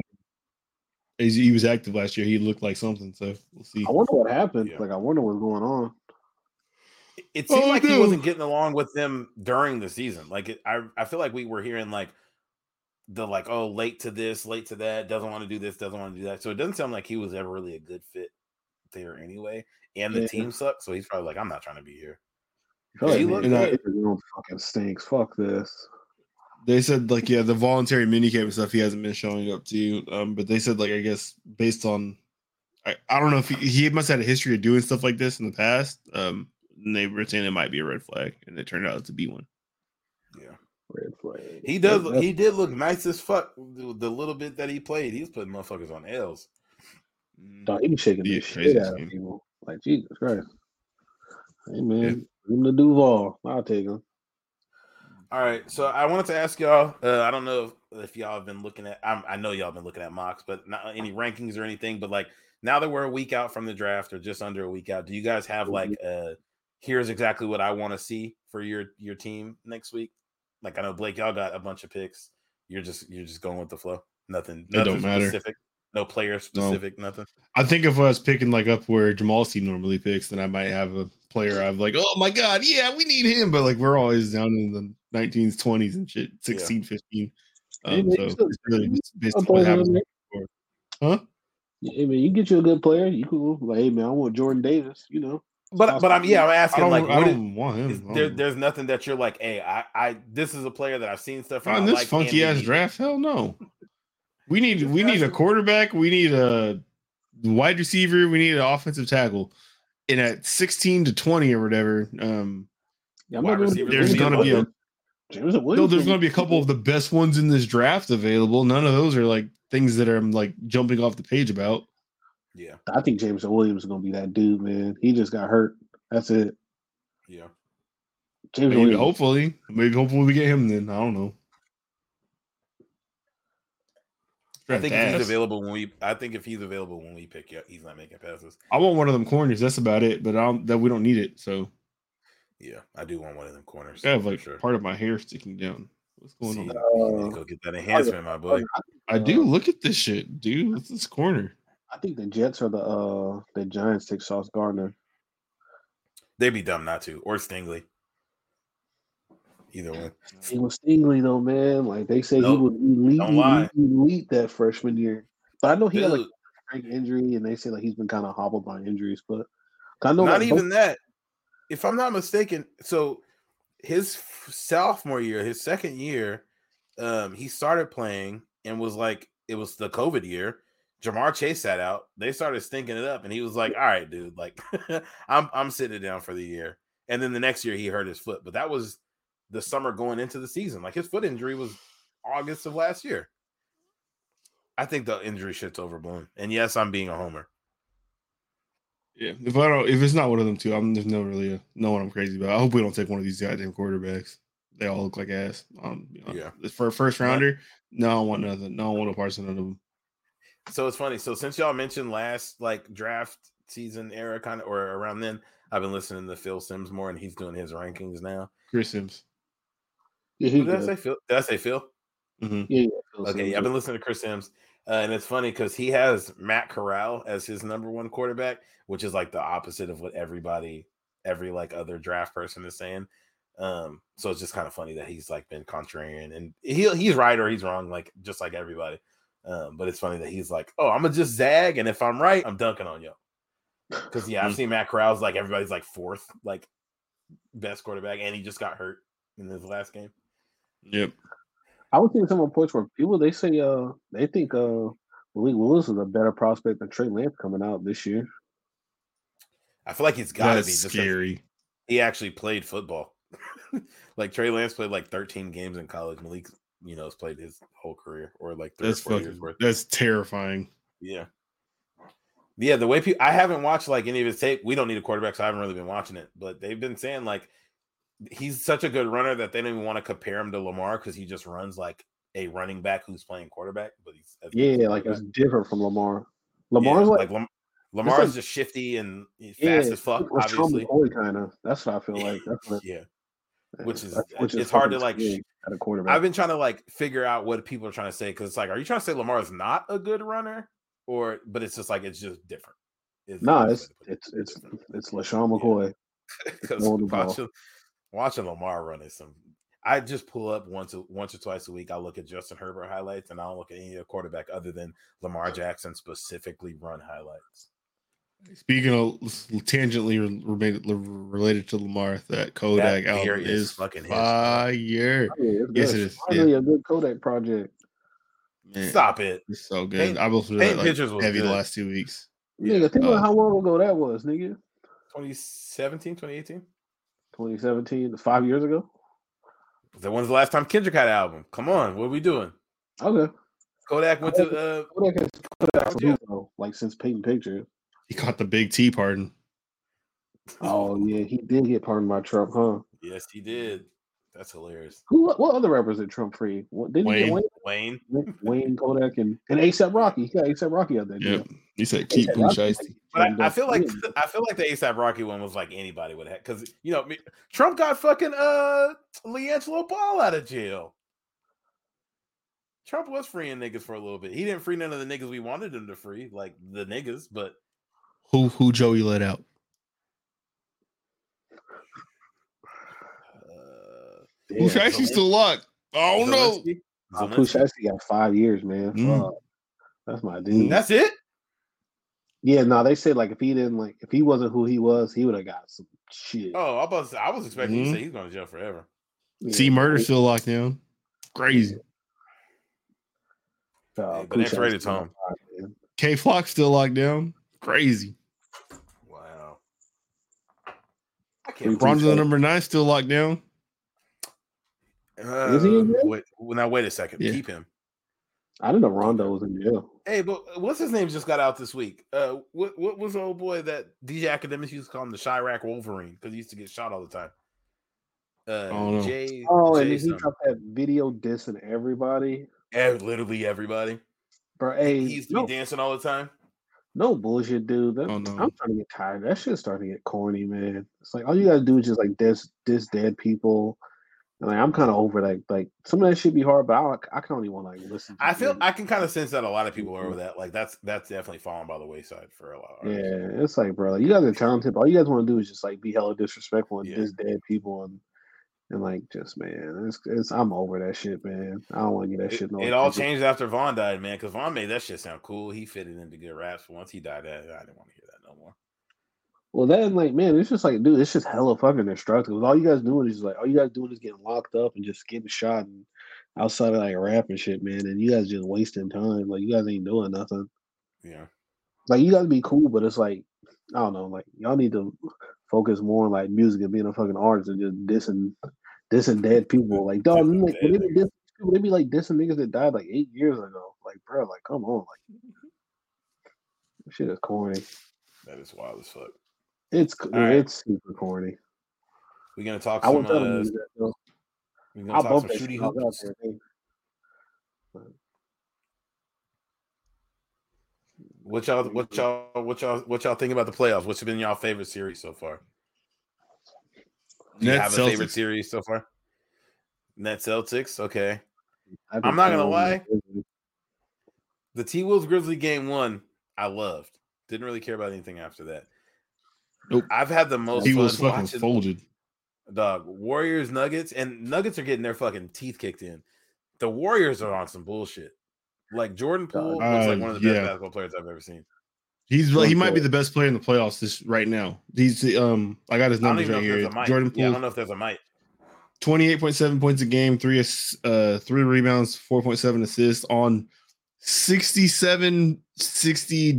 he was active last year. He looked like something. So we'll see. I wonder what happened. Yeah. Like I wonder what's going on. It seemed Oh, like he wasn't getting along with them during the season. Like it, I, I feel like we were hearing like the like, oh, late to this, late to that, doesn't want to do this, doesn't want to do that. So it doesn't sound like he was ever really a good fit there anyway. And the Yeah. team sucks, so he's probably like, I'm not trying to be here. I feel like, He man, looked And I- this fucking stinks. Fuck this. They said like yeah, the voluntary minicamp and stuff he hasn't been showing up to. Um, but they said like I guess based on, I, I don't know if he, he must have had a history of doing stuff like this in the past. Um, and they were saying it might be a red flag, and it turned out to be one. Yeah, Red flag. he does. That- he did look nice as fuck. The, the little bit that he played, he was putting motherfuckers on L's. Dog, he be shaking the shit out of people. Like Jesus Christ. Hey man, give him the Duval. I'll take him. All right, so I wanted to ask y'all. Uh, I don't know if, if y'all have been looking at. I'm, I know y'all have been looking at mocks, but not any rankings or anything. But like now that we're a week out from the draft, or just under a week out, do you guys have like, uh, here's exactly what I want to see for your your team next week? Like I know Blake, y'all got a bunch of picks. You're just you're just going with the flow. Nothing. It don't nothing matter. Specific. No player specific, nothing. I think if I was picking like up where Jamal's team normally picks, then I might have a player I'm like, oh my god, yeah, we need him. But like we're always down in the 19s, 20s and shit, 16, 15. Um, Hey, man, so you it's really just based on what happens. in. Huh? Hey man, you get you a good player. You could like, hey man, I want Jordan Davis. You know, But but I'm yeah, I'm I asking don't, like I what don't want him. is, don't there, there's nothing that you're like, hey, I, I this is a player that I've seen stuff from. on this like funky and ass draft. Hell no. We need we need a quarterback. We need a wide receiver. We need an offensive tackle. And at 16 to 20 or whatever, um, yeah, Wide receiver, there's gonna be a Williams. No, there's gonna be a couple of the best ones in this draft available. None of those are like things that I'm like jumping off the page about. Yeah, I think Jameson Williams is gonna be that dude, man. He just got hurt. That's it. yeah. James Maybe Williams. hopefully, maybe hopefully we get him then. I don't know. I think if he's available when we, I think if he's available when we pick, yeah, he's not making passes. I want one of them corners. That's about it. But I don't, that we don't need it. So Yeah, I do want one of them corners. I have like sure. part of my hair sticking down. What's going See, on? you need to Uh, go get that enhancement, my boy. I do look at this shit, dude. What's this corner? I think the Jets are the uh the Giants take Sauce Gardner. They'd be dumb not to, or Stingley. Either one. He was Stingley though, man. Like they say Nope. he was elite, elite, elite that freshman year. But I know he had like a great injury, and they say like he's been kind of hobbled by injuries. But I know not like, even that. If I'm not mistaken, so his sophomore year, his second year, um, he started playing and was like, it was the COVID year. Ja'Marr Chase sat out. They started stinking it up, and he was like, "All right, dude, like, I'm I'm sitting it down for the year." And then the next year, he hurt his foot, but that was the summer going into the season. Like his foot injury was August of last year. I think the injury shit's overblown. And yes, I'm being a homer. Yeah, if I don't, if it's not one of them two, I'm there's no really a, no one I'm crazy about. I hope we don't take one of these goddamn quarterbacks. They all look like ass. Um, you know, Yeah. for a first rounder, no, I don't want nothing. No, I want a parts of none of them. So it's funny. So since y'all mentioned last like draft season era kind of or around then, I've been listening to Phil Sims more and he's doing his rankings now. Chris Sims. Yeah, he Did I say Phil? Did I say Phil? hmm yeah, yeah, Okay, yeah, I've been listening to Chris Sims. Uh, and it's funny because he has Matt Corral as his number one quarterback, which is like the opposite of what everybody, every like other draft person is saying. Um, so it's just kind of funny that he's like been contrarian and he he's right or he's wrong, like just like everybody. Um, but it's funny that he's like, oh, I'm gonna just zag, and if I'm right, I'm dunking on you. Because yeah, I've Mhm. seen Matt Corral's like everybody's like fourth, like best quarterback, and he just got hurt in his last game. Yep. I was seeing some reports where people they say uh they think uh Malik Willis is a better prospect than Trey Lance coming out this year. I feel like he's got to be scary. he actually played football. like Trey Lance played like 13 games in college. Malik, you know, has played his whole career or like three That's or four years worth. That's terrifying. Yeah. Yeah, the way people I haven't watched like any of his tape. We don't need a quarterback, so I haven't really been watching it. But they've been saying like he's such a good runner that they don't even want to compare him to Lamar because he just runs like a running back who's playing quarterback. But he's as good as Yeah, like it's different from Lamar. Yeah, Lamar's like, Lam- Lamar's like- just shifty and he's yeah, fast as fuck, obviously. Kind of. That's what I feel like. That's what, yeah. which is- that's- it's hard to, like, at a quarterback. I've been trying to like figure out what people are trying to say because it's like, are you trying to say Lamar is not a good runner, or but it's just like it's just different. Is no, best it's way to put it. it's it's it's LeSean McCoy. because throwing the ball. Watching, watching Lamar run is some. I just pull up once once or twice a week. I look at Justin Herbert highlights, and I don't look at any other quarterback other than Lamar Jackson specifically run highlights. Speaking of tangentially related, related to Lamar, that Kodak That beer album is is fucking his, bro. fire. Yeah, it's Yes, good. it is, Finally, a good Kodak project. Man, Stop it. It's so good. Paint- I've listened to that like, Pictures was heavy the last two weeks. Yeah. Nigga, think uh, about how long ago that was, nigga. 2017, 2018. 2017, five years ago. That when's the last time Kendrick had an album? Come on, what are we doing? Okay. Kodak went to uh, Kodak has Kodak for Yeah. though? like since Painting Pictures. He caught the big T pardon. Oh yeah, he did get pardoned by Trump, huh? yes, he did. That's hilarious. Who? What other rappers did Trump free? What, didn't Wayne. Wayne? Wayne, Wayne, Kodak, and and ASAP Rocky. He got ASAP Rocky out there. Yep. He said keep A$AP Pooh Shiesty. but I, I feel like. I feel like the ASAP Rocky one was like anybody would have because you know me- Trump got fucking uh LiAngelo Ball out of jail. Trump was freeing niggas for a little bit. He didn't free none of the niggas we wanted him to free, like the niggas, but Who who Joey let out? Uh, Who's Yeah, actually still locked? Oh no. Zelensky- uh, Zelensky. Kushevsky got five years, man. Mm. Fuck. That's my dude. That's it. yeah, no, they said like if he didn't like if he wasn't who he was, he would have got some shit. Oh, I was, about to say- I was expecting you Mhm. to say he's going to jail forever. Yeah. See, murder still locked down. Crazy. Uh, Hey, but X-rated Tom. got five, man. K Flock still locked down. Crazy. Wow. I Three can't. Bron- Bronze number nine still locked down. Uh, Is he in jail? wait, well, now wait a second. Yeah. Keep him. I didn't know Rondo was in jail. Hey, but what's his name just got out this week? Uh, what what was the old boy that DJ Akademiks used to call him the Chiraq Wolverine because he used to get shot all the time. Uh, don't. Jay. Oh, and Jay then he something. dropped that video dissing everybody. Ev- literally everybody. Bro, hey, He used to no, be dancing all the time. no bullshit, dude. That, Oh, no. I'm trying to get tired. That shit's starting to get corny, man. It's like all you gotta do is just like diss diss dead people. And like I'm kind of over like like some of that should be hard, but I I can only want to like listen. To I feel it. I can kind of sense that a lot of people are over that. Like that's that's definitely fallen by the wayside for a lot. Of artists. Yeah, it's like, bro, like, you guys are talented. But all you guys want to do is just like be hella disrespectful and Yeah. diss dead people and and like just man, it's, it's I'm over that shit, man. I don't want to get that It, shit. No it all changed after Von died, man. Because Von made that shit sound cool. He fitted into good raps. Once he died, I, I didn't want to hear that no more. Well, then like man, it's just like, dude, it's just hella fucking destructive. All you guys doing is like all you guys doing is getting locked up and just getting shot and outside of like rap and shit, man. And you guys just wasting time. Like you guys ain't doing nothing. Yeah. Like you guys be cool, but it's like I don't know, like y'all need to focus more on like music and being a fucking artist and just dissing dissing dead people. Like dog, like, they be dissing they be like dissing niggas that died like eight years ago. Like, bro, like come on, like shit is corny. That is wild as fuck. It's All right. it's super corny. We're gonna talk I some. would Uh, them to do that though. we're gonna I'll talk some that shooty shit out hoops. there. What y'all, what y'all, what y'all, what y'all think about the playoffs? What's been y'all favorite series so far? Do you Nets, have a favorite series so far? Net Celtics. Okay. I think I'm not gonna lie. The T Wolves Grizzly game one, I loved. Didn't really care about anything after that. Nope. I've had the most He fun was fucking watching folded. dog Warriors Nuggets, and Nuggets are getting their fucking teeth kicked in. The Warriors are on some bullshit. Like Jordan Poole looks Uh, like one of the best basketball players I've ever seen. He's like he Jordan might be the best player in the playoffs this right now. He's um I got his I numbers right here. a mic. Jordan yeah, I don't know if there's a mic. 28.7 points a game, three ass- uh three rebounds, 4.7 assists on 67 60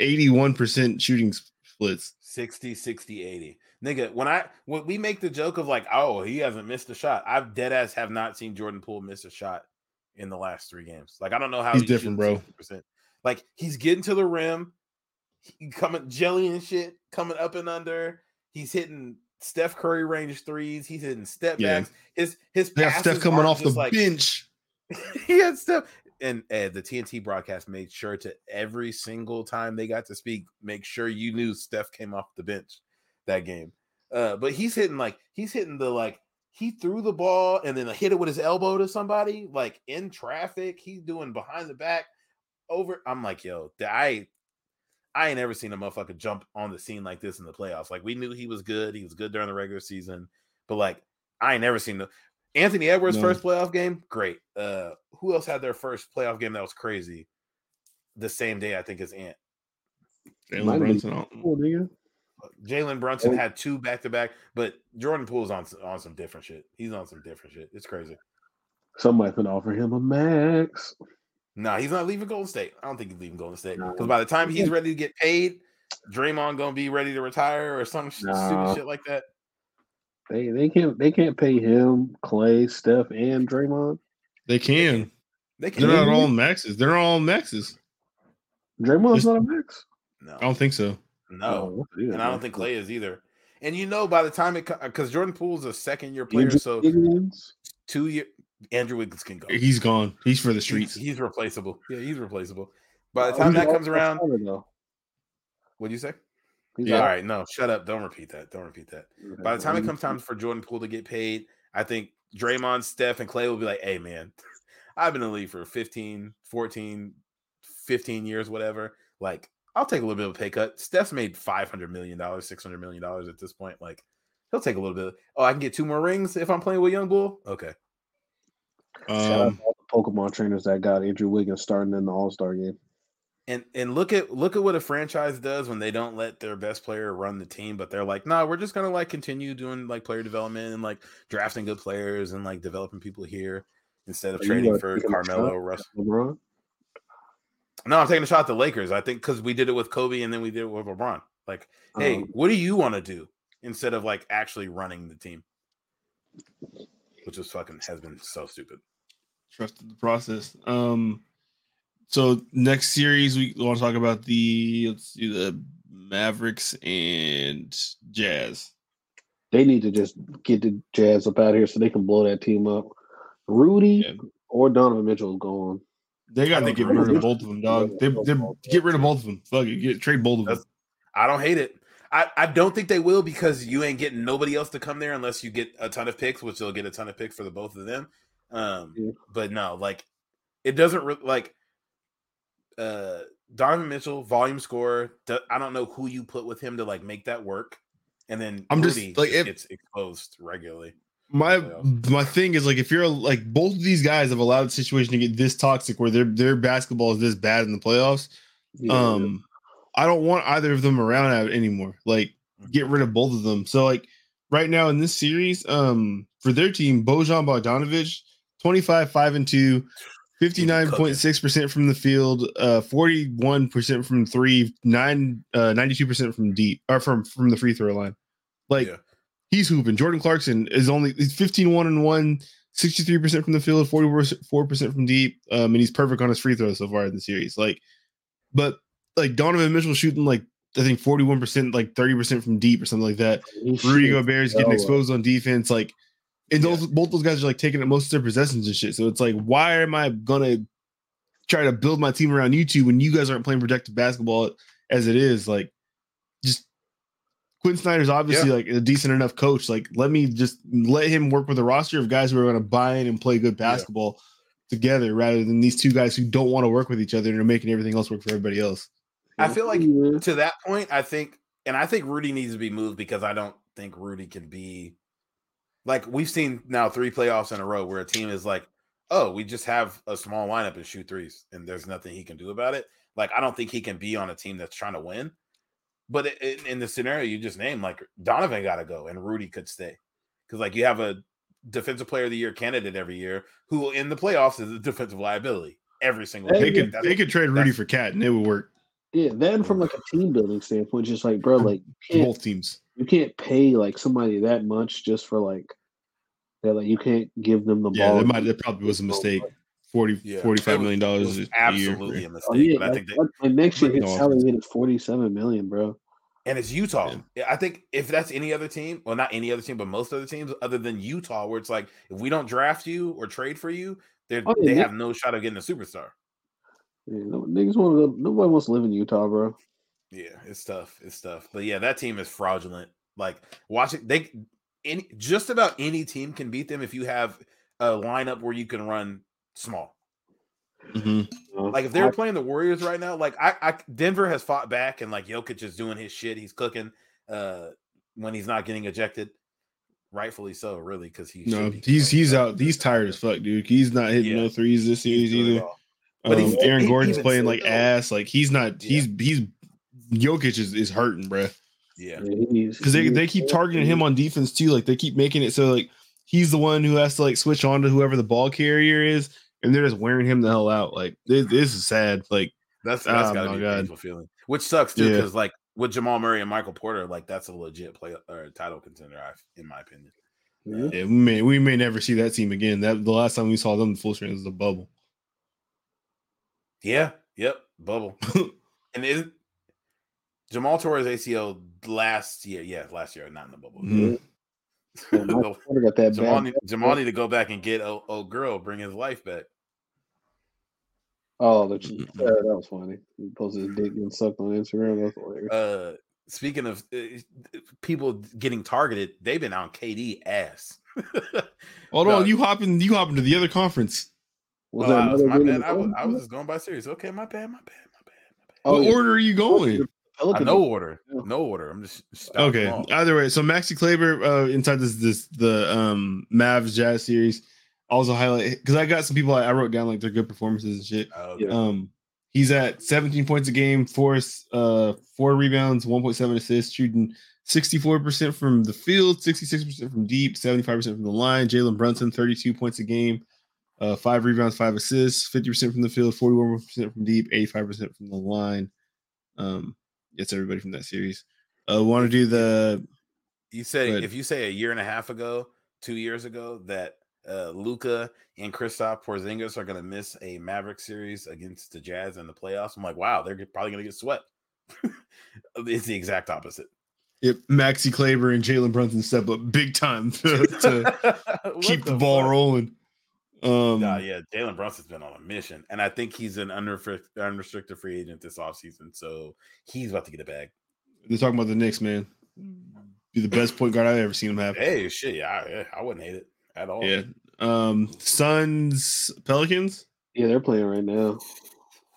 81% shooting splits. 60, 60, 80. Nigga, when I when we make the joke of like, oh, he hasn't missed a shot. I've dead ass have not seen Jordan Poole miss a shot in the last three games. Like, I don't know how He's he's different, bro. Percent. Like, he's getting to the rim, he coming jelly and shit, coming up and under. He's hitting Steph Curry range threes. He's hitting step Yeah. backs. His his got Steph coming off the like, bench. he had stuff. And uh, the TNT broadcast made sure to every single time they got to speak, make sure you knew Steph came off the bench that game. Uh, but he's hitting like he's hitting the like he threw the ball and then hit it with his elbow to somebody like in traffic. He's doing behind the back over. I'm like, yo, I I ain't ever seen a motherfucker jump on the scene like this in the playoffs. Like we knew he was good. He was good during the regular season, but like I ain't never seen the Anthony Edwards' No. first playoff game. Great. Uh, who else had their first playoff game that was crazy? The same day, I think, as Ant. Jalen Might have been Brunson cool. Jalen Brunson Oh. had two back to back, but Jordan Poole's on on some different shit. He's on some different shit. It's crazy. Somebody could offer him a max. Nah, he's not leaving Golden State. I don't think he's leaving Golden State No. because by the time he's ready to get paid, Draymond gonna be ready to retire or some sh- Nah. stupid shit like that. They they can't they can't pay him, Clay, Steph, and Draymond. They can. They can. They're not all maxes. They're all maxes. Draymond's Just- not a max. No, I don't think so. no, Oh, yeah, and I don't think Clay is either. And you know, by the time it because uh, Jordan Poole's a second year player, Andrew so Wiggins. two year Andrew Wiggins can go. He's gone. He's for the streets. he's replaceable. Yeah, he's replaceable. By the Oh, time he's that comes around, what'd you say? He's Yeah. All out. right, no, shut up. Don't repeat that. Don't repeat that. By the time it comes time for Jordan Poole to get paid, I think Draymond, Steph, and Clay will be like, "Hey, man, I've been in the league for 15, 14, 15 years, whatever. Like, I'll take a little bit of a pay cut. Steph's made $500 million, $600 million at this point. Like, he'll take a little bit. Of, oh, I can get two more rings if I'm playing with Young Bull? Okay. Shout out Um, to all the Pokemon trainers that got Andrew Wiggins starting in the All Star game. And and look at look at what a franchise does when they don't let their best player run the team, but they're like, nah, we're just gonna like continue doing like player development and like drafting good players and like developing people here instead of Are trading for Carmelo shot? Russ. LeBron. No, I'm taking a shot at the Lakers. I think because we did it with Kobe and then we did it with LeBron. Like, hey, Um, what do you want to do instead of like actually running the team? Which is fucking has been so stupid. trusted the process. Um, so next series we want to talk about the let's see the Mavericks and Jazz. They need to just get the Jazz up out here so they can blow that team up. Rudy Yeah. or Donovan Mitchell is gone. They got to get rid of both of them, dog. They, they get rid of both of them. Fuck it, get trade both of them. That's- I don't hate it. I, I don't think they will because you ain't getting nobody else to come there unless you get a ton of picks, which they'll get a ton of picks for the both of them. Um, Yeah. but no, like it doesn't re- like uh Donovan Mitchell, volume scorer. do- I don't know who you put with him to like make that work, and then I'm just, Rudy like, if- gets exposed regularly. My my thing is like if you're like both of these guys have allowed the situation to get this toxic where their their basketball is this bad in the playoffs. Yeah. Um, I don't want either of them around anymore. Like, get rid of both of them. So, like, right now in this series, um, for their team, Bojan Bogdanovic, 25, 5 and 2, 59.6% from the field, uh, 41% from three, nine, uh, 92% from deep or from from the free throw line. Like, Yeah. he's hooping. Jordan Clarkson is only he's 15 1 and 1, 63% from the field, 44% from deep. Um, and he's perfect on his free throws so far in the series. Like, but like Donovan Mitchell shooting like I think 41%, like 30% from deep or something like that. He's Rudy shooting Gobert's getting exposed on defense. Like, and those both those guys are like taking up most of their possessions and shit. So it's like, why am I gonna try to build my team around you two when you guys aren't playing protective basketball as it is? Like, just Quinn Snyder's obviously like a decent enough coach. Like, let me just let him work with a roster of guys who are gonna buy in and play good basketball together rather than these two guys who don't want to work with each other and are making everything else work for everybody else. I feel like to that point, I think, and I think Rudy needs to be moved because I don't think Rudy can be like we've seen now three playoffs in a row where a team is like, oh, we just have a small lineup and shoot threes, and there's nothing he can do about it. Like, I don't think he can be on a team that's trying to win. But i- in, in the scenario you just named, like Donovan got to go and Rudy could stay because, like, you have a defensive player of the year candidate every year who in the playoffs is a defensive liability every single They year. could That's- they could trade Rudy for Cat and it would work Yeah, then from like a team building standpoint, just like bro, like you for can't, both teams. You can't pay like somebody that much just for like that. Like you can't give them the Yeah, ball. that might that probably was a mistake. 40 Yeah. 45 It was- million it dollars was a year. absolutely a oh, mistake. Oh, yeah, but I think that like, like, next year his No salary hit is forty seven million, bro. And it's Utah. Yeah. Yeah, I think if that's any other team, well, not any other team, but most other teams other than Utah, where it's like if we don't draft you or trade for you, they Oh, yeah, they they- have no shot of getting a superstar. Yeah, no, niggas want to. Nobody wants to live in Utah, bro. Yeah, it's tough. It's tough. But yeah, that team is fraudulent. Like watching they any just about any team can beat them if you have a lineup where you can run small. Mhm. Uh, Like if they were playing the Warriors right now, like I, I Denver has fought back and like Jokic is doing his shit. He's cooking uh when he's not getting ejected. Rightfully so, really, because he No, be he's he's out. He's tired as fuck, dude. He's not hitting Yeah. no threes this He's series either. But Um, he's- Aaron Gordon's playing like though- ass. Like he's not. Yeah. He's he's Jokic is, is hurting, bruh. Yeah. because Because they, they keep targeting him on defense too. Like they keep making it so like he's the one who has to like switch on to whoever the ball carrier is, and they're just wearing him the hell out. Like this, this is sad. Like That's that's Oh gotta my be a painful feeling. Which sucks too, Yeah. because like with Jamal Murray and Michael Porter, like that's a legit play or title contender, I, in my opinion. Yeah. yeah, we may we may never see that team again. That the last time we saw them full strength was the bubble. Yeah. Yep. Bubble. and is Jamal Torres ACL last year? Yeah, last year, not in the bubble. Mhm. Yeah, got that Jamal, need, Jamal need to go back and get oh, oh girl, bring his life back. Oh, that's, yeah, that was funny. He posted his dick getting sucked on Instagram. That's hilarious. Uh, speaking of uh, people getting targeted, they've been on KD ass. Hold No. on, you hopping you hopping to the other conference. Was Oh, there I, was, my bad. I, was, I was just going by series. Okay, my bad, my bad, my bad, my bad. Oh, what yeah. order are you going? I Pelicans- no order, no order. I'm just Okay. off. Either way, so Maxi Kleber uh, inside this this the um Mavs Jazz series also highlight because I got some people I, I wrote down like their good performances and shit. Oh, Yeah. Um, he's at 17 points a game, four uh four rebounds, 1.7 assists, shooting 64% from the field, 66% from deep, 75% from the line. Jalen Brunson, 32 points a game, uh, five rebounds, five assists, 50% from the field, 41% from deep, 85% from the line. Um, it's everybody from that series. Uh, want to do the You Good. if you say a year and a half ago, two years ago, that uh, Luka and Kristaps Porzingis are going to miss a Maverick series against the Jazz in the playoffs, I'm like, wow, they're probably going to get swept. it's the exact opposite. Yep, Maxi Kleber and Jalen Brunson step up big time to, to keep the, ball fuck? rolling. Um, Nah, yeah, Jalen Brunson's been on a mission, and I think he's an unrestricted, unrestricted free agent this offseason, so he's about to get a bag. they're talking about the Knicks, man. Be the best point guard I've ever seen him have. Hey, shit, yeah, I, yeah, I wouldn't hate it at all. Yeah. Um, Suns, Pelicans. Yeah, they're playing right now.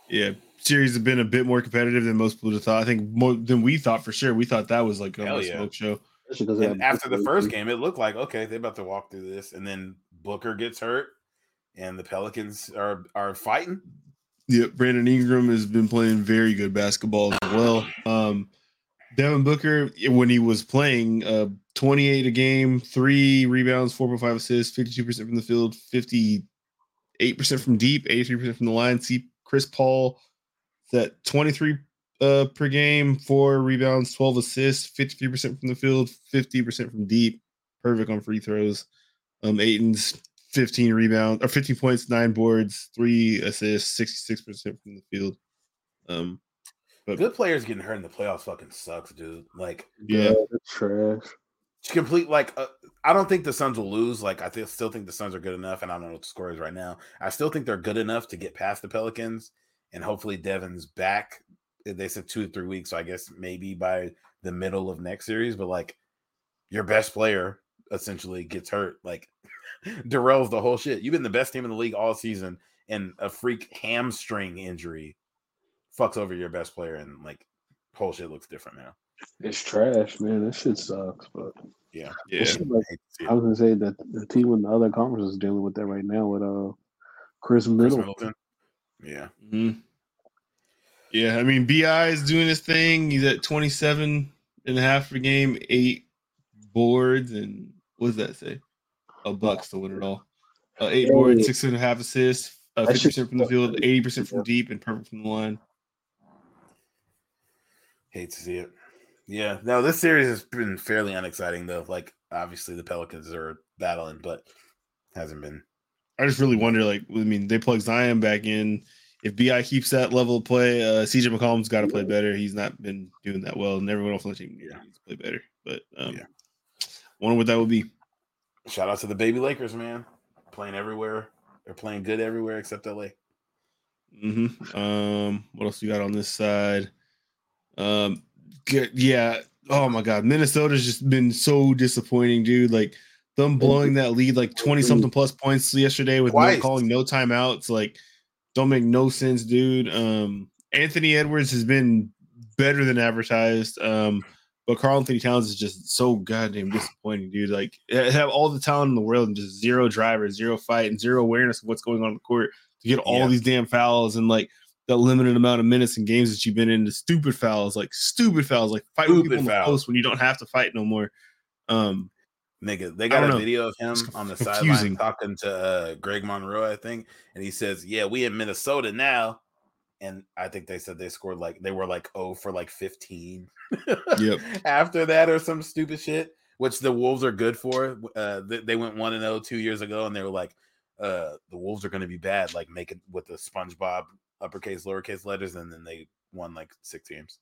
Yeah, series have been a bit more competitive than most people have thought. I think more than we thought for sure. We thought that was like a Hell yeah. smoke show. Especially 'cause they And after the first game, it looked like okay, they're about to walk through this, and then Booker gets hurt, and the Pelicans are are fighting. Yeah, Brandon Ingram has been playing very good basketball as well. Um, Devin Booker, when he was playing, uh, 28 a game, three rebounds, 4.5 assists, 52% from the field, 58% from deep, 83% from the line. See Chris Paul that 23 uh, per game, four rebounds, 12 assists, 53% from the field, 50% from deep, perfect on free throws. Um, Ayton's 15 rebounds or 15 points, nine boards, three assists, 66% from the field. Um, but Good players getting hurt in the playoffs fucking sucks, dude. Like yeah, they're trash. complete like uh, I don't think the Suns will lose. Like I th- still think the Suns are good enough, and I don't know what the score is right now. I still think they're good enough to get past the Pelicans, and hopefully Devin's back. They said two to three weeks, so I guess maybe by the middle of next series. But like your best player essentially gets hurt. Like derails the whole shit. You've been the best team in the league all season, and a freak hamstring injury fucks over your best player, and like whole shit looks different now. It's trash, man. That shit sucks. But Yeah, yeah. Like- I hate to see it. I was gonna say that the team in the other conference is dealing with that right now with uh Chris Chris Middleton. Middleton. Yeah. Mhm. Yeah, I mean, BI is doing his thing. He's at 27 and a half per game, eight boards, and what does that say? A bucks to win it all. Uh, eight Yeah. boards, six and a half assists, uh, 50% from the field, 80% from deep, and perfect from the line. Hate to see it. Yeah. No, this series has been fairly unexciting though. Like obviously the Pelicans are battling, but hasn't been. I just really wonder, like, I mean, they plug Zion back in. If BI keeps that level of play, uh, CJ McCollum's got to play better. He's not been doing that well, and everyone else on the team Yeah. needs to play better. But um, Yeah. wonder what that would be. Shout out to the baby Lakers, man. Playing everywhere. They're playing good everywhere except LA. hmm Um, what else you got on this side? Um, good, yeah. Oh my god, Minnesota's just been so disappointing, dude. Like them blowing that lead like 20 something plus points yesterday with Twice. no calling no timeouts, like don't make no sense, dude. Um, Anthony Edwards has been better than advertised. Um, but Karl-Anthony Towns is just so goddamn disappointing, dude. Like have all the talent in the world and just zero driver, zero fight, and zero awareness of what's going on in the court to get all Yeah. these damn fouls and like the limited amount of minutes and games that you've been in. The stupid fouls, like stupid fouls, like fight with Stupid people in the post when you don't have to fight no more. Um, Nigga, they got a know. video of him on the confusing. sideline talking to uh, Greg Monroe, I think, and he says, "Yeah, we in Minnesota now." And I think they said they scored like they were like oh for like fifteen. Yep. After that, or some stupid shit, which the Wolves are good for. Uh, they, they went one and zero two years ago, and they were like, uh, "The Wolves are going to be bad." Like make it with the SpongeBob uppercase, lowercase letters, and then they won like six games.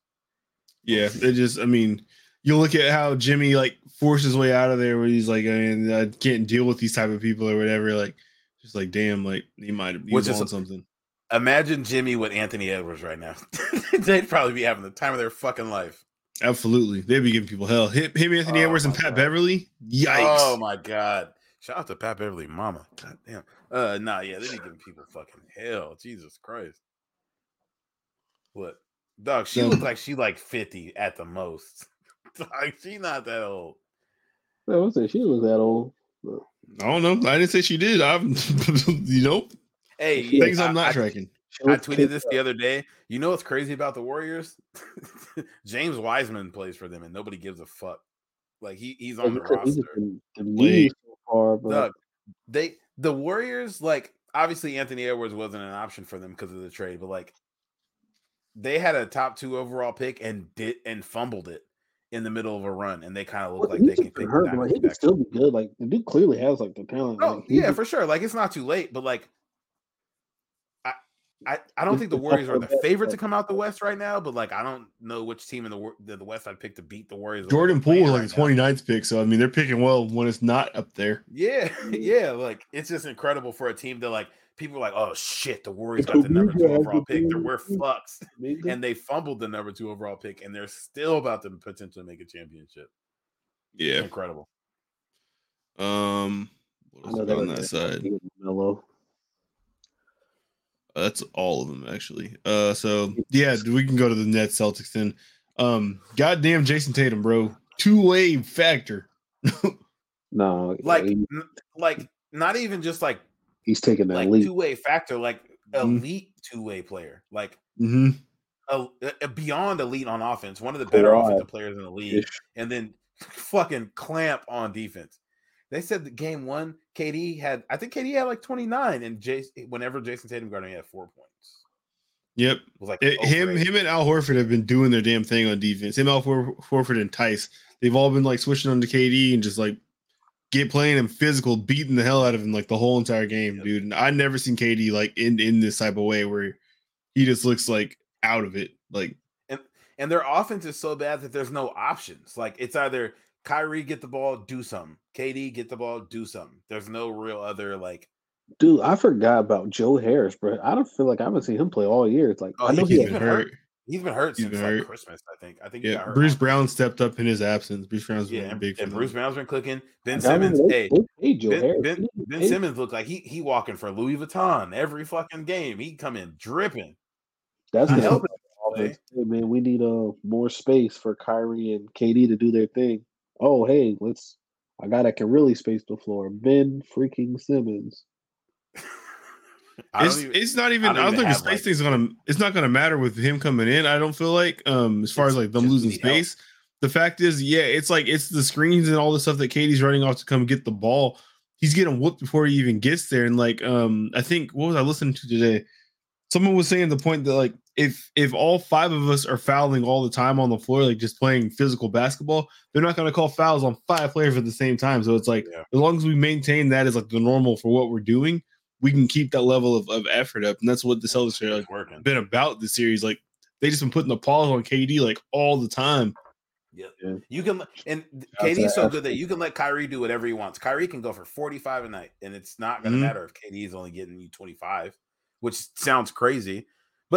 yeah, they just, I mean, you look at how Jimmy like forced his way out of there where he's like, I mean, I can't deal with these type of people or whatever. Like, just like, damn, like he might have Which on something. Imagine Jimmy with Anthony Edwards right now. They'd probably be having the time of their fucking life. Absolutely, they'd be giving people hell. Him, him Anthony Oh Edwards and Pat God. Beverley. Yikes! Oh my god. Shout out to Pat Beverley, Mama. God damn. Uh, nah, yeah, they'd be giving people fucking hell. Jesus Christ. What, dog? She Yeah. looked like she like fifty at the most. like she not that old. I was saying she was that old. I don't know. I didn't say she did. I'm, you know, Hey, things I'm not I- tracking. She I tweeted this the other day. You know what's crazy about the Warriors? James Wiseman plays for them, and nobody gives a fuck. Like he he's on the roster. been demeaned so far, but they the Warriors like obviously Anthony Edwards wasn't an option for them because of the trade, but like they had a top two overall pick and did and fumbled it in the middle of a run, and they kind of look Well, like they can pick hurt, like, he can still be good. Like the dude clearly has like the talent. No, like, yeah, for sure. Like it's not too late, but like I I, I don't think the the Warriors are the favorite to come out the West right now, but like I don't know which team in the the, the West I'd pick to beat the Warriors. Jordan they're playing Poole is like right the now. 29th pick, so I mean they're picking well when it's not up there. Yeah, yeah, like it's just incredible for a team to like people are like, oh shit, the Warriors got the number two overall pick. They're we're guy. fucks. And they fumbled the number two overall pick, and they're still about to potentially make a championship. Yeah. Incredible. Um, I what know was on were that side? get Melo. Uh, That's all of them actually. Uh, so yeah, we can go to the Nets Celtics then. Um, goddamn Jayson Tatum, bro, two way factor. No, Like, he- like not even just like he's taking that like two way factor, like Mhm. elite two way player, like hmm a, a- beyond elite on offense, one of the better Kawhi. offensive players in the league, Ish. and then fucking clamp on defense. They said that game one, KD had, I think KD had like 29, and Jayson, eh, whenever Jayson Tatum guarded, he had four points. Yep. It was like It- oh, him, him, and Al Horford have been doing their damn thing on defense. Him, Al Hor- Horford, and Theis. They've all been like switching on to KD and just like get playing him physical, beating the hell out of him like the whole entire game, Yep. dude. And I never seen KD like in in this type of way where he just looks like out of it. Like and their offense is so bad that there's no options. Like it's either Kyrie get the ball, do something. KD get the ball, do something. There's no real other like. Dude, I forgot about Joe Harris, bro. I don't feel like I haven't seen him play all year. It's like Oh, I know he- he, he's he's been been hurt. He's been hurt He's since been like hurt. Christmas, I think. I think he Yeah, got hurt Bruce on- Brown stepped up in his absence. Bruce Brown's Yeah, been and, big for and them. Bruce Brown's been cooking. Ben Simmons, they- hey, they paid Joe Ben, Harris. Ben, Ben pay- Simmons looked like he he walking for Louis Vuitton every fucking game. He come in dripping. That's I the help help. it, play. Hey, man, we need uh more space for Kyrie and KD to do their thing. Oh, hey, let's. A guy that can really space the floor, Ben freaking Simmons. It's, don't even, it's not even. I I don't don't, think the space like- thing's gonna. It's not gonna matter with him coming in. I don't feel like. Um, as far as like them losing need help. space. The fact is, yeah, it's like it's the screens and all the stuff that KD's running off to come get the ball. He's getting whooped before he even gets there. And like, um, I think what was I listening to today? Someone was saying the point that like if if all five of us are fouling all the time on the floor, like just playing physical basketball, they're not gonna call fouls on five players at the same time. So it's like Yeah. as long as we maintain that as like the normal for what we're doing, we can keep that level of, of effort up. And that's what the Celtics are like working. been about the series. Like they just been putting the pause on KD like all the time. Yeah. Yeah. You can and Shout out to KD's so good that you can let Kyrie do whatever he wants. Kyrie can go for 45 a night, and it's not gonna Mhm. matter if KD is only getting you 25, which sounds crazy.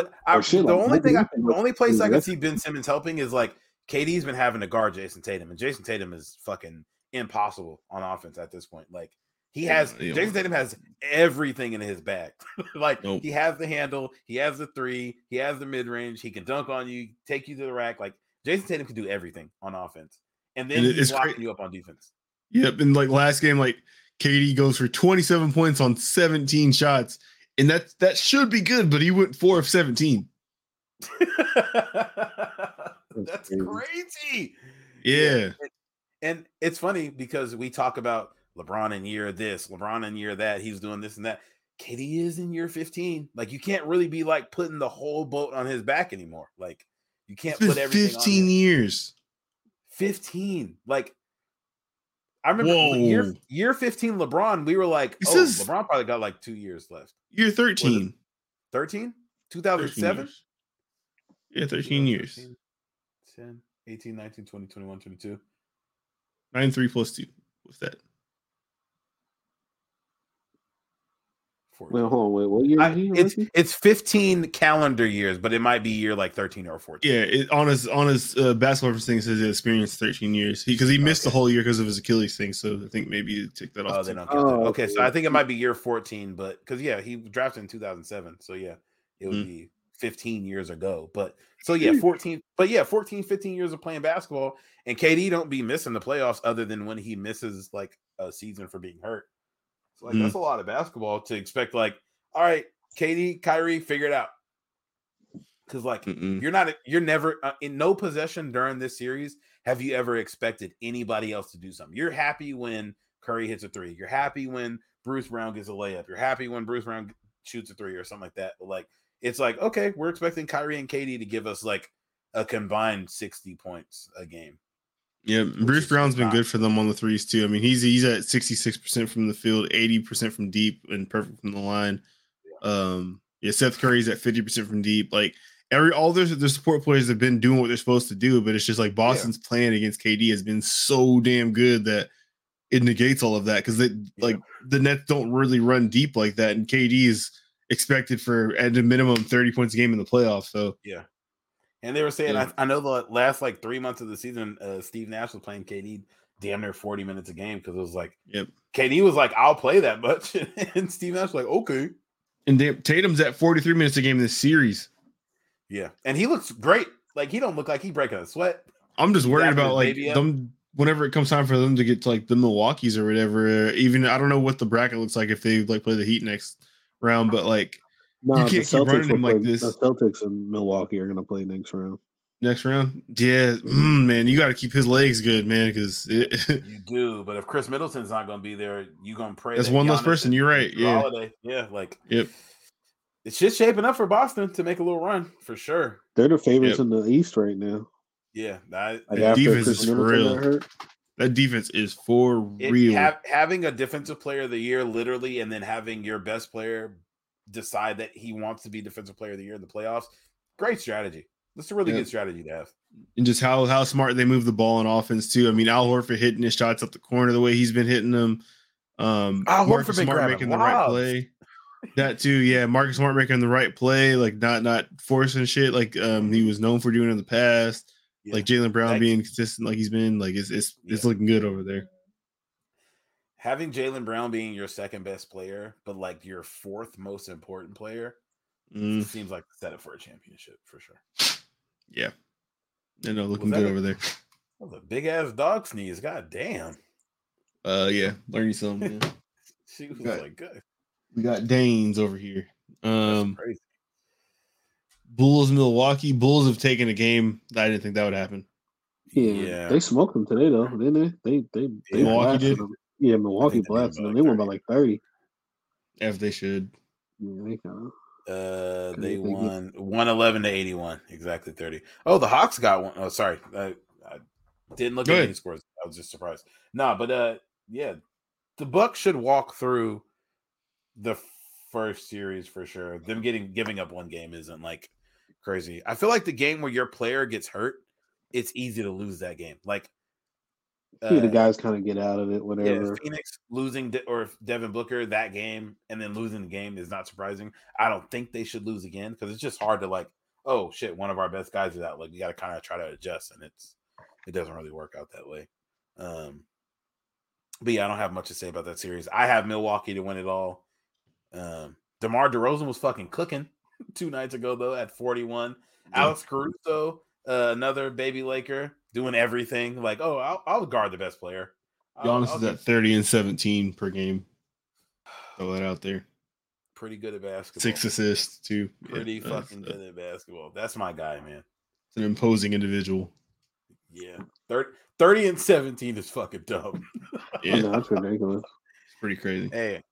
But I, Or shit, the like, only thing, I, the only place I can see Ben Simmons helping is like KD's been having to guard Jayson Tatum, and Jayson Tatum is fucking impossible on offense at this point. Like he has yeah. Jayson Tatum has everything in his bag. like Nope. he has the handle, he has the three, he has the mid range, he can dunk on you, take you to the rack. Like Jayson Tatum can do everything on offense, and then And he's it's locking cra- you up on defense. Yep. And like last game, like KD goes for 27 points on 17 shots. And that that should be good, but he went four of 17. That's crazy. crazy. Yeah. And, and it's funny because we talk about LeBron in year this, LeBron in year that, he's doing this and that. KD is in year 15. Like you can't really be like putting the whole boat on his back anymore. Like you can't It's put everything 15 on him. years. 15. Like I remember year Whoa. year 15 LeBron, we were like, This oh, is- LeBron probably got like two years left. Year 13. 13? 13 2007? years. Yeah, 13 years. 13, 10, 18, 19, 20, 21, 22. 9 3 plus 2. What's that? Wait, hold on. Wait, what year I, it's rookie? it's 15 calendar years, but it might be year like 13 or 14. Yeah, it, on his on his uh, basketball reference thing says he experienced 13 years because he, missed the whole year because of his Achilles thing. So I think maybe you take that Oh, off. they don't count that. Oh, Okay, so. I think it might be year 14, but because yeah, he drafted in 2007. So yeah, it would Mm. be 15 years ago. But so yeah, 14, but yeah, 14, 15 years of playing basketball. And KD don't be missing the playoffs other than when he misses like a season for being hurt. So like Mm. that's a lot of basketball to expect, like, all right, KD, Kyrie, figure it out. Cause like Mm-mm. you're not you're never uh, in no possession during this series have you ever expected anybody else to do something you're happy when curry hits a three you're happy when bruce brown gets a layup you're happy when bruce brown shoots a three or something like that but like it's like okay we're expecting kyrie and KD to give us like a combined 60 points a game Yeah, Bruce Brown's been good for them on the threes too. I mean, he's he's at 66% from the field, 80% from deep, and perfect from the line. Um, yeah, Seth Curry's at 50% from deep. Like every all their the support players have been doing what they're supposed to do, but it's just like Boston's playing against KD has been so damn good that it negates all of that because they like the Nets don't really run deep like that, and KD is expected for at a minimum 30 points a game in the playoffs. So and they were saying. I, I know the last like three months of the season uh steve nash was playing kd damn near 40 minutes a game because it was like Yep. KD was like, "I'll play that much," and Steve Nash was like, "Okay." and damn, Tatum's at 43 minutes a game in this series. Yeah, and he looks great. Like he don't look like he breaking a sweat. I'm just worried about like them whenever it comes time for them to get to like the Milwaukee's or whatever. Even I don't know what the bracket looks like if they like play the Heat next round, but like No, You the can't keep running Celtics will him like this. The Celtics and Milwaukee are going to play next round. next round, yeah, mm, man, you got to keep his legs good, man, because You do, but if Khris Middleton's not going to be there, you gonna pray. That's that one less person, you're right, yeah. Holiday. yeah, like Yep. it's just shaping up for Boston to make a little run for sure. They're the favorites Yep. in the East right now. Yeah, I, Like The after defense Chris is Middleton real. got that defense is for it- real. have- having a defensive player of the year, literally, and then having your best player decide that he wants to be defensive player of the year in the playoffs. Great strategy. That's a really Yeah. good strategy to have. and just how how smart they move the ball in offense too. I mean, Al Horford hitting his shots up the corner the way he's been hitting them. Um, Al Horford Marcus been Smart making the right play. That too, yeah. Marcus Smart making the right play, like not not forcing shit like um he was known for doing in the past. Yeah. Like Jaylen Brown That- being consistent, like he's been. Like it's it's it's looking good over there. Having Jaylen Brown being your second best player, but like your fourth most important player, Mm, seems like set up for a championship for sure. yeah, I know, looking good a- over there. That was a big ass dog sneeze. God damn. Uh, yeah, learning something. Yeah. She was Got- like, good. we got Danes over here. That's Um, crazy. Bulls, Milwaukee. Bulls have taken a game. that I didn't think that would happen. Yeah, Yeah. they smoked them today though, didn't they? They they they Milwaukee did? them. Yeah, Milwaukee think they blasted them them. by They won by like thirty. If they should. Yeah, they kind of. Uh, they they won 111 to 81, exactly 30. Oh, the Hawks got one. Oh, sorry. I, I didn't look Go at ahead. any scores. I was just surprised. No, but uh, yeah, the Bucks should walk through the first series for sure. Them getting giving up one game isn't like crazy. I feel like the game where your player gets hurt, it's easy to lose that game. Like, yeah, the uh, guys kind of get out of it, yeah, whatever. Phoenix losing De- or Devin Booker that game and then losing the game is not surprising. I don't think they should lose again because it's just hard to like, oh shit, one of our best guys is out. Like you got to kind of try to adjust, and it's it doesn't really work out that way. Um, but yeah, I don't have much to say about that series. I have Milwaukee to win it all. Um, DeMar DeRozan was fucking cooking two nights ago though at 41. Alex Caruso, uh, another baby Laker, doing everything. Like, oh, I'll, I'll guard the best player. I'll- Giannis I'll is at 30 and 17 per game. Throw that out there. pretty good at basketball. Six assists, too. Pretty that's- fucking good at basketball. That's my guy, man. It's an imposing individual. Yeah. 30, 30 and 17 is fucking dumb. Yeah, No, that's ridiculous. it's pretty crazy. hey,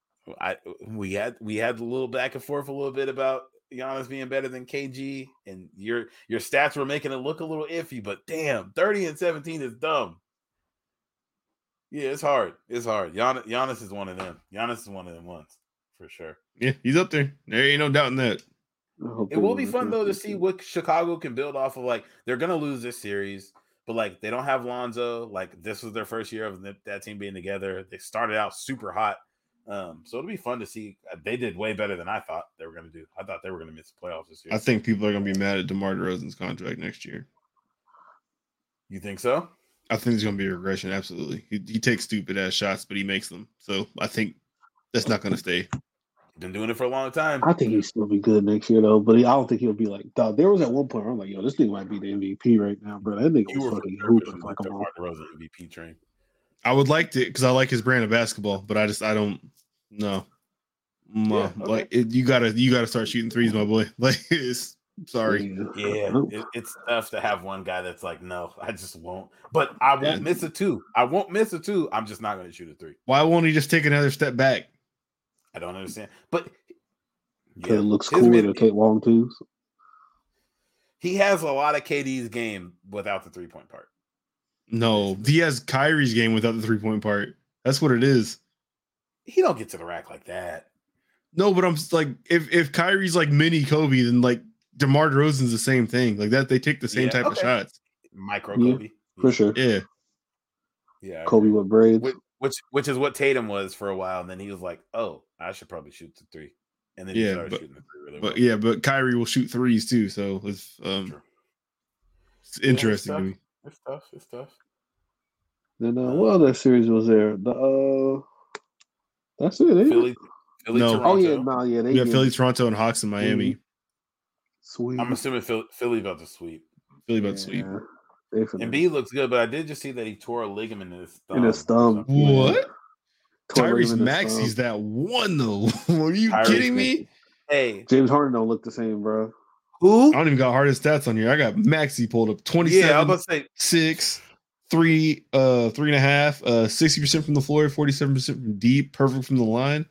I we had we had a little back and forth a little bit about Giannis being better than KG, and your your stats were making it look a little iffy, but damn, 30 and 17 is dumb. Yeah, it's hard. It's hard. Giannis, Giannis is one of them. Giannis is one of them ones for sure. Yeah, he's up there. There ain't no doubting that. It will be fun though to see championship. what Chicago can build off of. Like they're gonna lose this series, but like they don't have Lonzo. Like this was their first year of that team being together. They started out super hot. Um, so it'll be fun to see. Uh, They did way better than I thought they were going to do. I thought they were going to miss the playoffs this year. I think people are gonna be mad at DeMar DeRozan's contract next year. you think so? I think there's gonna be a regression. Absolutely, he, he takes stupid ass shots, but he makes them. So I think that's not gonna stay. Been doing it for a long time. I think he'll still be good next year though, but he, I don't think he'll be like. Dog, there was at one point where I'm like, yo, this thing might be the MVP right now, bro. That nigga You were was fucking hooping like like a the mother- Mark DeRozan MVP train. I would like to because I like his brand of basketball, but I just I don't no. Mm, uh, Yeah, okay. Like it, you gotta you gotta start shooting threes, my boy. Like it's sorry. Yeah, it, it's tough to have one guy that's like, no, I just won't. But I won't Yeah. miss a two. I won't miss a two. I'm just not going to shoot a three. Why won't he just take another step back? I don't understand. But 'Cause it looks cool to take long twos. he has a lot of KD's game without the three point part. No, he has Kyrie's game without the three point part. That's what it is. He don't get to the rack like that. No, but I'm s- like, if if Kyrie's like mini Kobe, then like DeMar DeRozan's the same thing. Like that, they take the same Yeah, type of shots. Micro Yeah, Kobe. For sure. Yeah, Yeah. Kobe agree. with braids. Which, which which is what Tatum was for a while, and then he was like, "Oh, I should probably shoot the three. and then he Yeah, started but- shooting the three really but well. yeah, but Kyrie will shoot threes too. So it's um, True. it's interesting tough. to me. It's tough. It's tough. Then uh, what other series was there? The uh, that's it. ain't it? Philly, Philly, No. Toronto. Oh yeah, no, yeah, they We got did. Philly, Toronto, and Hawks in Miami. Sweet. I'm assuming Philly, Philly about to sweep. Philly about to sweep. Yeah, Embiid looks good, but I did just see that he tore a ligament in his thumb. In his thumb. What? Tore Tyrese ligament Maxey's that one though. Are you Tyrese kidding me? Hey, James Harden don't look the same, bro. Who? I don't even got Harden's stats on here. I got Maxey pulled up 27, Yeah, I was about to say 6, 3, uh, three and a half, uh, 60% from the floor, 47% from deep, perfect from the line.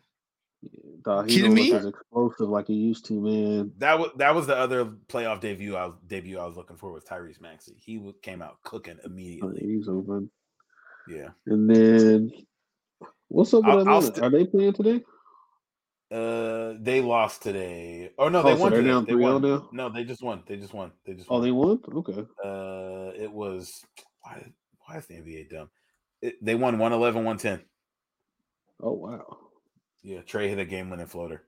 Dog, he Kidding me? as explosive like he used to, man. that was that was the other playoff debut I was debut I was looking for was Tyrese Maxey. He w- came out cooking Oh, immediately. He's open. Yeah. And then what's up with I'll- I'll Atlanta? st- Are they playing today? Uh, they lost today. Oh no, they Oh, so won they're today. down They 3-0 won. now? No, they just won. They just won. They just Oh, they won. Okay. Uh, it was why? Why is the NBA dumb? It, they won 111, 110. Oh wow, Yeah, Trae hit a game winning floater.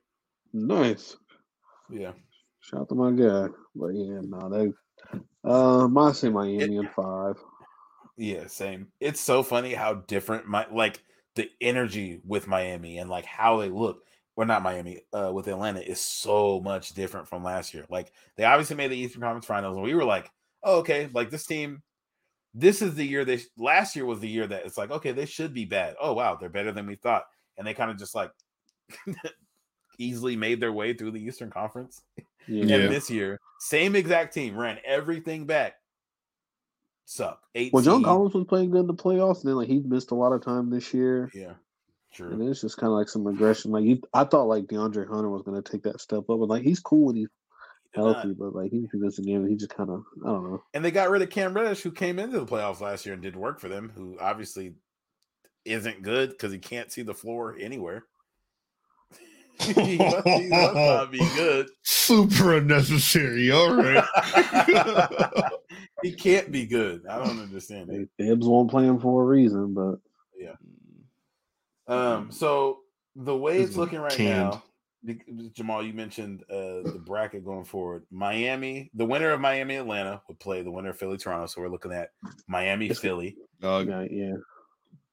nice. Yeah, Shout out to my guy. But yeah, no, they. Uh, I say Miami in five. yeah, same. It's so funny how different my like the energy with Miami and like how they look. Or not Miami, uh, with Atlanta is so much different from last year. Like they obviously made the Eastern Conference Finals, and we were like, "Oh, okay, like this team, this is the year they last year was the year that it's like, okay, they should be bad. Oh wow, they're better than we thought, and they kind of just like easily made their way through the Eastern Conference. Yeah. Yeah. And this year, same exact team ran everything back. Suck. Eight. Well, John. Collins was playing good in the playoffs, and then like he missed a lot of time this year. Yeah, And it's just kind of like some aggression. Like you, I thought like DeAndre Hunter was going to take that step up, and like he's cool when he's Did not. healthy, but like he's missing game, and he just kind of I don't know. And they got rid of Cam Reddish, who came into the playoffs last year and did work for them, who obviously isn't good because he can't see the floor anywhere. he, must, he must not be good. Super unnecessary. All right. he can't be good. I don't understand it. Like, Thibs won't play him for a reason, but Um, so the way it's looking right canned. now, Jamal, you mentioned uh the bracket going forward. Miami, the winner of Miami Atlanta would play the winner of Philly Toronto. So we're looking at Miami Philly, Dog. yeah, yeah.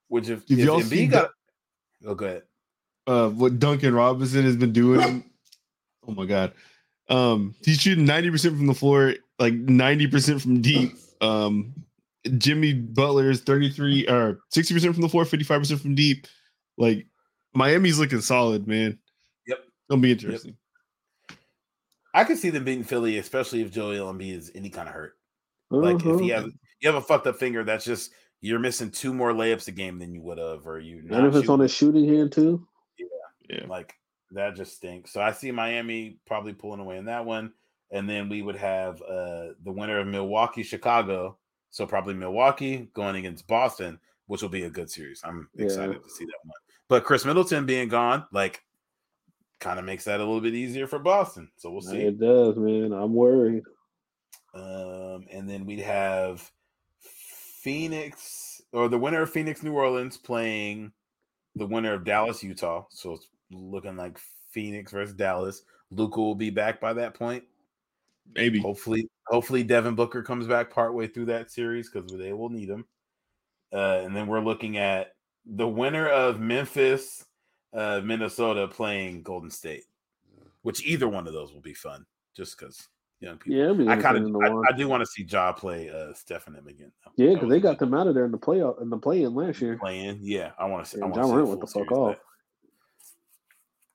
which if, Did if y'all see got oh go ahead. uh, what Duncan Robinson has been doing. oh my god, um, he's shooting ninety percent from the floor, like ninety percent from deep. Um, Jimmy Butler is thirty three or sixty percent from the floor, fifty five percent from deep. Like Miami's looking solid, man. Yep. It'll be interesting. I could see them beating Philly, especially if Joel Embiid is any kind of hurt. Like if you Uh-huh. you have a fucked up finger, that's just you're missing two more layups a game than you would have, or you and if it's on shooting- his shooting hand too, Yeah. yeah. Like that just stinks. So I see Miami probably pulling away in that one, and then we would have uh the winner of Milwaukee Chicago. So probably Milwaukee going against Boston, which will be a good series. I'm Yeah. excited to see that one. But Khris Middleton being gone, like, kind of makes that a little bit easier for Boston. So we'll see. it does, man. I'm worried. Um, and then we'd have Phoenix or the winner of Phoenix New Orleans playing the winner of Dallas, Utah. So it's looking like Phoenix versus Dallas. Luka will be back by that point. Maybe. Hopefully, hopefully Devin Booker comes back partway through that series because they will need him. Uh, and then we're looking at the winner of Memphis, uh, Minnesota playing Golden State, which either one of those will be fun. Just because young people. Yeah, be I kind of, I. I do want to see Ja play uh, Stephen M again. though. Yeah, because they got them out of there in the playoff in the play-in last year. playing. Yeah, I want to see. I Yeah, want Ja to see a Morant went the fuck off.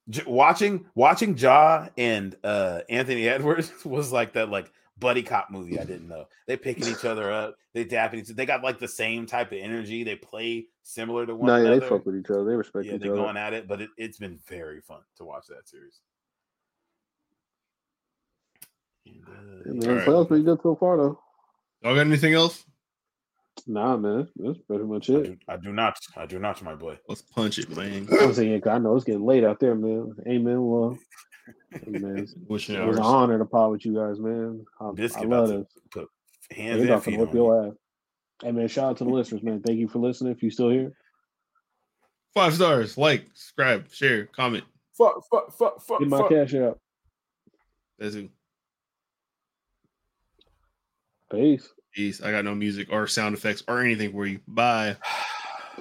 J- watching watching Ja and uh Anthony Edwards was like that like buddy cop movie. I didn't know they picking each other up, they dapping each. They got like the same type of energy. They play similar to one No, yeah, they fuck with each other. They respect yeah, each they're other. going at it, but it, it's been very fun to watch that series. And, uh, Yeah, man, All right. playoffs been good so far though. Y'all got anything else? Nah, man, that's pretty much I it. do, I do not, I do not, my boy. Let's punch it, man. I'm saying, 'cause I know it's getting late out there, man. Amen. Well, hey, man, Wishing it was an honor to pod with you guys, man. I, Biscuit I about love to this. put hands and feet whip on you. Your ass. Hey, man, shout out to the listeners, man. Thank you for listening. If you still here, Five stars. Like, subscribe, share, comment. Fuck, fuck, fuck, fuck, get my fuck. cash out. That's it. Peace. Peace. I got no music or sound effects or anything for you. Bye.